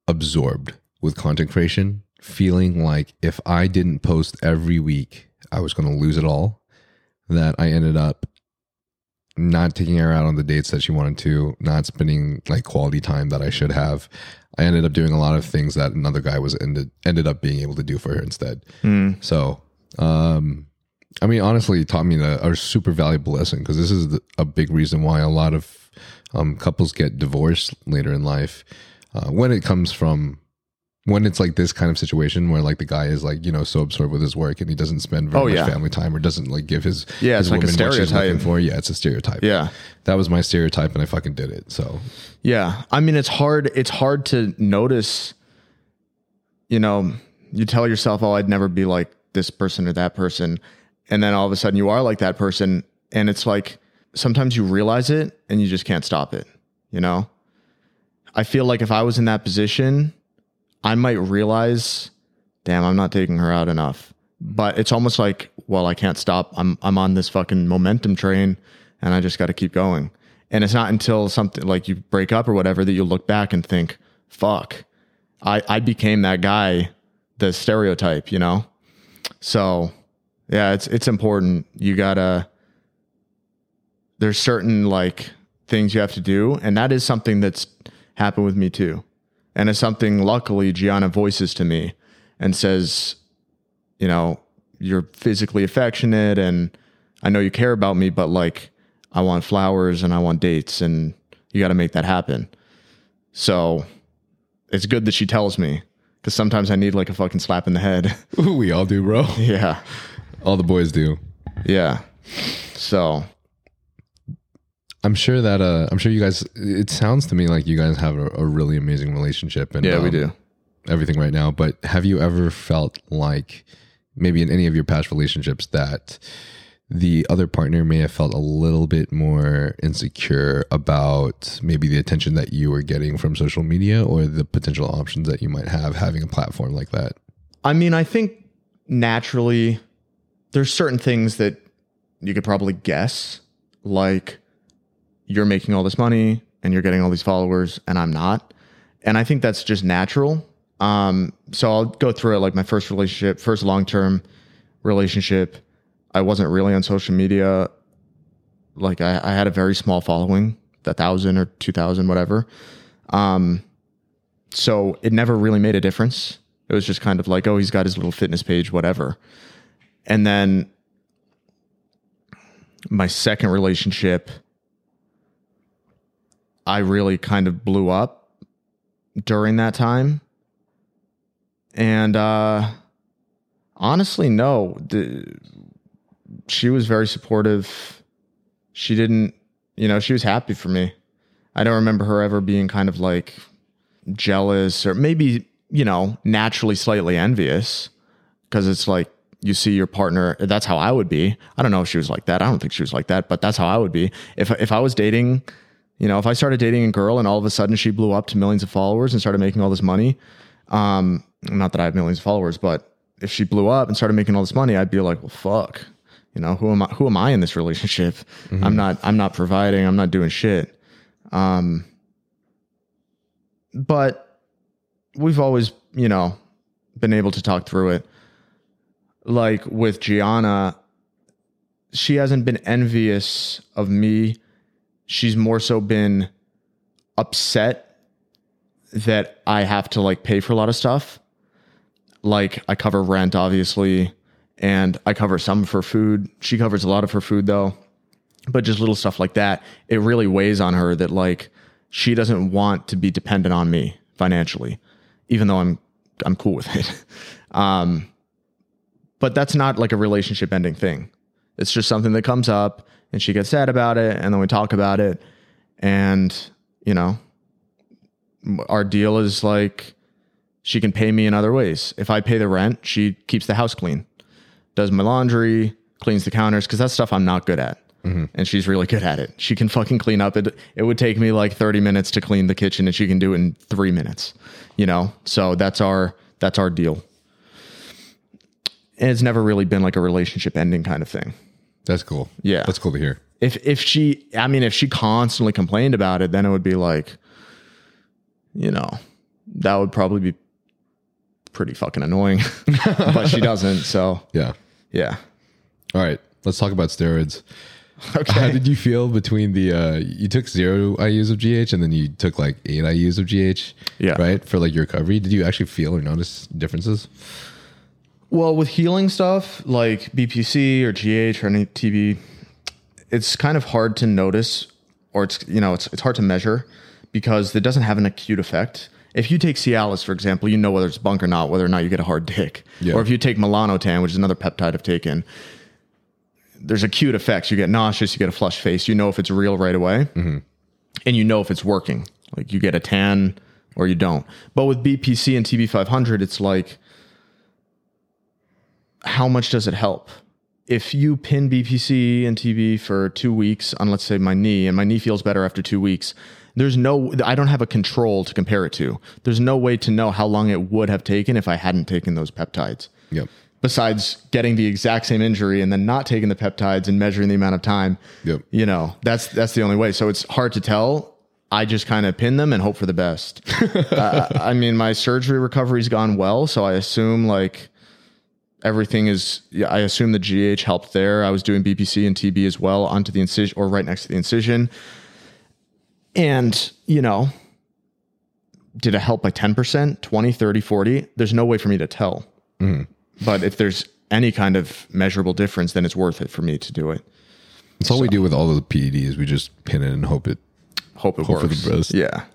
S3: absorbed with content creation, feeling like if I didn't post every week, I was going to lose it all. That I ended up not taking her out on the dates that she wanted to, not spending like quality time that I should have. I ended up doing a lot of things that another guy was ended ended up being able to do for her instead. So, um, I mean, honestly, it taught me a, a super valuable lesson because this is the, a big reason why a lot of um, couples get divorced later in life uh, when it comes from when it's like this kind of situation where like the guy is like you know so absorbed with his work and he doesn't spend very
S1: Oh,
S3: much
S1: yeah.
S3: family time or doesn't like give his
S1: Yeah,
S3: his
S1: it's like a
S3: what she's looking
S1: stereotype.
S3: for. Yeah, it's a stereotype.
S1: Yeah.
S3: that was my stereotype and I fucking did it. So
S1: Yeah. I mean, it's hard. It's hard to notice, you know, you tell yourself, oh, I'd never be like this person or that person. And then all of a sudden you are like that person. And it's like sometimes you realize it and you just can't stop it, you know? I feel like if I was in that position, I might realize, damn, I'm not taking her out enough. But it's almost like, well, I can't stop. I'm I'm on this fucking momentum train and I just got to keep going. And it's not until something like you break up or whatever that you look back and think, fuck, I, I became that guy, the stereotype, you know? So yeah, it's it's important. You gotta there's certain like things you have to do, and that is something that's happened with me too. And it's something luckily Gianna voices to me and says, you know, you're physically affectionate and I know you care about me, but like I want flowers and I want dates and you got to make that happen. So it's good that she tells me Because sometimes I need like a fucking slap in the head.
S3: Ooh, [LAUGHS] we all do, bro.
S1: yeah.
S3: All the boys do.
S1: Yeah. So
S3: I'm sure that uh I'm sure you guys it sounds to me like you guys have a, a really amazing relationship and
S1: yeah, we
S3: um,
S1: do.
S3: everything right now, but have you ever felt like maybe in any of your past relationships that the other partner may have felt a little bit more insecure about maybe the attention that you were getting from social media or the potential options that you might have having a platform like that?
S1: I mean, I think naturally there's certain things that you could probably guess, like you're making all this money and you're getting all these followers and I'm not. And I think that's just natural. Um, so I'll go through it like my first relationship, first long term relationship. I wasn't really on social media. Like I, I had a very small following, a thousand or two thousand, whatever. Um, so it never really made a difference. It was just kind of like, oh, he's got his little fitness page, whatever. And then my second relationship, I really kind of blew up during that time. And uh, honestly, no. The, she was very supportive. She didn't, you know, she was happy for me. I don't remember her ever being kind of like jealous or maybe, you know, naturally slightly envious because it's like you see your partner. That's how I would be. I don't know if she was like that. I don't think she was like that, but that's how I would be. If, if I was dating, you know, if I started dating a girl and all of a sudden she blew up to millions of followers and started making all this money, um, not that I have millions of followers, but if she blew up and started making all this money, I'd be like, well, fuck. You know, who am I? Who am I in this relationship? I'm not. I'm not providing. I'm not doing shit. Um, but we've always, you know, been able to talk through it. Like with Gianna, she hasn't been envious of me. She's more so been upset that I have to like pay for a lot of stuff. Like I cover rent, obviously, and I cover some for food. She covers a lot of her food though. But just little stuff like that, it really weighs on her that like she doesn't want to be dependent on me financially, even though I'm I'm cool with it. [LAUGHS] Um, but that's not like a relationship ending thing. It's just something that comes up and she gets sad about it and then we talk about it and you know our deal is like she can pay me in other ways. If I pay the rent, she keeps the house clean, does my laundry, cleans the counters because that's stuff I'm not good at. Mm-hmm. And she's really good at it. She can fucking clean up. It it would take me like 30 minutes to clean the kitchen and she can do it in 3 minutes. You know? So that's our that's our deal. And it's never really been like a relationship ending kind of thing.
S3: That's cool.
S1: Yeah.
S3: That's cool to hear.
S1: If if she I mean if she constantly complained about it, then it would be like you know, that would probably be pretty fucking annoying. [LAUGHS] but she doesn't, so
S3: Yeah.
S1: yeah.
S3: All right. Let's talk about steroids. [LAUGHS]
S1: Okay.
S3: How did you feel between the uh you took zero IUs of GH and then you took like eight IUs of GH?
S1: Yeah.
S3: Right? For like your recovery. Did you actually feel or notice differences?
S1: Well, with healing stuff like BPC or GH or any TB, it's kind of hard to notice, or it's you know it's it's hard to measure because it doesn't have an acute effect. If you take Cialis, for example, you know whether it's bunk or not, whether or not you get a hard dick.
S3: Yeah.
S1: Or if you take Melanotan, which is another peptide I've taken, there's acute effects. You get nauseous, you get a flushed face. You know if it's real right away, mm-hmm. and you know if it's working. Like you get a tan or you don't. But with BPC and TB500, it's like how much does it help? If you pin BPC and TB for two weeks on, let's say, my knee, and my knee feels better after two weeks, there's no, I don't have a control to compare it to. There's no way to know how long it would have taken if I hadn't taken those peptides.
S3: Yep.
S1: Besides getting the exact same injury and then not taking the peptides and measuring the amount of time,
S3: Yep.
S1: you know, that's that's the only way. So it's hard to tell. I just kind of pin them and hope for the best. [LAUGHS] uh, I mean, my surgery recovery's gone well, so I assume like everything is. Yeah, I assume the GH helped there. I was doing BPC and TB as well onto the incision or right next to the incision, and you know, did it help by 10%, 20, 30, 40? There's no way for me to tell. Mm-hmm. But if there's any kind of measurable difference, then it's worth it for me to do it.
S3: That's all we do with all of the PEDs. We just pin it and hope it.
S1: Hope it
S3: Hope for
S1: works. Yeah. [LAUGHS]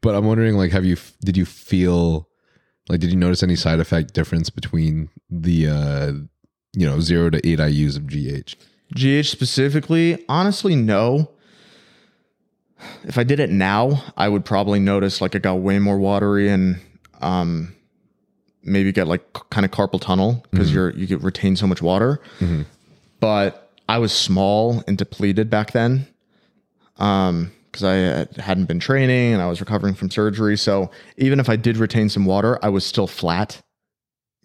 S3: But I'm wondering, like, have you did you feel Like, did you notice any side effect difference between the, uh, you know, zero to eight IUs of GH?
S1: GH specifically, honestly, no. If I did it now, I would probably notice like it got way more watery and um maybe get like kind of carpal tunnel because you're you get retain so much water. But I was small and depleted back then. Um because I had- hadn't been training and I was recovering from surgery. So even if I did retain some water, I was still flat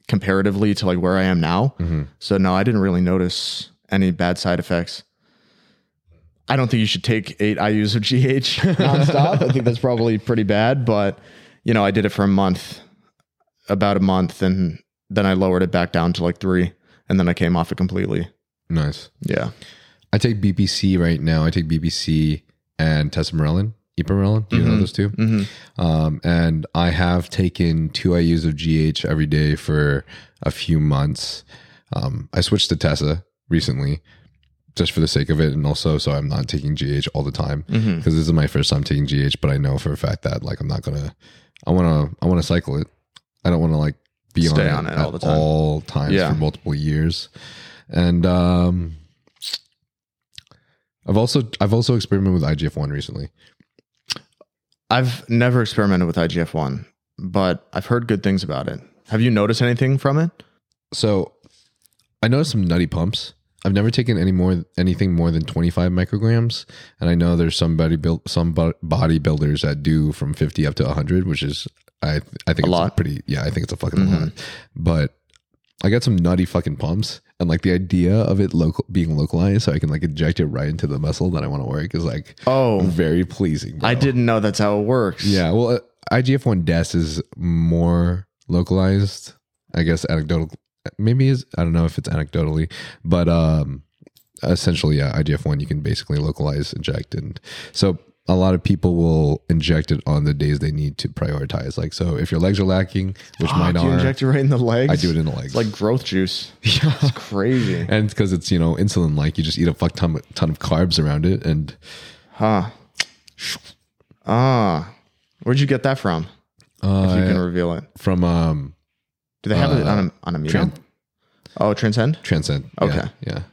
S1: comparatively to like where I am now. Mm-hmm. So no, I didn't really notice any bad side effects. I don't think you should take eight IUs of GH [LAUGHS] nonstop. I think that's probably pretty bad, but you know, I did it for a month, about a month, and then I lowered it back down to like three, and then I came off it completely.
S3: Nice.
S1: Yeah.
S3: I take BPC right now. I take BPC and Tesamorelin, Ipamorelin. Do you know those 2 Um, and I have taken two IUs of GH every day for a few months. Um, I switched to Tessa recently just for the sake of it. And also, so I'm not taking GH all the time because this is my first time taking GH, but I know for a fact that like, I'm not going to, I want to, I want to cycle it. I don't want to like be
S1: Stay
S3: on,
S1: on it
S3: at
S1: all the time.
S3: all times
S1: Yeah.
S3: for multiple years. And, um, I've also I've also experimented with IGF one recently.
S1: I've never experimented with IGF 1, but I've heard good things about it. Have you noticed anything from it?
S3: So I noticed some nutty pumps. I've never taken any more anything more than 25 micrograms, and I know there's some body build some bodybuilders that do from 50 up to 100, which is I I think
S1: A
S3: it's
S1: lot.
S3: pretty yeah I think it's a fucking mm-hmm. lot. But I got some nutty fucking pumps, and like the idea of it local being localized, so I can like inject it right into the muscle that I want to work is like
S1: Oh,
S3: very pleasing. bro.
S1: I didn't know that's how it works.
S3: Yeah, well, uh, IGF one DES is more localized. I guess anecdotal. Maybe is I don't know if it's anecdotally, but um, essentially, yeah, IGF one you can basically localize, inject, and so a lot of people will inject it on the days they need to prioritize. Like, so if your legs are lacking, which mine
S1: Do you
S3: are,
S1: inject it right in the legs?
S3: I do it in the legs.
S1: It's like growth juice. [LAUGHS]
S3: yeah,
S1: It's crazy.
S3: and because it's you know insulin like, you just eat a fuck ton ton of carbs around it, and
S1: Huh. Ah. Where'd you get that from? If you
S3: uh,
S1: can reveal it.
S3: from um
S1: Do they have it
S3: uh,
S1: on a on a meal?
S3: Tran-
S1: oh, Transcend?
S3: Transcend.
S1: Okay.
S3: Yeah, yeah.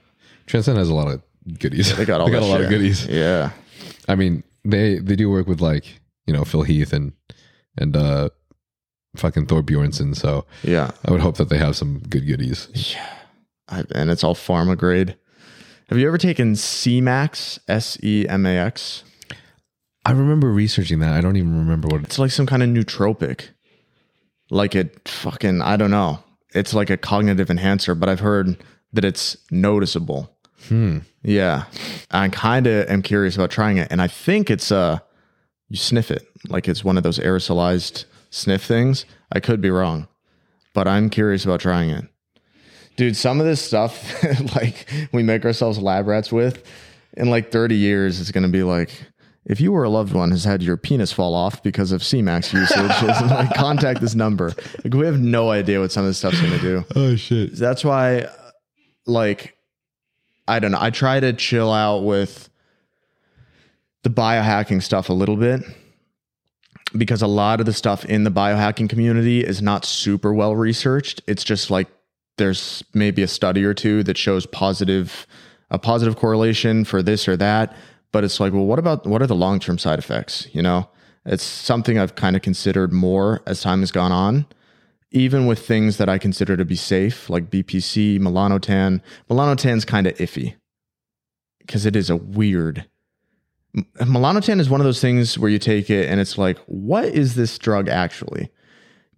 S3: Transcend has a lot of goodies.
S1: They got all [LAUGHS]
S3: they got a lot of goodies.
S1: Yeah.
S3: I mean, they they do work with like you know Phil Heath and and uh fucking Thor Bjornsson. So
S1: Yeah.
S3: I would hope that they have some good goodies.
S1: I, and it's all pharma grade. Have you ever taken Semax? S E M A X?
S3: I remember researching that. I don't even remember what.
S1: It's like some kind of nootropic. Like it fucking, I don't know. It's like a cognitive enhancer, but I've heard that it's noticeable.
S3: Hmm.
S1: Yeah. I kind of am curious about trying it. And I think it's, uh, you sniff it like it's one of those aerosolized sniff things. I could be wrong, but I'm curious about trying it. Dude, some of this stuff, [LAUGHS] like we make ourselves lab rats with, in like 30 years, it's going to be like, if you or a loved one has had your penis fall off because of Semax [LAUGHS] usage, like contact this number. Like we have no idea what some of this stuff's going to do.
S3: Oh shit.
S1: That's why, like, I don't know. I try to chill out with the biohacking stuff a little bit because a lot of the stuff in the biohacking community is not super well researched. It's just like there's maybe a study or two that shows positive a positive correlation for this or that, but it's like, well, what about what are the long-term side effects, you know? It's something I've kind of considered more as time has gone on even with things that I consider to be safe, like BPC, melanotan. Melanotan's kind of iffy because it is a weird. Melanotan is one of those things where you take it and it's like, what is this drug actually?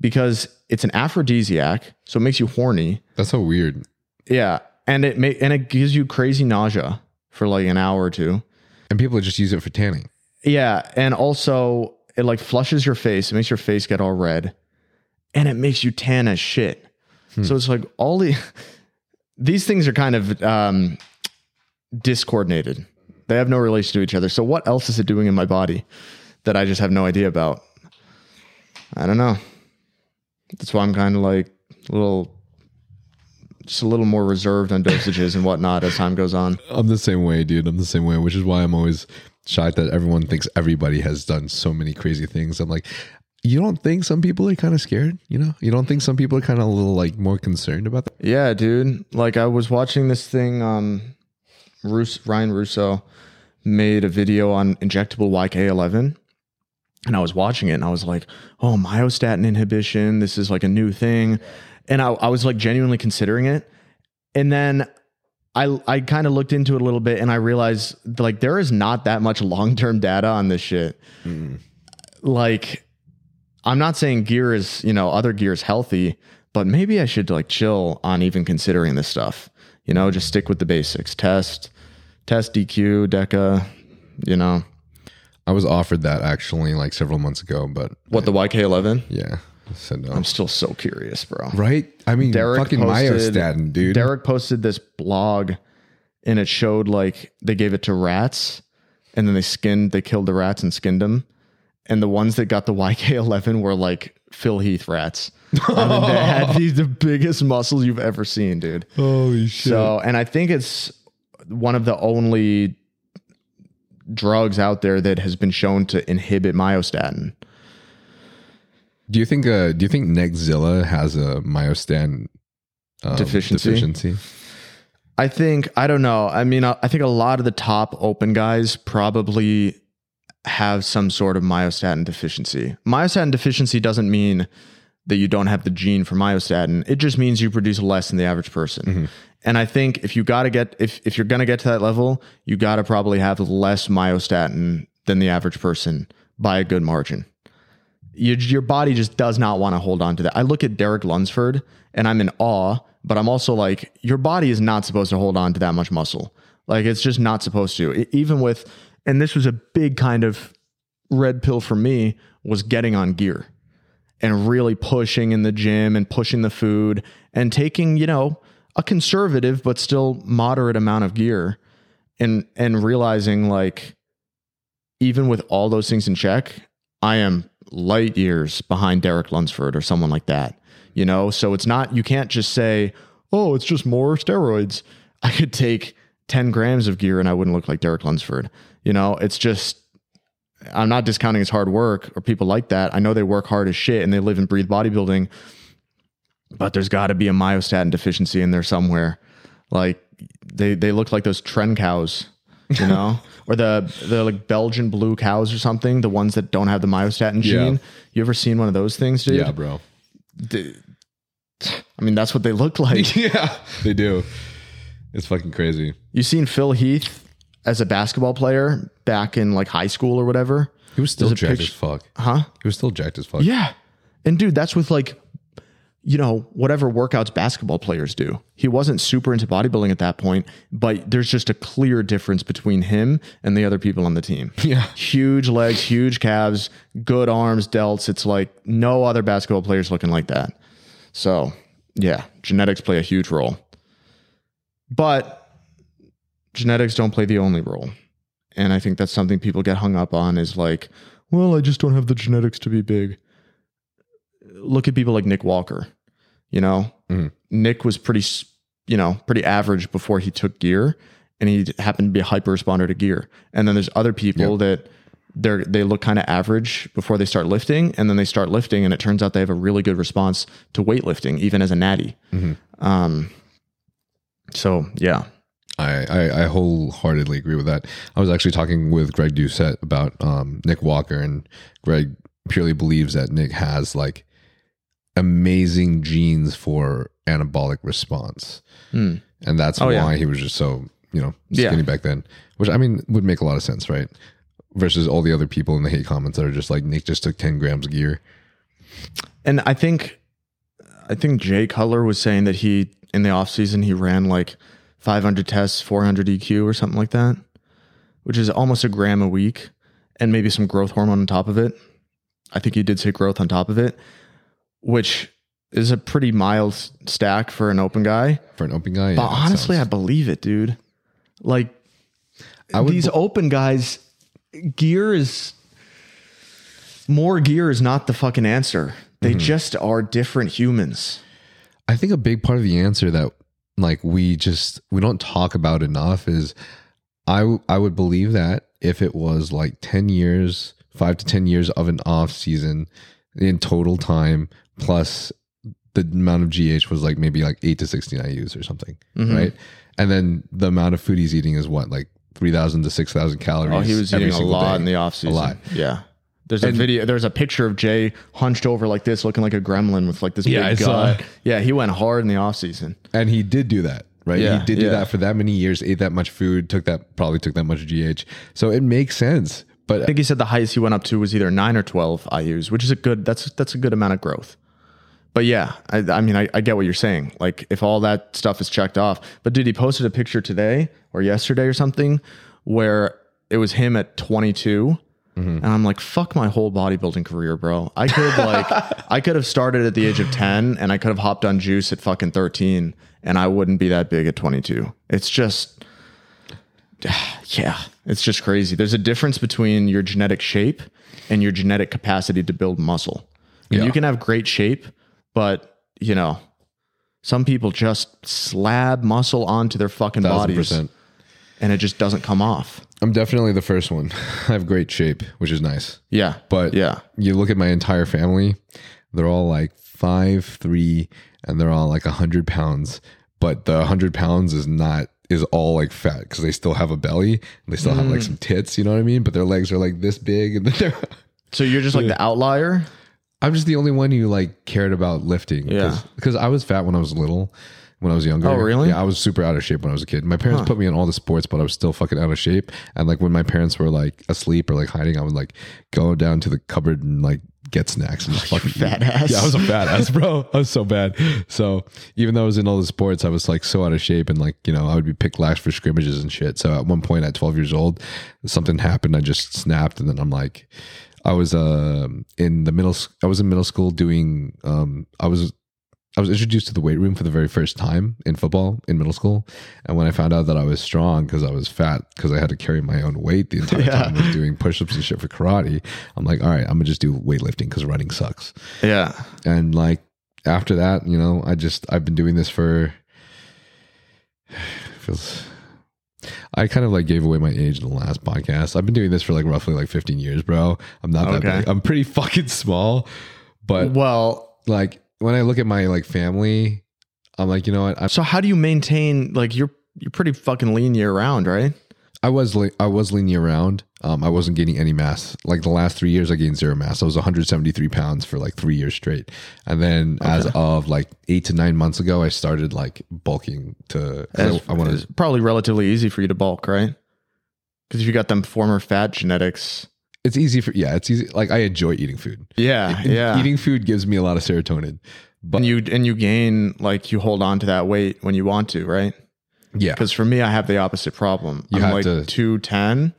S1: Because it's an aphrodisiac, so it makes you horny.
S3: That's so weird.
S1: Yeah, and it may, and it gives you crazy nausea for like an hour or two.
S3: And people just use it for tanning.
S1: Yeah, and also it like flushes your face. It makes your face get all red, and it makes you tan as shit. So it's like all the [LAUGHS] these things are kind of um, discoordinated. They have no relation to each other. So what else is it doing in my body that I just have no idea about? I don't know. That's why I'm kind of like a little, just a little more reserved on dosages and whatnot as time goes on.
S3: I'm the same way, dude. I'm the same way, which is why I'm always shocked that everyone thinks everybody has done so many crazy things. I'm like, you don't think some people are kind of scared? You know, you don't think some people are kind of a little like more concerned about that?
S1: Yeah, dude. Like I was watching this thing. Um, Rus- Ryan Russo made a video on injectable YK11, and I was watching it, and I was like, "Oh, myostatin inhibition. This is like a new thing," and I, I was like genuinely considering it, and then. I, I kind of looked into it a little bit and I realized like there is not that much long term data on this shit. Like I'm not saying gear is, you know, other gear is healthy, but maybe I should like chill on even considering this stuff. You know, just stick with the basics. Test, test DQ, DECA, you know.
S3: I was offered that actually like several months ago, but
S1: What the YK11?
S3: yeah, I said no.
S1: I'm still so curious, bro.
S3: right? I mean,
S1: Derek
S3: fucking
S1: posted-
S3: myostatin, dude.
S1: Derek posted this blog and it showed like they gave it to rats and then they skinned, they killed the rats and skinned them. And the ones that got the YK11 were like Phil Heath rats. and then they [LAUGHS] had these the biggest muscles you've ever seen, dude.
S3: Holy shit!
S1: So, and I think it's one of the only drugs out there that has been shown to inhibit myostatin.
S3: do you think? Uh, do you think Nexzilla has a myostatin um,
S1: Deficiency?
S3: Deficiency.
S1: I think I don't know. I mean, I I think a lot of the top open guys probably have some sort of myostatin deficiency. Myostatin deficiency doesn't mean that you don't have the gene for myostatin. It just means you produce less than the average person. Mm-hmm. And I think if you got to get if if you're going to get to that level, you got to probably have less myostatin than the average person by a good margin. You, your body just does not want to hold on to that. I look at Derek Lunsford and I'm in awe, but I'm also like, your body is not supposed to hold on to that much muscle. Like it's just not supposed to. E- even with, and this was a big kind of red pill for me was getting on gear and really pushing in the gym and pushing the food and taking, you know, a conservative but still moderate amount of gear and and realizing like even with all those things in check, I am light years behind Derek Lunsford or someone like that. You know, so it's not you can't just say, "Oh, it's just more steroids." I could take 10 grams of gear and I wouldn't look like Derek Lunsford. You know, it's just I'm not discounting his hard work or people like that. I know they work hard as shit and they live and breathe bodybuilding, but there's got to be a myostatin deficiency in there somewhere. Like they they look like those trend cows, you know, [LAUGHS] or the the like Belgian blue cows or something. The ones that don't have the myostatin
S3: Yeah.
S1: gene. You ever seen one of those things, dude?
S3: Yeah, bro.
S1: The- I mean, that's what they look like. [LAUGHS]
S3: yeah, they do. It's fucking crazy.
S1: you seen Phil Heath as a basketball player back in like high school or whatever?
S3: He was still jacked
S1: picture-
S3: as fuck.
S1: Huh?
S3: He was still jacked as fuck.
S1: Yeah. And dude, that's with like, you know, whatever workouts basketball players do. He wasn't super into bodybuilding at that point, but there's just a clear difference between him and the other people on the team. [LAUGHS]
S3: Yeah.
S1: Huge legs, huge calves, good arms, delts. It's like no other basketball players looking like that. So, yeah, genetics play a huge role. But genetics don't play the only role. And I think that's something people get hung up on is like, well, I just don't have the genetics to be big. Look at people like Nick Walker. You know,
S3: Mhm.
S1: Nick was pretty, you know, pretty average before he took gear, and he happened to be a hyper responder to gear. And then there's other people that they're they look kind of average before they start lifting, and then they start lifting, and it turns out they have a really good response to weightlifting, even as a natty. Um, so yeah,
S3: I, I, I wholeheartedly agree with that. I was actually talking with Greg Doucette about um, Nick Walker, and Greg purely believes that Nick has like amazing genes for anabolic response,
S1: Hmm.
S3: and that's
S1: Oh,
S3: why
S1: yeah.
S3: he was just so you know
S1: Yeah.
S3: skinny back then. Which I mean would make a lot of sense, right? Versus all the other people in the hate comments that are just like Nick just took ten grams of gear.
S1: And I think I think Jay Cutler was saying that he in the off season he ran like 500 tests, 400 EQ or something like that, which is almost a gram a week and maybe some growth hormone on top of it. I think he did say growth on top of it, which is a pretty mild stack for an open guy.
S3: For an open guy,
S1: But
S3: yeah, that
S1: honestly, I believe it, dude. Like these open guys, gear is more gear is not the fucking answer. They
S3: Mm-hmm.
S1: just are different humans.
S3: I think a big part of the answer that like we just we don't talk about enough is I w- I would believe that if it was like 10 years, 5 to 10 years of an off season in total time plus the amount of GH was like maybe like 8 to 16 IUs or something,
S1: Mm-hmm.
S3: right? And then the amount of food he's eating is what like 3000 to 6000 calories.
S1: Oh, he was eating a lot
S3: day.
S1: in the off season.
S3: A lot.
S1: Yeah. There's a video. There's a picture of Jay hunched over like this, looking like a gremlin with like this
S3: Yeah,
S1: big
S3: I saw
S1: gut. Yeah, he went hard in the off season.
S3: And he did do that, right?
S1: Yeah,
S3: he did do that for that many years, ate that much food, took that probably took that much GH. So it makes sense. But
S1: I think he said the highest he went up to was either nine or twelve IU's, which is a good. That's that's a good amount of growth. But yeah, I, I mean, I, I get what you're saying. Like, if all that stuff is checked off, but dude, he posted a picture today or yesterday or something where it was him at 22, Mm-hmm. and I'm like, fuck my whole bodybuilding career, bro. I could like, [LAUGHS] I could have started at the age of 10, and I could have hopped on juice at fucking 13, and I wouldn't be that big at 22. It's just, [SIGHS] yeah, it's just crazy. There's a difference between your genetic shape and your genetic capacity to build muscle.
S3: Yeah.
S1: You can have great shape, but you know, some people just slab muscle onto their fucking bodies
S3: percent.
S1: and it just doesn't come off.
S3: I'm definitely the first one. [LAUGHS] I have great shape, which is nice.
S1: Yeah.
S3: But
S1: yeah.
S3: you look at my entire family, they're all like five, three, and they're all like a hundred pounds. But the hundred pounds is not is all like fat because they still have a belly they still have
S1: Mm.
S3: like some tits, you know what I mean? But their legs are like this big and then they're [LAUGHS]
S1: So you're just like the outlier?
S3: I'm just the only one who like cared about lifting.
S1: Yeah.
S3: Because I was fat when I was little, when I was younger.
S1: Oh, really?
S3: Yeah, I was super out of shape when I was a kid. My parents put me in all the sports, but I was still fucking out of shape. And like when my parents were like asleep or like hiding, I would like go down to the cupboard and like get snacks and just fucking
S1: fat
S3: eat.
S1: ass.
S3: Yeah, I was a fat ass, [LAUGHS] bro. I was so bad. So even though I was in all the sports, I was like so out of shape and like, you know, I would be picked last for scrimmages and shit. So at one point at 12 years old, something happened. I just snapped and then I'm like, I was um in the middle. I was in middle school doing. Um, I was I was introduced to the weight room for the very first time in football in middle school, and when I found out that I was strong because I was fat because I had to carry my own weight the entire time I was doing push-ups and shit for karate, I'm like, all right, I'm gonna just do weightlifting because running sucks.
S1: Yeah.
S3: And like after that, you know, I just I've been doing this for [SIGHS] feels. I kind of like gave away my age in the last podcast. I've been doing this for like roughly like 15 years, bro. I'm not that big. I'm pretty fucking small, but
S1: Well,
S3: like when I look at my like family, I'm like, you know what? I,
S1: so how do you maintain like you're you're pretty fucking lean year round, right?
S3: I was le- I was leaning around. Um, I wasn't gaining any mass. Like the last three years, I gained zero mass. I was 173 pounds for like three years straight. And then as of like eight to nine months ago, I started like bulking to.
S1: It's,
S3: I, I want to.
S1: probably relatively easy for you to bulk, right? Because if you got them former fat genetics.
S3: It's easy for yeah. It's easy. Like I enjoy eating food.
S1: Yeah, yeah.
S3: Eating food gives me a lot of serotonin. But
S1: and you and you gain like you hold on to that weight when you want to, right?
S3: yeah,
S1: Because for me, I have the opposite problem.
S3: You
S1: I'm like
S3: to-
S1: two ten,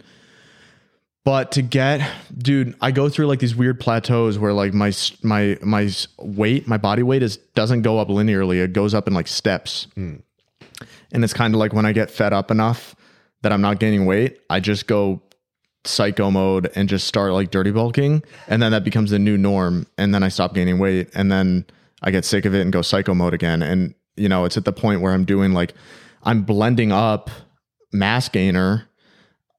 S1: but to get, dude, I go through like these weird plateaus where like my my my weight, my body weight is doesn't go up linearly. It goes up in like steps,
S3: Hmm.
S1: and it's kind of like when I get fed up enough that I'm not gaining weight, I just go psycho mode and just start like dirty bulking, and then that becomes the new norm, and then I stop gaining weight, and then I get sick of it and go psycho mode again, and you know it's at the point where I'm doing like I'm blending up mass gainer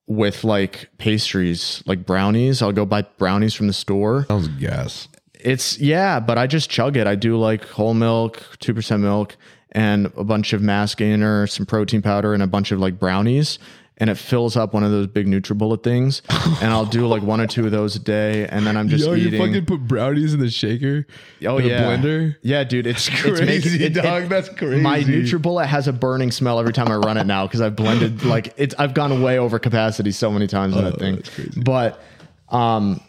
S1: with like pastries, like brownies. I'll go buy brownies from the store.
S3: sounds gas.
S1: It's yeah, but I just chug it. I do like whole milk, two percent milk, and a bunch of mass gainer, some protein powder, and a bunch of like brownies. And it fills up one of those big NutriBullet things, and I'll do like one or two of those a day, and then I'm just
S3: Yo,
S1: eating.
S3: you fucking put brownies in the shaker.
S1: oh yeah,
S3: blender.
S1: Yeah, dude, it's [LAUGHS] it's
S3: Crazy,
S1: making it,
S3: dog.
S1: it-
S3: That's crazy.
S1: My NutriBullet has a burning smell every time I run it now because I've blended like it's. I've gone way over capacity so many times in that thing.
S3: Oh, that's crazy.
S1: But um,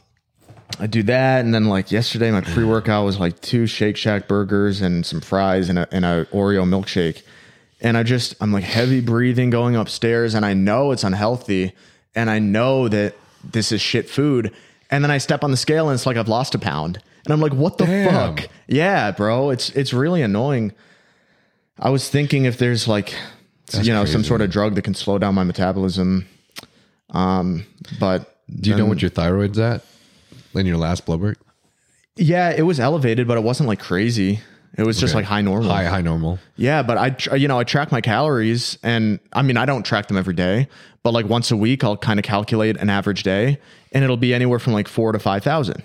S1: I do that, and then like yesterday, my pre workout was like two Shake Shack burgers and some fries and a and a Oreo milkshake, and I just I'm like heavy breathing going upstairs, and I know it's unhealthy, and I know that this is shit food, and then I step on the scale and it's like I've lost a pound, and I'm like, what the
S3: Damn.
S1: fuck? Yeah, bro, it's it's really annoying. I was thinking if there's like you know some sort of drug that can slow down my metabolism, um, but
S3: Do you know what your thyroid's at? In your last blood work?
S1: Yeah, it was elevated, but it wasn't like crazy. It was just
S3: Okay.
S1: like high normal.
S3: High, high normal.
S1: Yeah, but I, tr- you know, I track my calories, and I mean, I don't track them every day, but like once a week, I'll kind of calculate an average day, and it'll be anywhere from like four to five thousand.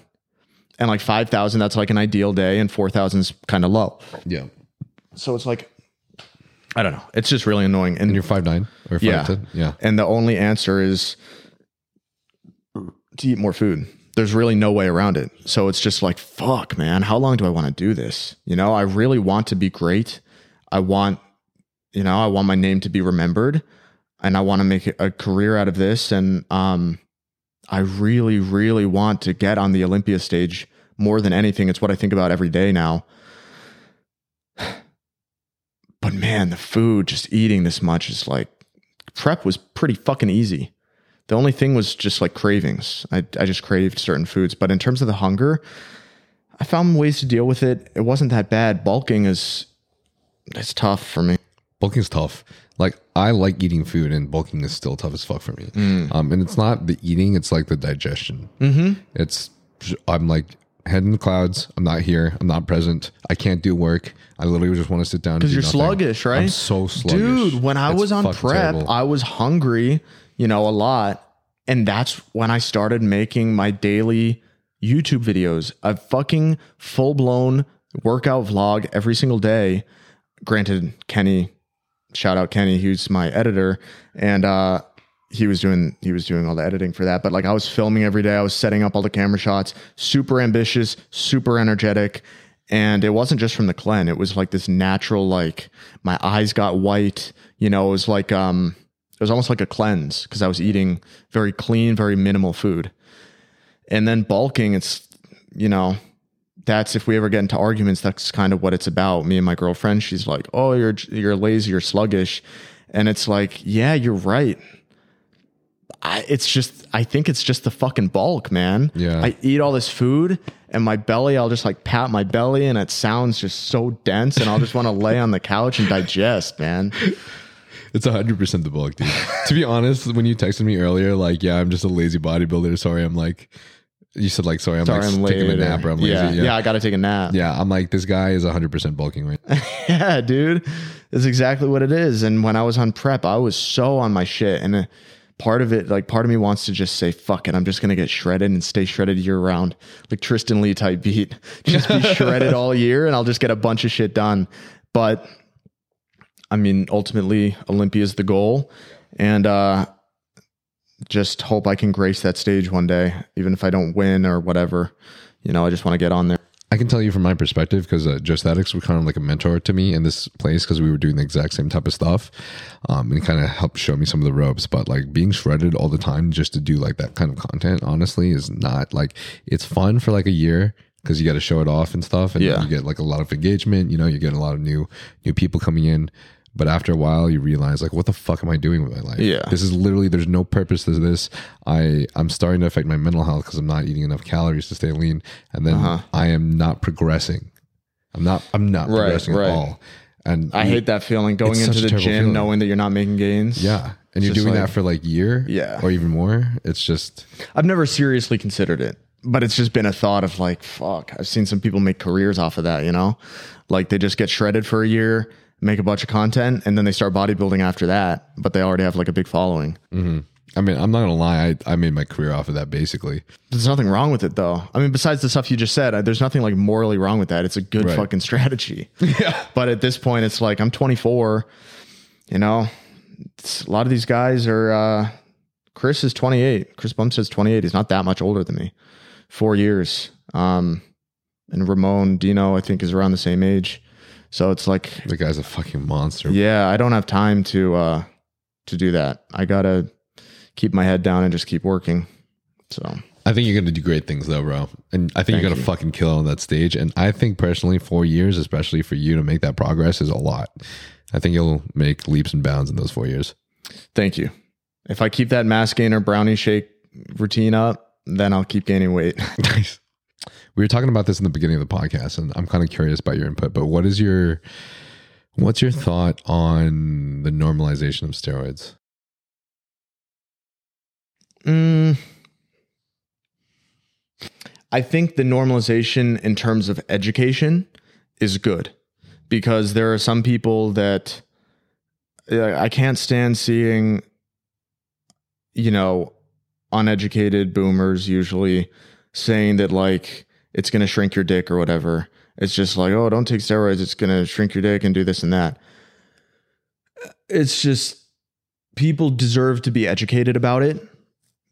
S1: and like 5000 that's like an ideal day and 4000 is kind of low
S3: Yeah.
S1: so it's like i don't know it's just really annoying and
S3: And you're five nine or five
S1: yeah
S3: ten. Yeah.
S1: and the only answer is to eat more food there's really no way around it. So it's just like fuck man how long do i want to do this? You know i really want to be great. I want you know i want my name to be remembered and i want to make a career out of this and um i really really want to get on the olympia stage more than anything. It's what i think about every day now. [SIGHS] But man the food just eating this much is like prep was pretty fucking easy the only thing was just like cravings. I, I just craved certain foods. But in terms of the hunger, I found ways to deal with it. It wasn't that bad. Bulking is it's tough for me.
S3: bulking's tough. Like I like eating food, and bulking is still tough as fuck for me.
S1: Mm.
S3: Um, and it's not the eating; it's like the digestion. Mm-hmm. It's I'm like head in the clouds. I'm not here. I'm not present. I can't do work. I literally just want to sit down
S1: Because
S3: do
S1: you're
S3: nothing.
S1: sluggish, right?
S3: I'm so sluggish,
S1: Dude, when I
S3: It's
S1: was on prep,
S3: terrible.
S1: I was hungry, you know, a lot. And that's when I started making my daily YouTube videos. A fucking full blown workout vlog every single day. Granted, Kenny, shout out Kenny, who's my editor, and uh he was doing he was doing all the editing for that. But like I was filming every day, I was setting up all the camera shots, super ambitious, super energetic. And it wasn't just from the clen. It was like this natural, like my eyes got white. You know, it was like um it was almost like a cleanse because I was eating very clean, very minimal food. And then bulking, it's you know, that's if we ever get into arguments, that's kind of what it's about. Me and my girlfriend, she's like, "Oh, you're you're lazy, you're sluggish," and it's like, "Yeah, you're right." I, it's just, I think it's just the fucking bulk, man.
S3: Yeah.
S1: I eat all this food, and my belly, I'll just like pat my belly, and it sounds just so dense, and I'll just want to lay on the couch and digest, man.
S3: It's hundred percent the bulk, dude. [LAUGHS] to be honest, when you texted me earlier, like, yeah, I'm just a lazy bodybuilder. Sorry, I'm like, you said like, sorry, I'm
S1: Sorry,
S3: like
S1: I'm
S3: taking a nap or I'm lazy.
S1: yeah,
S3: Yeah,
S1: yeah, I got to take a nap.
S3: Yeah, I'm like, this guy is hundred percent bulking right. [LAUGHS]
S1: Yeah, dude. That's exactly what it is. And when I was on prep, I was so on my shit. And uh, part of it, like part of me wants to just say, fuck it, I'm just gonna get shredded and stay shredded year round. Like Tristyn Lee type beat. [LAUGHS] Just be shredded all year and I'll just get a bunch of shit done. But I mean, ultimately Olympia is the goal. And uh just hope I can grace that stage one day, even if I don't win or whatever. You know, I just want to get on there.
S3: I can tell you from my perspective because uh, Just Addicts were kind of like a mentor to me in this place because we were doing the exact same type of stuff, um, and kind of helped show me some of the ropes. But like being shredded all the time just to do like that kind of content, honestly, is not like it's fun for like a year because you got to show it off and stuff, and
S1: Yeah.
S3: you get like a lot of engagement. You know, you get a lot of new new people coming in. But after a while, you realize like, what the fuck am I doing with my life?
S1: Yeah.
S3: this is literally there's no purpose to this. I I'm starting to affect my mental health because I'm not eating enough calories to stay lean, and then uh-huh. I am not progressing. I'm not I'm not
S1: Right,
S3: progressing
S1: right.
S3: at all. And
S1: I
S3: you-
S1: hate that feeling going into the gym
S3: feeling.
S1: knowing that you're not making gains.
S3: yeah, and you're doing
S1: like-
S3: that for like year,
S1: Yeah.
S3: or even more. It's just
S1: I've never seriously considered it, but it's just been a thought of like, fuck, I've seen some people make careers off of that, you know? Like they just get shredded for a year, make a bunch of content, and then they start bodybuilding after that, but they already have like a big following.
S3: I mean, I'm not gonna lie. I, I made my career off of that basically.
S1: There's nothing wrong with it though. I mean, besides the stuff you just said, uh, there's nothing like morally wrong with that. It's a good
S3: Right.
S1: fucking strategy. [LAUGHS] Yeah. But at this point, it's like I'm 24. You know, a lot of these guys are. uh Chris is 28. Chris Bumstead's 28. He's not that much older than me. Four years. Um, and Ramon Dino, I think, is around the same age. So it's like,
S3: The guy's a fucking monster.
S1: yeah, I don't have time to uh to do that. I gotta keep my head down and just keep working. So
S3: I think you're gonna do great things though, bro. And I think
S1: Thank
S3: you're gonna
S1: you.
S3: fucking kill on that stage. And I think personally, four years, especially for you to make that progress, is a lot. I think you'll make leaps and bounds in those four years.
S1: Thank you. If I keep that mass gainer brownie shake routine up, then I'll keep gaining weight. [LAUGHS]
S3: Nice. We were talking about this in the beginning of the podcast, and I'm kind of curious about your input. But what is your what's your thought on the normalization of steroids?
S1: Mm, I think the normalization in terms of education is good because there are some people that uh, I can't stand seeing, you know, uneducated boomers usually saying that like it's going to shrink your dick or whatever. It's just like, oh, don't take steroids. It's going to shrink your dick and do this and that. It's just people deserve to be educated about it.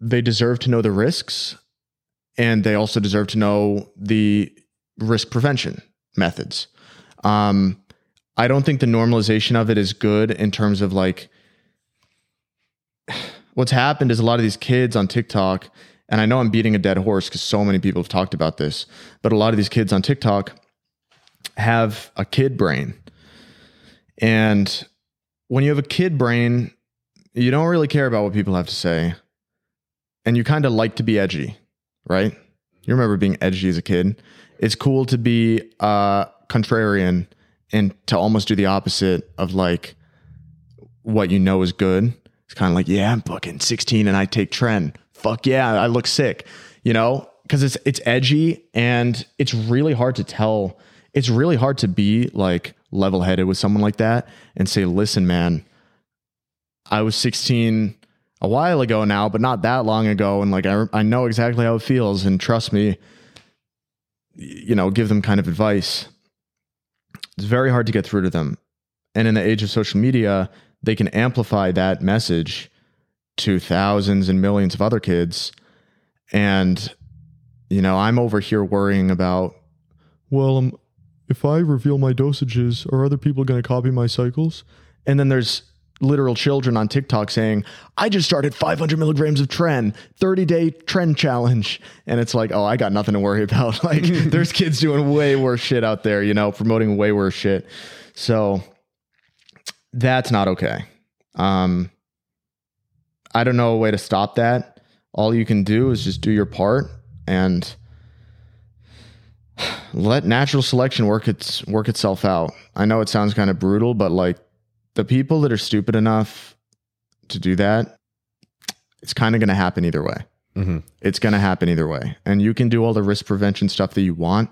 S1: They deserve to know the risks and they also deserve to know the risk prevention methods. Um, I don't think the normalization of it is good in terms of like [SIGHS] what's happened is a lot of these kids on TikTok, and I know I'm beating a dead horse because so many people have talked about this, but a lot of these kids on TikTok have a kid brain. And when you have a kid brain, you don't really care about what people have to say. And you kind of like to be edgy, right? You remember being edgy as a kid. It's cool to be uh, contrarian and to almost do the opposite of like what you know is good. It's kind of like, yeah, I'm fucking 16 and I take tren. Fuck yeah, I look sick, you know, because it's it's edgy and it's really hard to tell. It's really hard to be like level headed with someone like that and say, listen, man, I was 16 a while ago now, but not that long ago, and like I I know exactly how it feels, and trust me, you know, give them kind of advice. It's very hard to get through to them, and in the age of social media, they can amplify that message to thousands and millions of other kids. And, you know, I'm over here worrying about, well, um, if I reveal my dosages, are other people going to copy my cycles? And then there's literal children on TikTok saying, I just started 500 milligrams of Tren, 30 day Tren challenge. And it's like, oh, I got nothing to worry about. [LAUGHS] Like, [LAUGHS] there's kids doing way worse shit out there, you know, promoting way worse shit. So, that's not okay. Um, I don't know a way to stop that. All you can do is just do your part and let natural selection work its work itself out. I know it sounds kind of brutal, but like the people that are stupid enough to do that, it's kind of going to happen either way.
S3: Mm-hmm.
S1: It's going to happen either way, and you can do all the risk prevention stuff that you want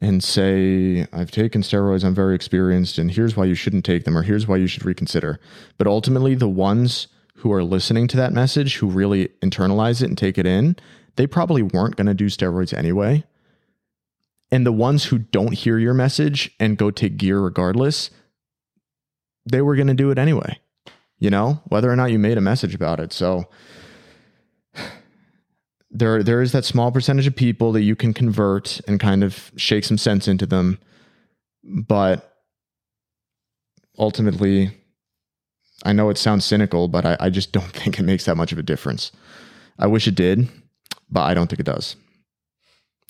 S1: and say, I've taken steroids, I'm very experienced, and here's why you shouldn't take them, or here's why you should reconsider. But ultimately, the ones who are listening to that message, who really internalize it and take it in, they probably weren't going to do steroids anyway. And the ones who don't hear your message and go take gear regardless, they were going to do it anyway, you know, whether or not you made a message about it. So, [SIGHS] there there is that small percentage of people that you can convert and kind of shake some sense into them but ultimately i know it sounds cynical but I, I just don't [LAUGHS] think it makes that much of a difference i wish it did but i don't think it does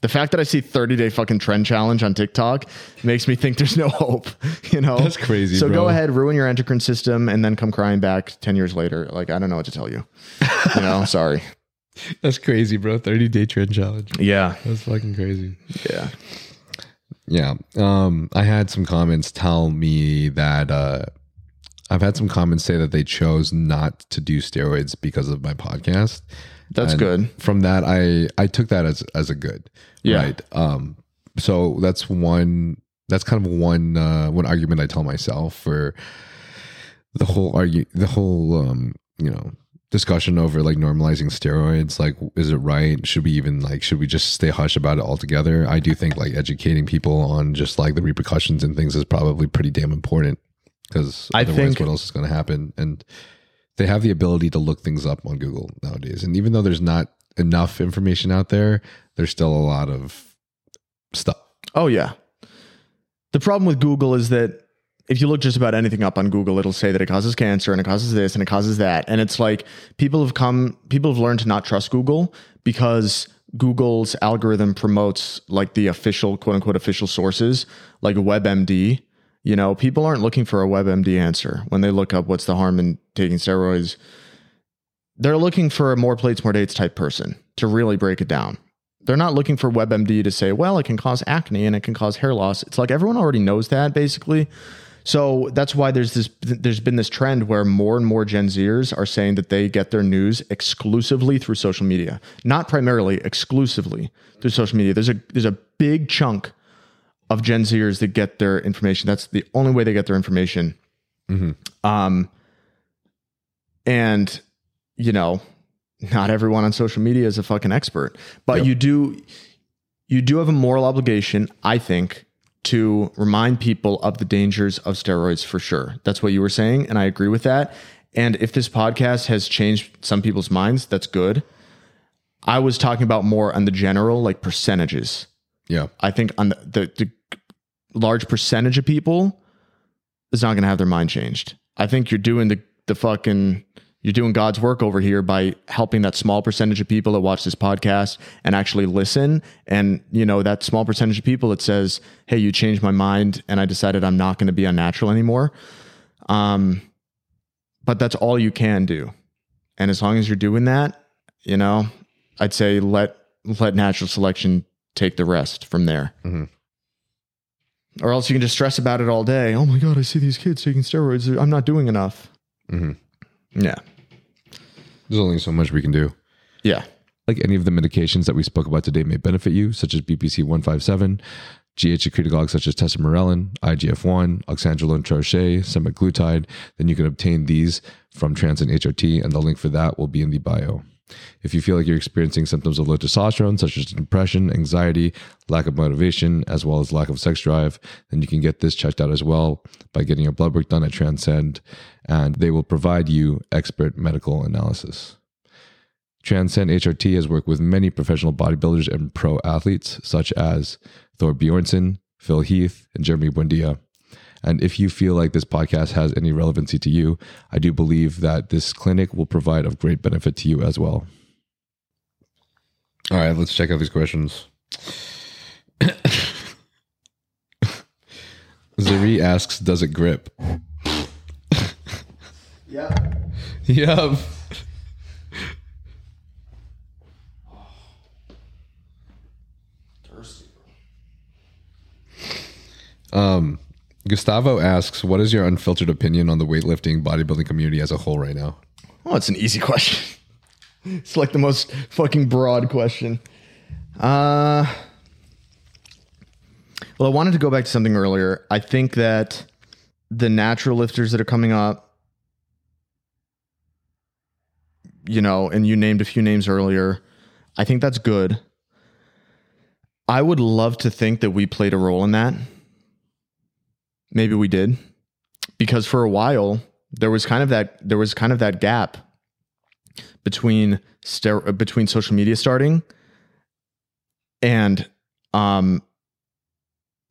S1: the fact that I see 30 day fucking tren challenge on TikTok makes me think there's no [LAUGHS] hope, you know?
S3: That's crazy,
S1: So
S3: bro.
S1: go ahead, ruin your endocrine system, and then come crying back 10 years later. Like, I don't know what to tell you. You know, [LAUGHS] sorry.
S3: That's crazy, bro. 30 day tren challenge.
S1: Yeah.
S3: That's fucking crazy.
S1: Yeah.
S3: Yeah. Um, I had some comments tell me that uh, I've had some comments say that they chose not to do steroids because of my podcast.
S1: That's
S3: And
S1: good.
S3: From that, I I took that as as a good.
S1: Yeah.
S3: Right. Um. So that's one. That's kind of one uh, one argument I tell myself for the whole argue the whole um you know discussion over like normalizing steroids like is it right should we even like should we just stay hush about it altogether i do think like educating people on just like the repercussions and things is probably pretty damn important because
S1: I
S3: otherwise
S1: think-
S3: what else is going to happen and they have the ability to look things up on google nowadays and even though there's not enough information out there there's still a lot of stuff
S1: Oh yeah. The problem with Google is that if you look just about anything up on Google, it'll say that it causes cancer and it causes this and it causes that. And it's like people have come people have learned to not trust Google because Google's algorithm promotes like the official quote unquote official sources like WebMD. You know, people aren't looking for a WebMD answer when they look up what's the harm in taking steroids. They're looking for a more plates, more dates type person to really break it down they're not looking for WebMD to say, well, it can cause acne and it can cause hair loss. It's like everyone already knows that basically. So that's why there's this there's been this trend where more and more Gen Zers are saying that they get their news exclusively through social media. Not primarily, exclusively through social media. There's a there's a big chunk of Gen Zers that get their information. That's the only way they get their information. Um and you know, not everyone on social media is a fucking expert, but
S3: Yep.
S1: you do you do have a moral obligation, I think, to remind people of the dangers of steroids for sure. That's what you were saying, and I agree with that. And if this podcast has changed some people's minds, that's good. I was talking about more on the general, like percentages.
S3: Yeah.
S1: I think on the, the, the large percentage of people is not going to have their mind changed. I think you're doing the the fucking you're doing God's work over here by helping that small percentage of people that watch this podcast and actually listen. And you know that small percentage of people that says, "Hey, you changed my mind, and I decided I'm not going to be unnatural anymore." Um, but that's all you can do. And as long as you're doing that, you know, I'd say let let natural selection take the rest from there. Or else you can just stress about it all day. Oh my god, I see these kids taking steroids. I'm not doing enough.
S3: Mhm.
S1: Yeah,
S3: There's only so much we can do.
S1: yeah,
S3: Like any of the medications that we spoke about today may benefit you, such as BPC 157, GH secretagogues such as tesamorelin, IGF 1, oxandrolone troche, semaglutide. Then you can obtain these from Transcend HRT, and the link for that will be in the bio. If you feel like you're experiencing symptoms of low testosterone, such as depression, anxiety, lack of motivation, as well as lack of sex drive, then you can get this checked out as well by getting your blood work done at Transcend, and they will provide you expert medical analysis. Transcend HRT has worked with many professional bodybuilders and pro athletes, such as Thor Bjornsson, Phil Heath, and Jeremy Buendia. And if you feel like this podcast has any relevancy to you, I do believe that this clinic will provide of great benefit to you as well. All right, let's check out these questions. [COUGHS] Zari asks, "Does it grip?"
S1: yeah.
S3: Yep. Um, Gustavo asks, "What is your unfiltered opinion on the weightlifting bodybuilding community as a whole right now?"
S1: Oh, it's an easy [LAUGHS] question. It's like the most fucking broad question. Uh, well, I wanted to go back to something earlier. I think that the natural lifters that are coming up, you know, and you named a few names earlier, I think that's good. I would love to think that we played a role in that. Maybe we did. Because for a while, there was kind of that there was kind of that gap between uh, between social media starting and um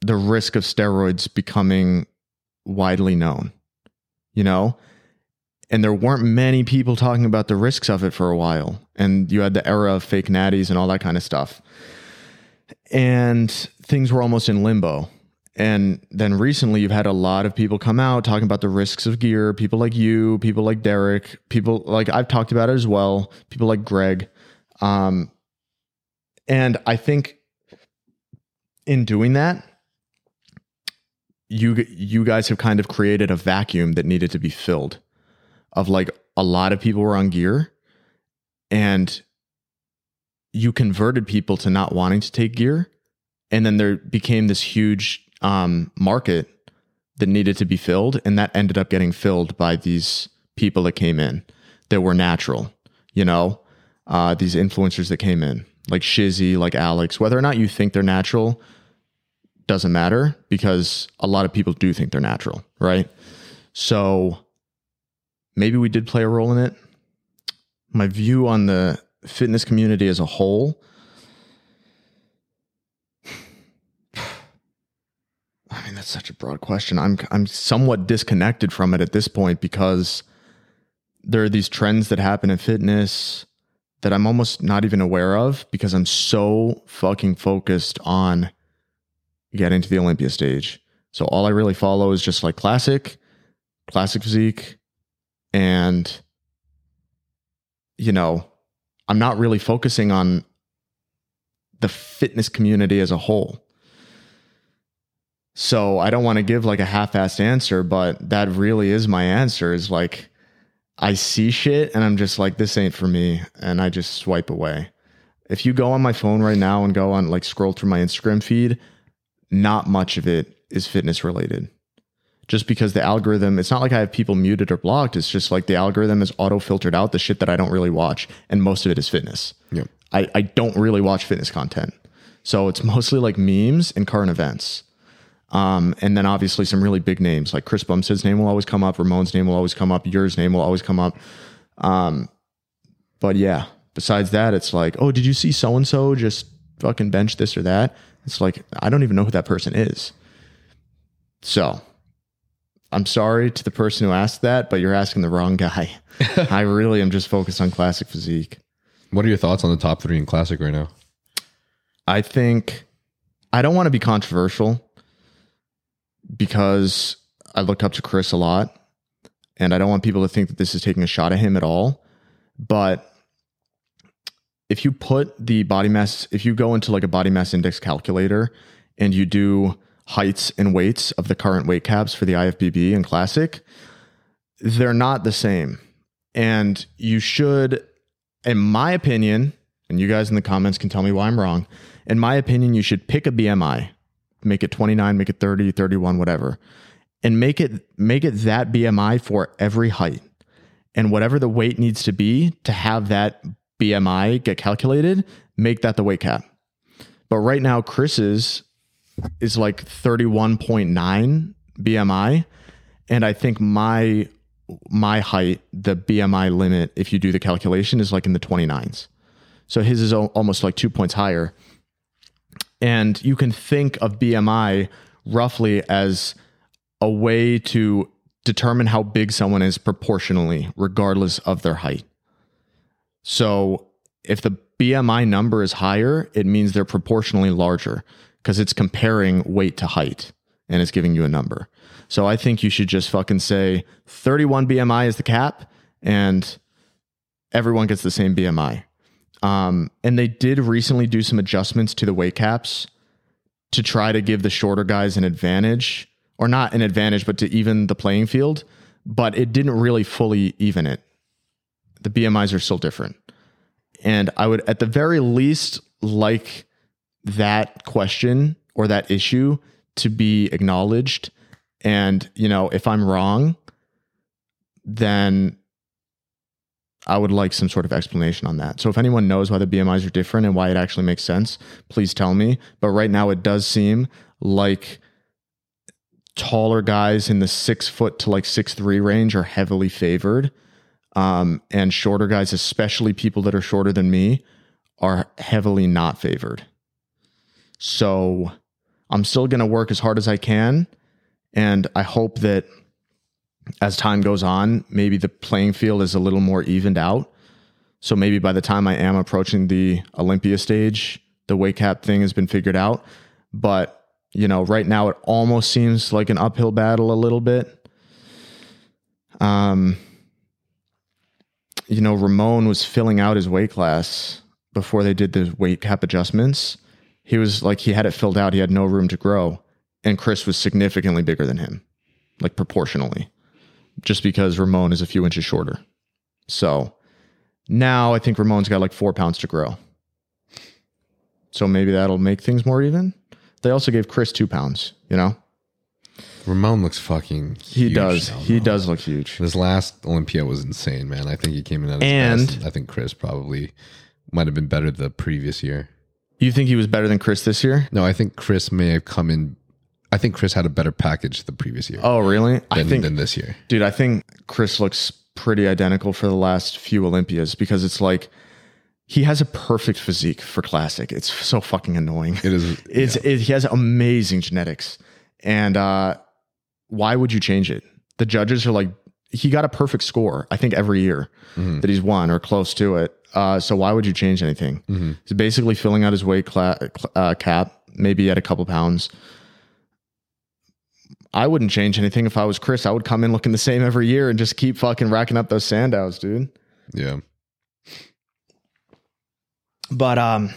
S1: the risk of steroids becoming widely known you know and there weren't many people talking about the risks of it for a while and you had the era of fake natties and all that kind of stuff and things were almost in limbo and then recently, you've had a lot of people come out talking about the risks of gear. People like you, people like Derek, people like I've talked about it as well. People like Greg, um, and I think in doing that, you you guys have kind of created a vacuum that needed to be filled. Of like a lot of people were on gear, and you converted people to not wanting to take gear and then there became this huge um, market that needed to be filled and that ended up getting filled by these people that came in that were natural you know uh, these influencers that came in like shizzy like alex. Whether or not you think they're natural doesn't matter because a lot of people do think they're natural right? So maybe we did play a role in it. My view on the fitness community as a whole I mean, that's such a broad question. I'm I'm somewhat disconnected from it at this point because there are these trends that happen in fitness that I'm almost not even aware of because I'm so fucking focused on getting to the Olympia stage. So all I really follow is just like classic, classic physique, and you know, I'm not really focusing on the fitness community as a whole. So I don't want to give like a half-assed answer, but that really is my answer is like I see shit and I'm just like this ain't for me and I just swipe away. If you go on my phone right now and go on like scroll through my Instagram feed, not much of it is fitness related. Just because the algorithm, it's not like I have people muted or blocked. It's just like the algorithm has auto filtered out the shit that I don't really watch. And most of it is fitness.
S3: Yep.
S1: I, I don't really watch fitness content. So it's mostly like memes and current events. Um, and then obviously some really big names like Chris Bumstead's name will always come up, Ramon's name will always come up, yours name will always come up. Um, but yeah, besides that, it's like, oh, did you see so and so just fucking bench this or that? It's like I don't even know who that person is. So I'm sorry to the person who asked that, but you're asking the wrong guy. [LAUGHS] I really am just focused on classic physique.
S3: What are your thoughts on the top three in classic right now?
S1: I think I don't want to be controversial because I looked up to Chris a lot and I don't want people to think that this is taking a shot at him at all. But if you put the body mass, if you go into like a body mass index calculator and you do heights and weights of the current weight caps for the IFBB and classic, they're not the same. And you should, in my opinion, and you guys in the comments can tell me why I'm wrong. In my opinion, you should pick a BMI, make it 29, make it 30, 31, whatever, and make it make it that BMI for every height. And whatever the weight needs to be to have that BMI get calculated, make that the weight cap. But right now, Chris's is like 31.9 BMI. And I think my my height, the BMI limit, if you do the calculation, is like in the 29s. So his is al- almost like two points higher. And you can think of BMI roughly as a way to determine how big someone is proportionally, regardless of their height. So if the BMI number is higher, it means they're proportionally larger because it's comparing weight to height and it's giving you a number. So I think you should just fucking say 31 BMI is the cap and everyone gets the same BMI. Um, and they did recently do some adjustments to the weight caps to try to give the shorter guys an advantage, or not an advantage, but to even the playing field. But it didn't really fully even it. The BMIs are still different. And I would, at the very least, like that question or that issue to be acknowledged. And, you know, if I'm wrong, then I would like some sort of explanation on that. So if anyone knows why the BMIs are different and why it actually makes sense, please tell me. But right now it does seem like taller guys in the six foot to like six three range are heavily favored. Um, and shorter guys, especially people that are shorter than me, are heavily not favored. So I'm still going to work as hard as I can. And I hope that as time goes on, maybe the playing field is a little more evened out. So maybe by the time I am approaching the Olympia stage, the weight cap thing has been figured out. But, you know, right now it almost seems like an uphill battle a little bit. Um, you know, Ramon was filling out his weight class before they did the weight cap adjustments. He was like, he had it filled out, he had no room to grow. And Chris was significantly bigger than him, like proportionally just because Ramon is a few inches shorter. So now I think Ramon's got like four pounds to grow. So maybe that'll make things more even. They also gave Chris two pounds, you know?
S3: Ramon looks fucking.
S1: He does.
S3: now,
S1: He
S3: though.
S1: does look huge.
S3: This last Olympia was insane, man. I think he came in at his
S1: And-
S3: best. I think Chris probably might have been better the previous year.
S1: You think he was better than Chris this year?
S3: No, I think Chris may have come in. I think Chris had a better package the previous year
S1: Oh, really? I think,
S3: than this year.
S1: dude, I think Chris looks pretty identical for the last few Olympias because it's like he has a perfect physique for classic. It's so fucking annoying.
S3: It is. [LAUGHS]
S1: It's it, he has amazing genetics, and uh, why would you change it? The judges are like, he got a perfect score. I think every year that he's won or close to it. Uh, so why would you change anything? He's basically filling out his weight cla- uh, cap, maybe at a couple pounds. I wouldn't change anything if I was Chris. I would come in looking the same every year and just keep fucking racking up those Sandow's, dude.
S3: yeah.
S1: But um,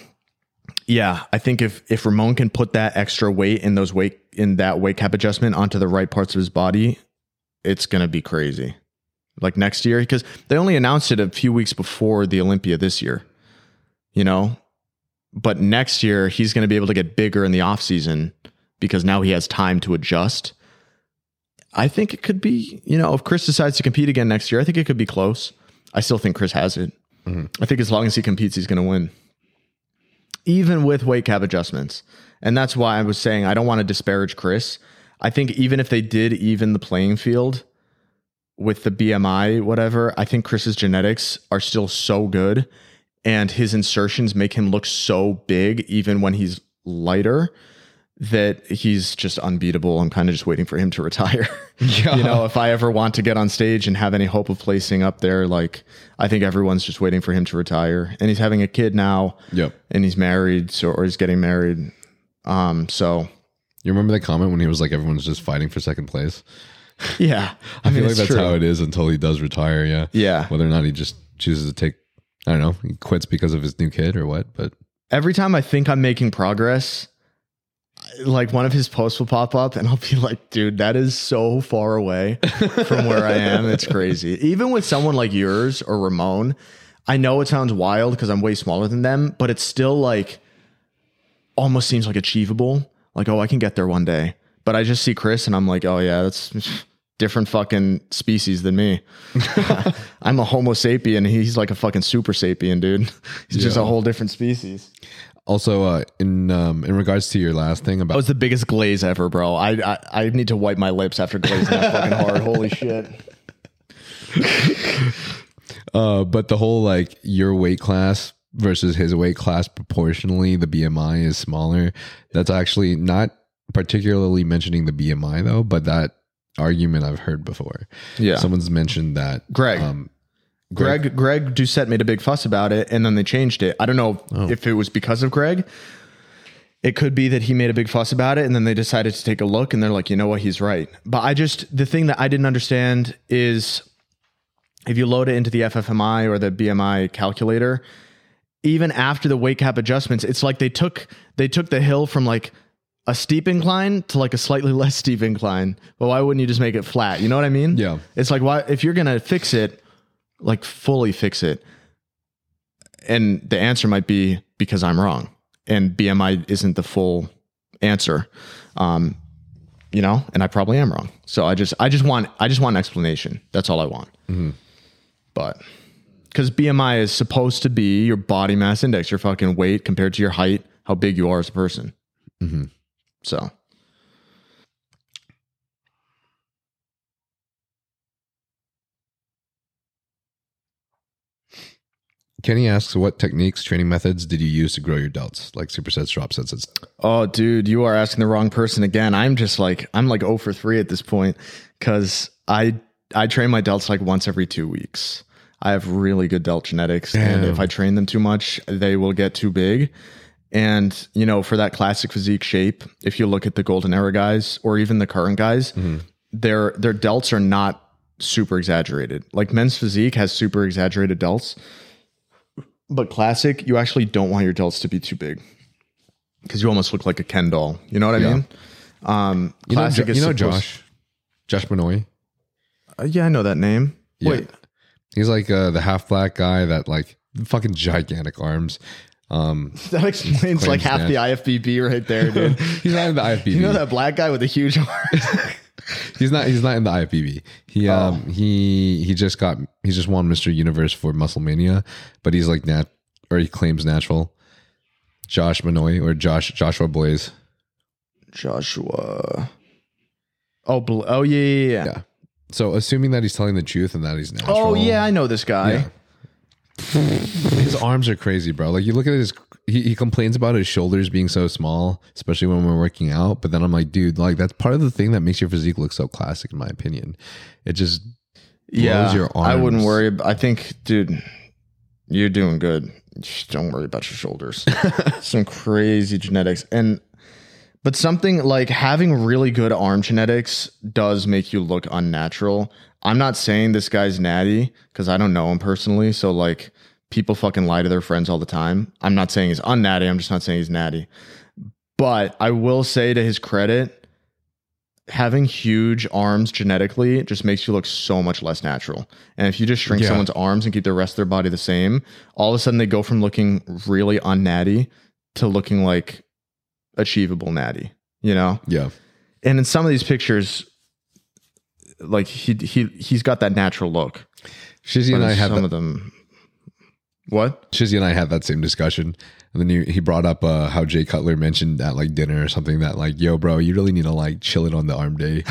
S1: yeah, I think if if Ramon can put that extra weight in those weight in that weight cap adjustment onto the right parts of his body, it's gonna be crazy. Like next year, because they only announced it a few weeks before the Olympia this year, you know. But next year he's gonna be able to get bigger in the off season because now he has time to adjust. I think it could be, you know, if Chris decides to compete again next year, I think it could be close. I still think Chris has it. Mm-hmm. I think as long as he competes, he's going to win. even with weight cap adjustments. And that's why I was saying I don't want to disparage Chris. I think even if they did even the playing field with the BMI, whatever, I think Chris's genetics are still so good and his insertions make him look so big even when he's lighter that he's just unbeatable. I'm kind of just waiting for him to retire. [LAUGHS]
S3: Yeah.
S1: you know, if I ever want to get on stage and have any hope of placing up there, like I think everyone's just waiting for him to retire. And he's having a kid now.
S3: Yep.
S1: And he's married, so or he's getting married. Um, so
S3: You remember that comment when he was like, everyone's just fighting for second place?
S1: yeah. [LAUGHS]
S3: I, feel like that's
S1: true.
S3: how it is until he does retire. Yeah.
S1: Yeah.
S3: Whether or not he just chooses to take, I don't know, he quits because of his new kid or what, but
S1: Every time I think I'm making progress, like one of his posts will pop up and I'll be like, dude, that is so far away from where I am. It's crazy. Even with someone like Urs or Ramon, I know it sounds wild because I'm way smaller than them, but it's still like almost seems like achievable. Like, oh, I can get there one day. But I just see Chris and I'm like, oh yeah, that's different fucking species than me. [LAUGHS] I'm a Homo sapien. He's like a fucking super sapien, dude. [LAUGHS] He's just a whole different species.
S3: Also uh, in um, in regards to your last thing about, That
S1: was the biggest glaze ever, bro. I I, I need to wipe my lips after glazing that fucking hard. Holy shit. [LAUGHS]
S3: Uh, but the whole like your weight class versus his weight class proportionally, the BMI is smaller. That's actually not particularly mentioning the BMI though, but that argument I've heard before.
S1: Yeah.
S3: Someone's mentioned that
S1: Greg.
S3: Um,
S1: Greg Greg Doucette made a big fuss about it and then they changed it. I don't know
S3: Oh.
S1: if it was because of Greg. It could be that he made a big fuss about it and then they decided to take a look and they're like, you know what, he's right. But I just the thing that I didn't understand is if you load it into the FFMI or the BMI calculator, even after the weight cap adjustments, it's like they took they took the hill from like a steep incline to like a slightly [LAUGHS] less steep incline. But why wouldn't you just make it flat? You know what I mean?
S3: Yeah.
S1: It's like why if you're gonna fix it, like fully fix it. And the answer might be because I'm wrong. And BMI isn't the full answer. Um, you know, and I probably am wrong. So I just I just want I just want an explanation. That's all I want. Mm-hmm. But because BMI is supposed to be your body mass index, your fucking weight compared to your height, how big you are as a person.
S3: Mm-hmm.
S1: So
S3: Kenny asks, what techniques, training methods did you use to grow your delts, like supersets, drop sets?
S1: Oh, dude, you are asking the wrong person again. I'm just like I'm like 0 for 3 at this point because I I train my delts like once every two weeks. I have really good delt genetics, and if I train them too much, they will get too big. And you know, for that classic physique shape, if you look at the golden era guys or even the current guys, mm-hmm. their their delts are not super exaggerated. Like men's physique has super exaggerated delts, but classic, you actually don't want your delts to be too big because you almost look like a Ken doll. You know what I
S3: Yeah.
S1: mean? Um,
S3: you know,
S1: classic
S3: Jo-
S1: is
S3: you know
S1: supposed-
S3: Josh, Josh Benoit.
S1: Uh, yeah, I know that name.
S3: Yeah.
S1: Wait,
S3: He's like uh, the half black guy that like fucking gigantic arms. Um, [LAUGHS]
S1: that explains like half the. IFBB right there, dude. [LAUGHS]
S3: he's not in the IFBB.
S1: you know that black guy with the huge [LAUGHS] arms? [LAUGHS]
S3: He's not. He's not in the IFBB. He
S1: Oh.
S3: um he he just got he just won Mr. Universe for Muscle Mania, but he's like nat or he claims natural. Josh Manoy or Josh Joshua Blaze.
S1: Joshua. Oh, oh yeah, yeah, yeah.
S3: Yeah. So assuming that he's telling the truth and that he's natural.
S1: Oh yeah, I know this guy.
S3: Yeah. [LAUGHS] his arms are crazy, bro. Like you look at his, he, he complains about his shoulders being so small, especially when we're working out. But then I'm like, dude, like that's part of the thing that makes your physique look so classic, in my opinion. It just
S1: Yeah,
S3: blows your
S1: I wouldn't worry. I think, dude, you're doing good. Just don't worry about your shoulders. [LAUGHS] Some crazy genetics, and but something like having really good arm genetics does make you look unnatural. I'm not saying this guy's natty because I don't know him personally. So like, people fucking lie to their friends all the time. I'm not saying he's unnatty. I'm just not saying he's natty. But I will say to his credit, having huge arms genetically just makes you look so much less natural. And if you just shrink
S3: Yeah.
S1: someone's arms and keep the rest of their body the same, all of a sudden they go from looking really unnatty to looking like achievable natty, you know?
S3: yeah.
S1: And in some of these pictures, like he he he's got that natural look.
S3: Shizzy and I have
S1: some
S3: that,
S1: of them What?
S3: Shizzy and I had that same discussion. And then he, he brought up uh, how Jay Cutler mentioned at like dinner or something that like, yo, bro, you really need to like chill it on the arm day.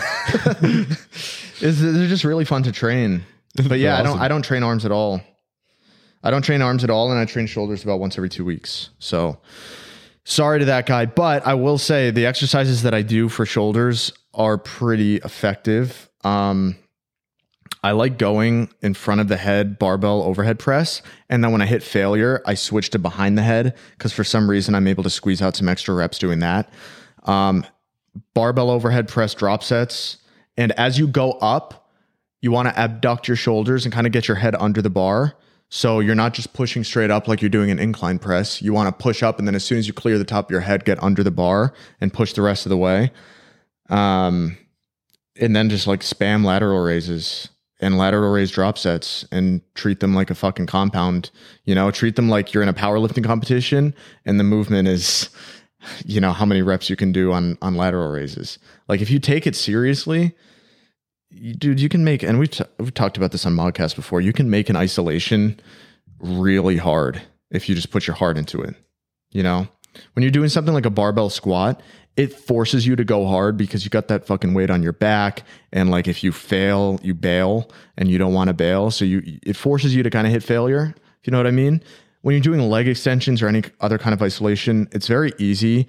S3: [LAUGHS]
S1: Is they're just really fun to train. But yeah, I don't. I don't train arms at all. I don't train arms at all, and I train shoulders about once every two weeks. So sorry to that guy. But I will say the exercises that I do for shoulders are pretty effective. Um I like going in front of the head barbell overhead press. And then when I hit failure, I switch to behind the head because for some reason I'm able to squeeze out some extra reps doing that. Um, barbell overhead press drop sets. And as you go up, you want to abduct your shoulders and kind of get your head under the bar. So you're not just pushing straight up like you're doing an incline press. You want to push up and then as soon as you clear the top of your head, get under the bar and push the rest of the way. Um, and then just like spam lateral raises and lateral raise drop sets and treat them like a fucking compound. You know, treat them like you're in a powerlifting competition and the movement is, you know, how many reps you can do on on lateral raises. Like if you take it seriously, you, dude, you can make and we've t- we've talked about this on Mogcast before. You can make an isolation really hard if you just put your heart into it. You know, when you're doing something like a barbell squat, it forces you to go hard because you got that fucking weight on your back. And like if you fail, you bail and you don't want to bail. So you it forces you to kind of hit failure. If you know what I mean? When you're doing leg extensions or any other kind of isolation, it's very easy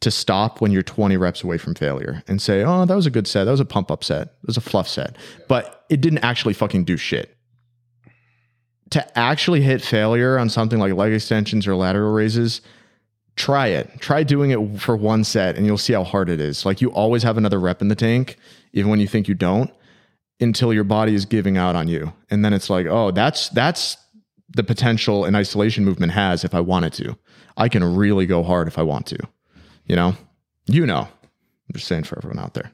S1: to stop when you're 20 reps away from failure and say, oh, that was a good set. That was a pump up set. That was a fluff set. But it didn't actually fucking do shit. To actually hit failure on something like leg extensions or lateral raises, try it. Try doing it for one set and you'll see how hard it is. Like you always have another rep in the tank, even when you think you don't, until your body is giving out on you. And then it's like, oh, that's that's the potential an isolation movement has if I wanted to. I can really go hard if I want to. You know? You know. I'm just saying for everyone out there.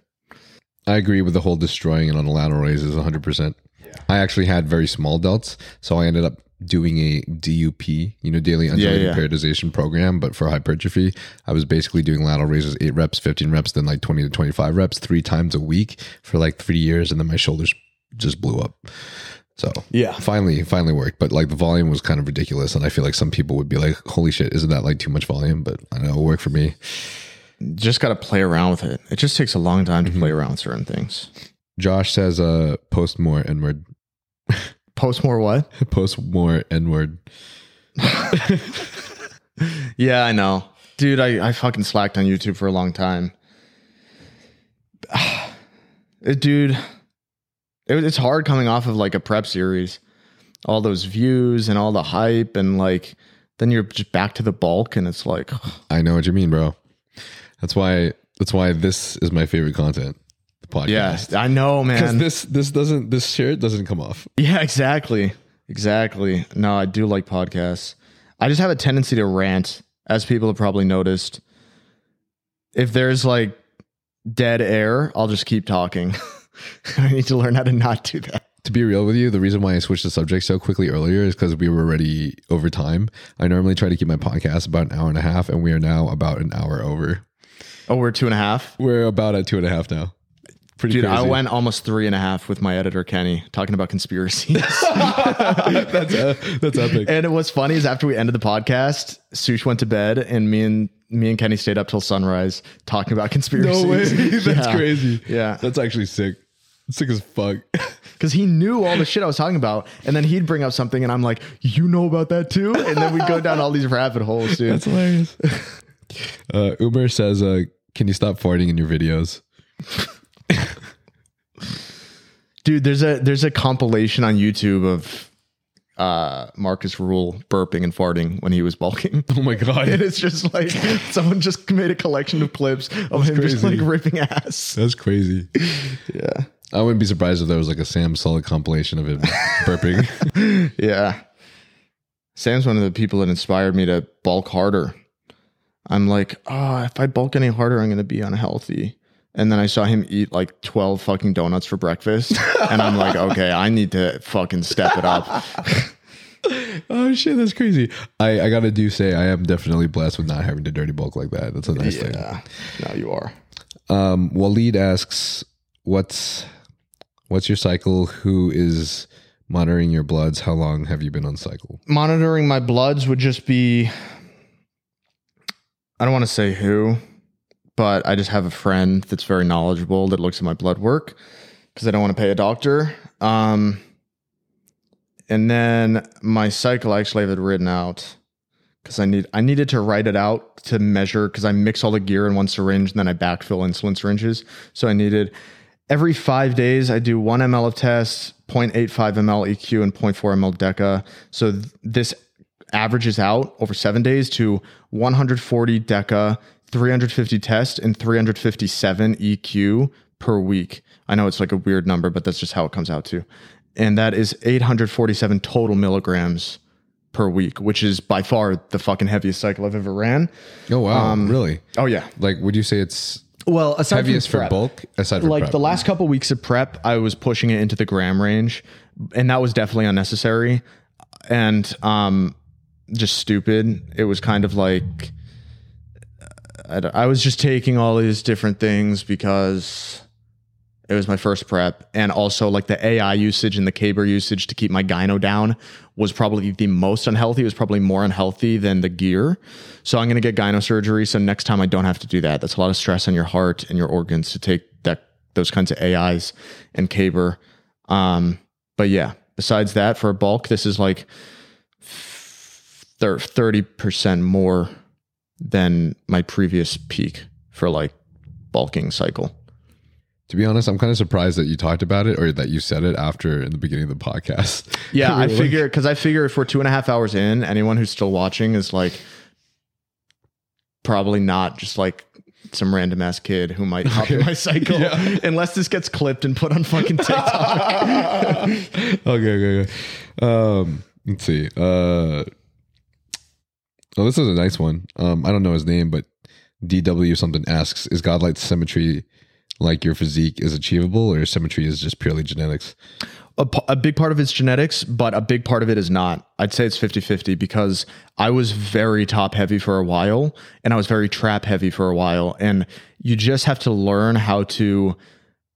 S3: I agree with the whole destroying it on the lateral raises 100%. Yeah. I actually had very small delts, so I ended up doing a DUP, you know, daily undulating
S1: yeah.
S3: periodization program, but for hypertrophy, I was basically doing lateral raises 8 reps, 15 reps, then like 20 to 25 reps 3 times a week for like 3 years and then my shoulders just blew up. So,
S1: Yeah.
S3: finally finally worked, but like the volume was kind of ridiculous and I feel like some people would be like, "Holy shit, isn't that like too much volume?" But I know it worked for me.
S1: Just gotta play around with it. It just takes a long time to play around with certain things.
S3: Josh says uh post more n-word. [LAUGHS]
S1: Post more what? [LAUGHS]
S3: Post more n-word.
S1: Yeah, I know. Dude, I, I fucking slacked on YouTube for a long time. [SIGHS] Dude, it, it's hard coming off of like a prep series. All those views and all the hype, and like, then you're just back to the bulk, and it's like, [SIGHS]
S3: I know what you mean, bro. That's why that's why this is my favorite content. The podcast.
S1: yeah, I know, man.
S3: Because this this doesn't this shirt doesn't come off.
S1: Yeah, exactly. Exactly. No, I do like podcasts. I just have a tendency to rant, as people have probably noticed. If there's like dead air, I'll just keep talking. [LAUGHS] I need to learn how to not do that.
S3: To be real with you, the reason why I switched the subject so quickly earlier is because we were already over time. I normally try to keep my podcast about an hour and a half, and we are now about an hour over.
S1: Oh, we're two and a half.
S3: We're about at two and a half now. Pretty
S1: Dude,
S3: crazy.
S1: I went almost three and a half with my editor Kenny talking about conspiracies. [LAUGHS]
S3: that's uh, that's epic.
S1: and what's funny is after we ended the podcast, Sush went to bed, and me and me and Kenny stayed up till sunrise talking about conspiracies.
S3: no way, [LAUGHS] that's [LAUGHS]
S1: Yeah.
S3: crazy.
S1: Yeah.
S3: that's actually sick. Sick as fuck.
S1: because he knew all the shit I was talking about, and then he'd bring up something, and I'm like, "You know about that too?" And then we go down all these rabbit holes, dude.
S3: That's hilarious. uh, Uber says, uh, "Can you stop farting in your videos?" [LAUGHS]
S1: dude, there's a there's a compilation on YouTube of uh, Markus Rühl burping and farting when he was bulking. [LAUGHS]
S3: Oh my god,
S1: And it's just like [LAUGHS] someone just made a collection of clips of him just like ripping ass.
S3: that's crazy.
S1: Yeah,
S3: I wouldn't be surprised if there was like a Sam Sulek compilation of him burping.
S1: yeah. Sam's one of the people that inspired me to bulk harder. I'm like, oh, if I bulk any harder, I'm going to be unhealthy. And then I saw him eat like 12 fucking donuts for breakfast. and I'm like, [LAUGHS] okay, I need to fucking step it up. [LAUGHS]
S3: oh shit, that's crazy. I I gotta do say I am definitely blessed with not having to dirty bulk like that. That's a nice thing.
S1: Yeah. No, you are.
S3: Um, Waleed asks, "What's what's your cycle? Who is monitoring your bloods, how long have you been on cycle?
S1: monitoring my bloods would just be I don't want to say who, but I just have a friend that's very knowledgeable that looks at my blood work because I don't want to pay a doctor. Um, and then my cycle, I actually have it written out because I need I needed to write it out to measure because I mix all the gear in one syringe and then I backfill insulin syringes. So I needed every five days I do one ml of tests, 0.85 ml EQ, and 0.4 ml DECA. So th- this averages out over seven days to 140 DECA, 350 test, and 357 EQ per week. I know it's like a weird number, but that's just how it comes out to. And that is 847 total milligrams per week, which is by far the fucking heaviest cycle I've ever ran.
S3: Oh wow, really?
S1: Oh yeah.
S3: Like, would you say it's
S1: Well, aside
S3: heaviest for bulk aside from
S1: like
S3: prep?
S1: the last couple weeks of prep, I was pushing it into the gram range, and that was definitely unnecessary and um, just stupid. It was kind of like I, I was just taking all these different things because it was my first prep, and also like the AI usage and the Caber usage to keep my gyno down was probably the most unhealthy. It was probably more unhealthy than the gear. So I'm going to get gyno surgery. So next time I don't have to do that. That's a lot of stress on your heart and your organs to take that those kinds of AIs and Caber. Um, but yeah, besides that, for bulk, this is like thirty percent more than my previous peak for like bulking cycle.
S3: to be honest, I'm kind of surprised that you talked about it or that you said it after in the beginning of the podcast. [LAUGHS]
S1: Yeah, I [LAUGHS] figure because I figure if we're two and a half hours in, anyone who's still watching is like probably not just like some random ass kid who might [LAUGHS] hop in my cycle unless this gets clipped and put on fucking TikTok.
S3: okay, okay, okay. Um, let's see. Uh, oh, this is a nice one. Um, I don't know his name, but DW something asks: Is godlike symmetry like your physique is achievable, or symmetry is just purely genetics?
S1: A big part of it's genetics, but a big part of it is not. I'd say it's 50 50 because I was very top heavy for a while and I was very trap heavy for a while. And you just have to learn how to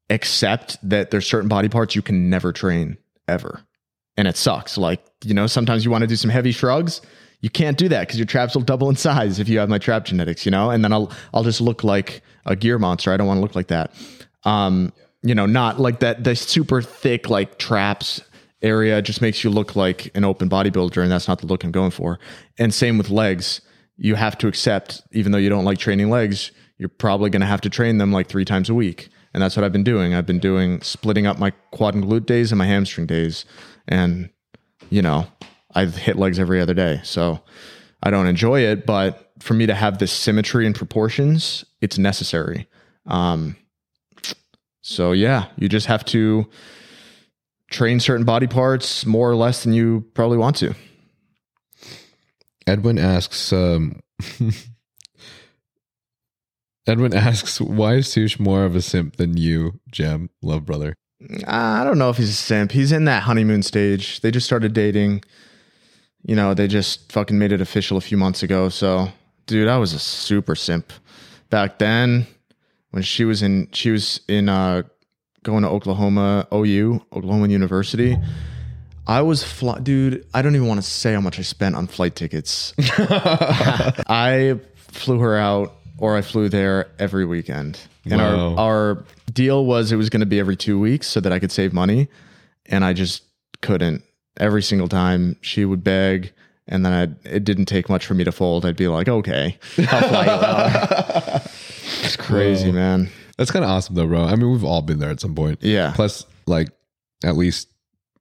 S1: accept that there's certain body parts you can never train ever. And it sucks. Like, you know, sometimes you want to do some heavy shrugs. You can't do that because your traps will double in size if you have my trap genetics, you know? And then I'll I'll just look like a gear monster. I don't want to look like that. Um, you know, not like that the super thick like traps area just makes you look like an open bodybuilder, and that's not the look I'm going for. And same with legs. You have to accept, even though you don't like training legs, you're probably gonna have to train them like three times a week. And that's what I've been doing. I've been doing splitting up my quad and glute days and my hamstring days. And, you know, I hit legs every other day. So I don't enjoy it, but for me to have this symmetry and proportions, it's necessary. Um, so yeah, you just have to train certain body parts more or less than you probably want to.
S3: Edwin asks. Um, [LAUGHS] Edwin asks, "Why is Sush more of a simp than you, Jam, love brother?"
S1: I don't know if he's a simp. He's in that honeymoon stage. They just started dating. You know, they just fucking made it official a few months ago. So, dude, I was a super simp back then when she was in she was in uh going to Oklahoma OU, Oklahoma University. I was fly, dude. I don't even want to say how much I spent on flight tickets. [LAUGHS] I flew her out, or I flew there every weekend. And
S3: Wow.
S1: our our deal was it was going to be every two weeks so that I could save money, and I just couldn't. Every single time she would beg, and then I'd, it didn't take much for me to fold. I'd be like, okay, [LAUGHS] I'll fly you out. It's crazy, man.
S3: That's kind of awesome, though, bro. I mean, we've all been there at some point.
S1: Yeah.
S3: Plus, like, at least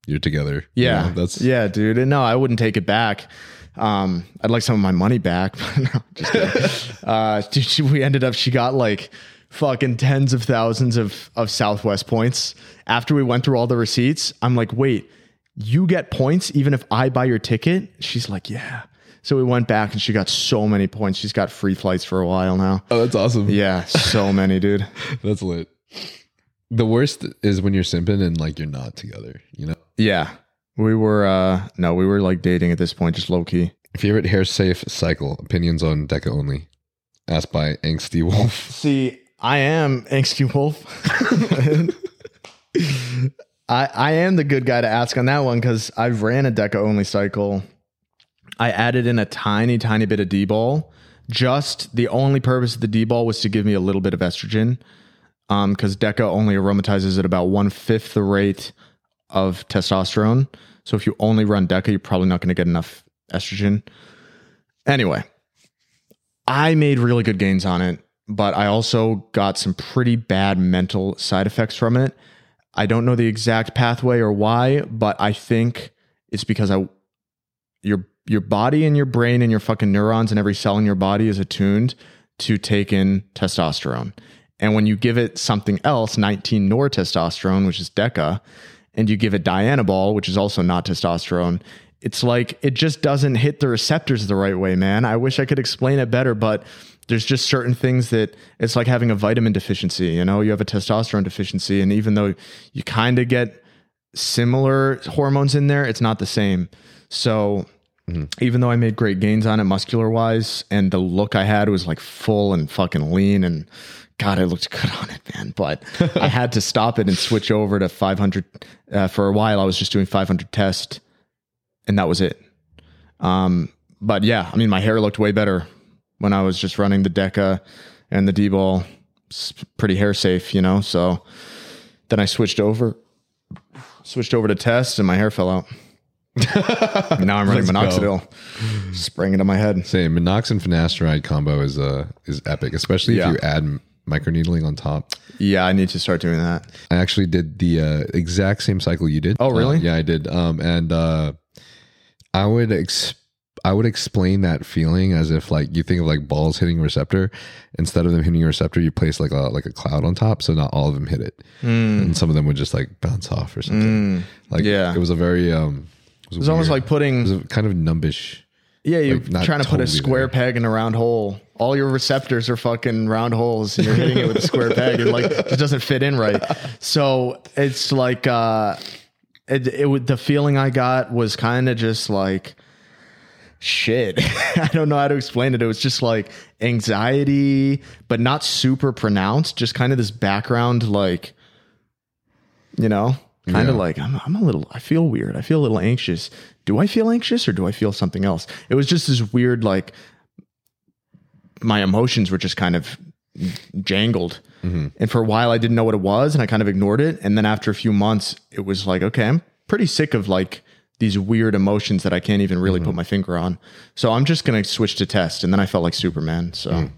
S3: you're together. you
S1: Yeah,
S3: know? that's
S1: yeah, dude. And no, I wouldn't take it back. Um, I'd like some of my money back. [LAUGHS] But no, just [LAUGHS] uh, dude, she, we ended up. She got like fucking tens of thousands of of Southwest points after we went through all the receipts. I'm like, wait, you get points even if I buy your ticket? She's like, yeah. So we went back and she got so many points. She's got free flights for a while now.
S3: Oh, that's awesome.
S1: Yeah, so [LAUGHS] many, dude.
S3: That's lit. The worst is when you're simping and like you're not together, you know?
S1: Yeah. We were uh no, we were like dating at this point, just low key.
S3: Favorite hair safe cycle, opinions on Deca only. Asked by Angsty Wolf.
S1: See, I am angsty wolf. [LAUGHS] [LAUGHS] I, I am the good guy to ask on that one because I've ran a Deca only cycle. I added in a tiny, tiny bit of D bol. Just the only purpose of the D bol was to give me a little bit of estrogen. Um, because Deca only aromatizes at about one fifth the rate of testosterone. So if you only run Deca, you're probably not going to get enough estrogen. Anyway, I made really good gains on it, but I also got some pretty bad mental side effects from it. I don't know the exact pathway or why, but I think it's because I your your body and your brain and your fucking neurons and every cell in your body is attuned to take in testosterone. And when you give it something else, 19 nor testosterone, which is DECA, and you give it Dianabol, which is also not testosterone, it's like it just doesn't hit the receptors the right way, man. I wish I could explain it better, but there's just certain things that it's like having a vitamin deficiency. You know, you have a testosterone deficiency, and even though you kind of get similar hormones in there, it's not the same. So even though I made great gains on it muscular wise, and the look I had was like full and fucking lean, and God, I looked good on it, man. But I had to stop it and switch over to 500. Uh, for a while, I was just doing 500 test, and that was it. Um, but yeah, I mean, my hair looked way better when I was just running the Deca and the D bol. Pretty hair safe, you know. So then I switched over, switched over to test, and my hair fell out. [LAUGHS] now I'm running minoxidil, spraying it on my head.
S3: Same. Minox and finasteride combo is uh is epic, especially
S1: Yeah.
S3: if you add microneedling on top.
S1: Yeah, I need to start doing that.
S3: I actually did the uh, exact same cycle you did.
S1: Oh, really?
S3: Uh, yeah, I did. Um, and uh, I would ex- I would explain that feeling as if like you think of like balls hitting a receptor. Instead of them hitting a receptor, you place like a like a cloud on top, so not all of them hit it, and some of them would just like bounce off or something. Like
S1: Hmm. Yeah.
S3: it was a very um. It was,
S1: It's almost like
S3: it
S1: putting
S3: was a kind of numbish.
S1: yeah, you're
S3: like,
S1: trying to put a square
S3: there.
S1: peg in a round hole. All your receptors are fucking round holes, and you're hitting it with a square [LAUGHS] peg, and like it just doesn't fit in right. So it's like uh, it, it would the feeling I got was kind of just like shit. [LAUGHS] I don't know how to explain it. It was just like anxiety, but not super pronounced. Just kind of this background, like you know, kind of like I'm, I'm a little. I feel weird. I feel a little anxious. Do I feel anxious or do I feel something else? It was just this weird, like my emotions were just kind of jangled. Mm-hmm. And for a while, I didn't know what it was, and I kind of ignored it. And then after a few months, it was like, okay, I'm pretty sick of like these weird emotions that I can't even really put my finger on. So I'm just gonna switch to test. And then I felt like Superman. So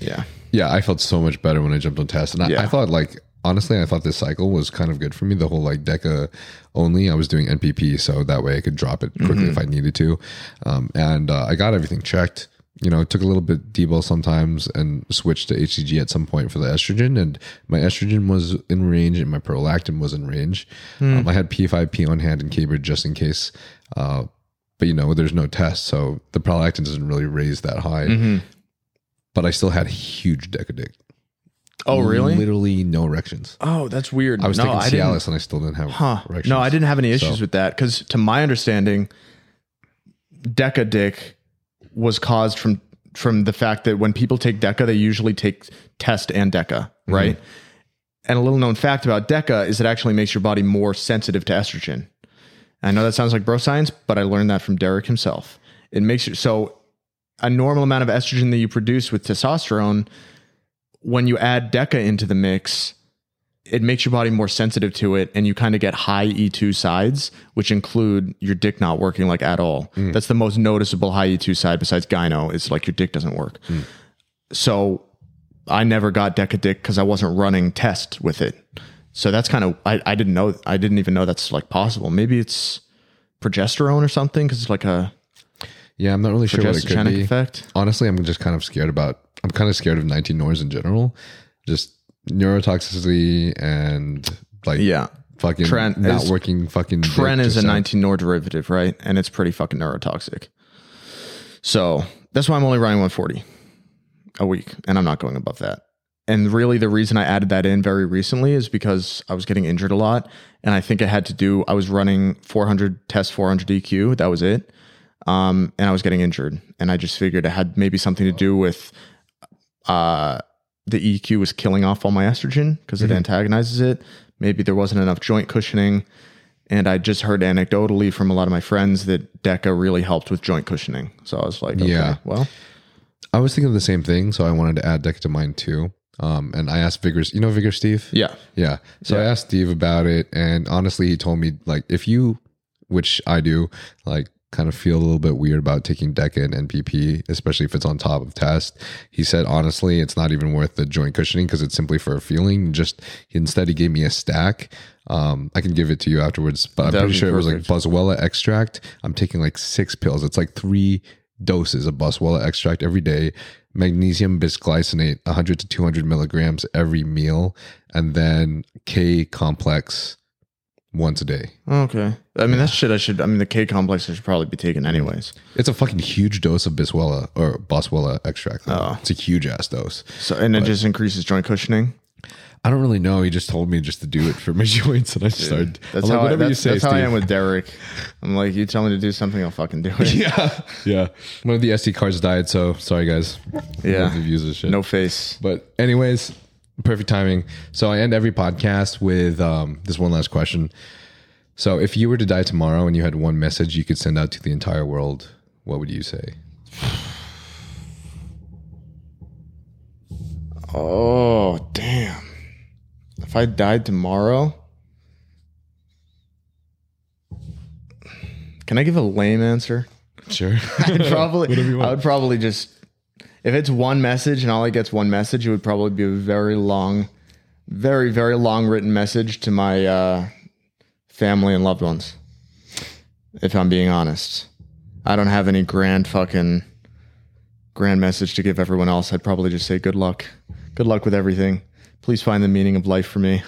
S1: yeah,
S3: Yeah, I felt so much better when I jumped on test, and I,
S1: Yeah.
S3: I thought like honestly, I thought this cycle was kind of good for me. The whole like Deca only, I was doing NPP, so that way I could drop it quickly
S1: Mm-hmm.
S3: if I needed to, um, and uh, I got everything checked. You know, it took a little bit d-bol sometimes and switched to HCG at some point for the estrogen, and my estrogen was in range and my prolactin was in range.
S1: Hmm.
S3: Um, I had P5P on hand in Caber just in case. Uh, but you know, there's no test, so the prolactin doesn't really raise that high.
S1: Mm-hmm.
S3: But I still had a huge Deca dick.
S1: Oh really?
S3: Literally no erections.
S1: Oh, that's weird.
S3: I was
S1: no,
S3: taking
S1: I didn't-
S3: Cialis and I still didn't have
S1: Huh.
S3: erections.
S1: No, I didn't have any issues
S3: So-
S1: with that because, to my understanding, Deca dick was caused from from the fact that when people take Deca, they usually take test and Deca, mm-hmm. right? And a little known fact about Deca is it actually makes your body more sensitive to estrogen. I know that sounds like bro science, but I learned that from Derek himself. It makes you so a normal amount of estrogen that you produce with testosterone, when you add Deca into the mix, it makes your body more sensitive to it and you kind of get high E2 sides, which include your dick not working like at all. Mm. That's the most noticeable high E2 side besides gyno is like your dick doesn't work. Mm. So I never got Deca dick because I wasn't running test with it. So that's kind of I, I didn't know I didn't even know that's like possible. Maybe it's progesterone or something because it's like a
S3: Yeah, I'm not really sure what it could be.
S1: effect.
S3: Honestly, I'm just kind of scared about. I'm kind of scared of 19 nors in general. Just neurotoxicity and like
S1: Yeah.
S3: fucking
S1: Tren
S3: not
S1: is-
S3: working fucking.
S1: Tren is a
S3: out-
S1: 19 nor derivative, right? And it's pretty fucking neurotoxic. So that's why I'm only running 140 a week, and I'm not going above that. And really, the reason I added that in very recently is because I was getting injured a lot, and I think it had to do. I was running 400 test 400 EQ. That was it, um, and I was getting injured, and I just figured it had maybe something to do with uh, the EQ was killing off all my estrogen because it antagonizes it. maybe there wasn't enough joint cushioning. And I just heard anecdotally from a lot of my friends that DECA really helped with joint cushioning. So I was like, okay,
S3: Yeah.
S1: well,
S3: I was thinking of the same thing, so I wanted to add Deca to mine too. Um, and I asked Vigors, you know Vigorous Steve?
S1: yeah,
S3: Yeah. So I asked Steve about it, and honestly, he told me like if you, which I do, like kind of feel a little bit weird about taking DECA and NPP, especially if it's on top of test. He said honestly, it's not even worth the joint cushioning because it's simply for a feeling. Just instead, he gave me a stack. Um, I can give it to you afterwards, but I'm pretty sure it was like
S1: perfect.
S3: Boswellia extract. I'm taking like six pills. It's like three doses of Boswellia extract every day. Magnesium bisglycinate, 100 to 200 milligrams every meal, and then K complex once a day.
S1: okay. I mean, that's shit. I should. I mean, the K complex I should probably be taking anyways.
S3: It's a fucking huge dose of Biswella or Boswellia extract.
S1: Oh.
S3: It's a huge ass dose.
S1: So, and it just increases joint cushioning.
S3: I don't really know. He just told me just to do it for my [LAUGHS] joints, and I just started.
S1: That's
S3: I'm like,
S1: how. I,
S3: whatever
S1: that's,
S3: you say,
S1: that's how I
S3: Steve.
S1: am with Derek. I'm like, you tell me to do something, I'll fucking do it. [LAUGHS]
S3: yeah, yeah. One of the SD cards died, so sorry guys.
S1: Yeah.
S3: The views this shit.
S1: No face.
S3: But anyways, perfect timing. So I end every podcast with um, this one last question. So if you were to die tomorrow and you had one message you could send out to the entire world, what would you say?
S1: Oh damn! If I died tomorrow, can I give a lame answer?
S3: Sure.
S1: I'd probably, [LAUGHS]
S3: Whatever you want.
S1: I would probably just, if it's one message and all I get's one message, it would probably be a very long, very very long written message to my uh, family and loved ones. If I'm being honest, I don't have any grand fucking grand message to give everyone else. I'd probably just say good luck, good luck with everything. Please find the meaning of life for me,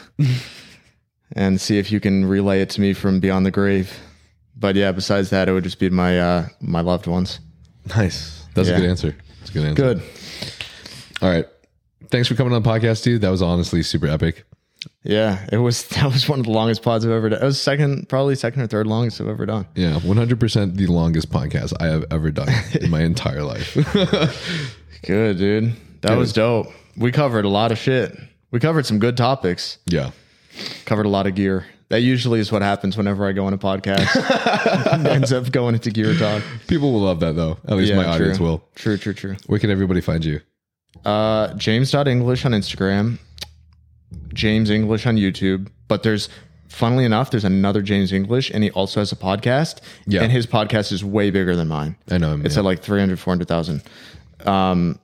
S1: [LAUGHS] and see if you can relay it to me from beyond the grave. But yeah, besides that, it would just be my uh, my loved ones.
S3: nice. That's a good answer. Good answer.
S1: Good.
S3: All right. Thanks for coming on the podcast, dude. That was honestly super epic.
S1: Yeah, it was. [LAUGHS] That was one of the longest pods I've ever done. It was second, probably second or third longest I've ever done.
S3: Yeah, 100% the longest podcast I have ever done in my [LAUGHS] entire life. [LAUGHS]
S1: Good, dude. That was dope. We covered a lot of shit. We covered some good topics.
S3: yeah.
S1: Covered a lot of gear. That usually is what happens whenever I go on a podcast. [LAUGHS] Ends up going into gear talk.
S3: People will love that though. At least my audience
S1: true.
S3: will.
S1: True, true, true.
S3: Where can everybody find you?
S1: Uh, James.English on Instagram, James English on YouTube. But there's, funnily enough, there's another James English, and he also has a podcast.
S3: Yeah.
S1: And his podcast is way bigger than mine.
S3: I know him.
S1: It's
S3: yeah.
S1: at like 300, 400,000. Um,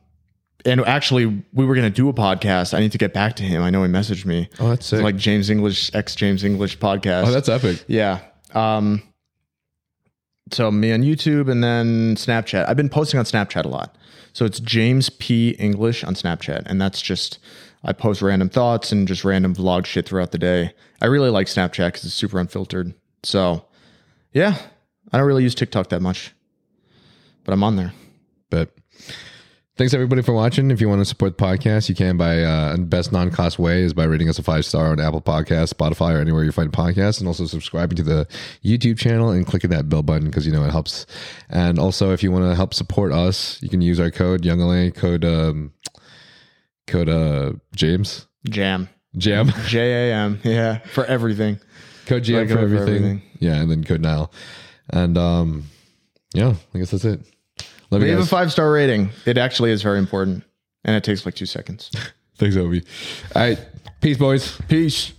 S1: and actually, we were going to do a podcast. I need to get back to him. I know he messaged me.
S3: Oh, that's sick.
S1: It's like James English, ex James English podcast.
S3: oh, that's epic.
S1: Yeah. Um, so me on YouTube and then Snapchat. I've been posting on Snapchat a lot. So it's James P English on Snapchat, and that's just I post random thoughts and just random vlog shit throughout the day. I really like Snapchat because it's super unfiltered. So yeah, I don't really use TikTok that much, but I'm on there.
S3: But thanks everybody for watching. If you want to support the podcast, you can by uh, best non-cost way is by rating us a five star on Apple Podcasts, Spotify, or anywhere you find podcasts, and also subscribing to the YouTube channel and clicking that bell button because you know it helps. And also, if you want to help support us, you can use our code YoungLA code um, code uh, James
S1: Jam.
S3: Jam [LAUGHS]
S1: J A M. Yeah, for everything.
S3: code Jam for
S1: code for
S3: everything.
S1: everything.
S3: Yeah, and then code NYLE. And um, yeah, I guess that's it. Love
S1: Leave a five star rating. It actually is very important, and it takes like two seconds. [LAUGHS]
S3: Thanks, Obi. All right, peace, boys.
S1: Peace.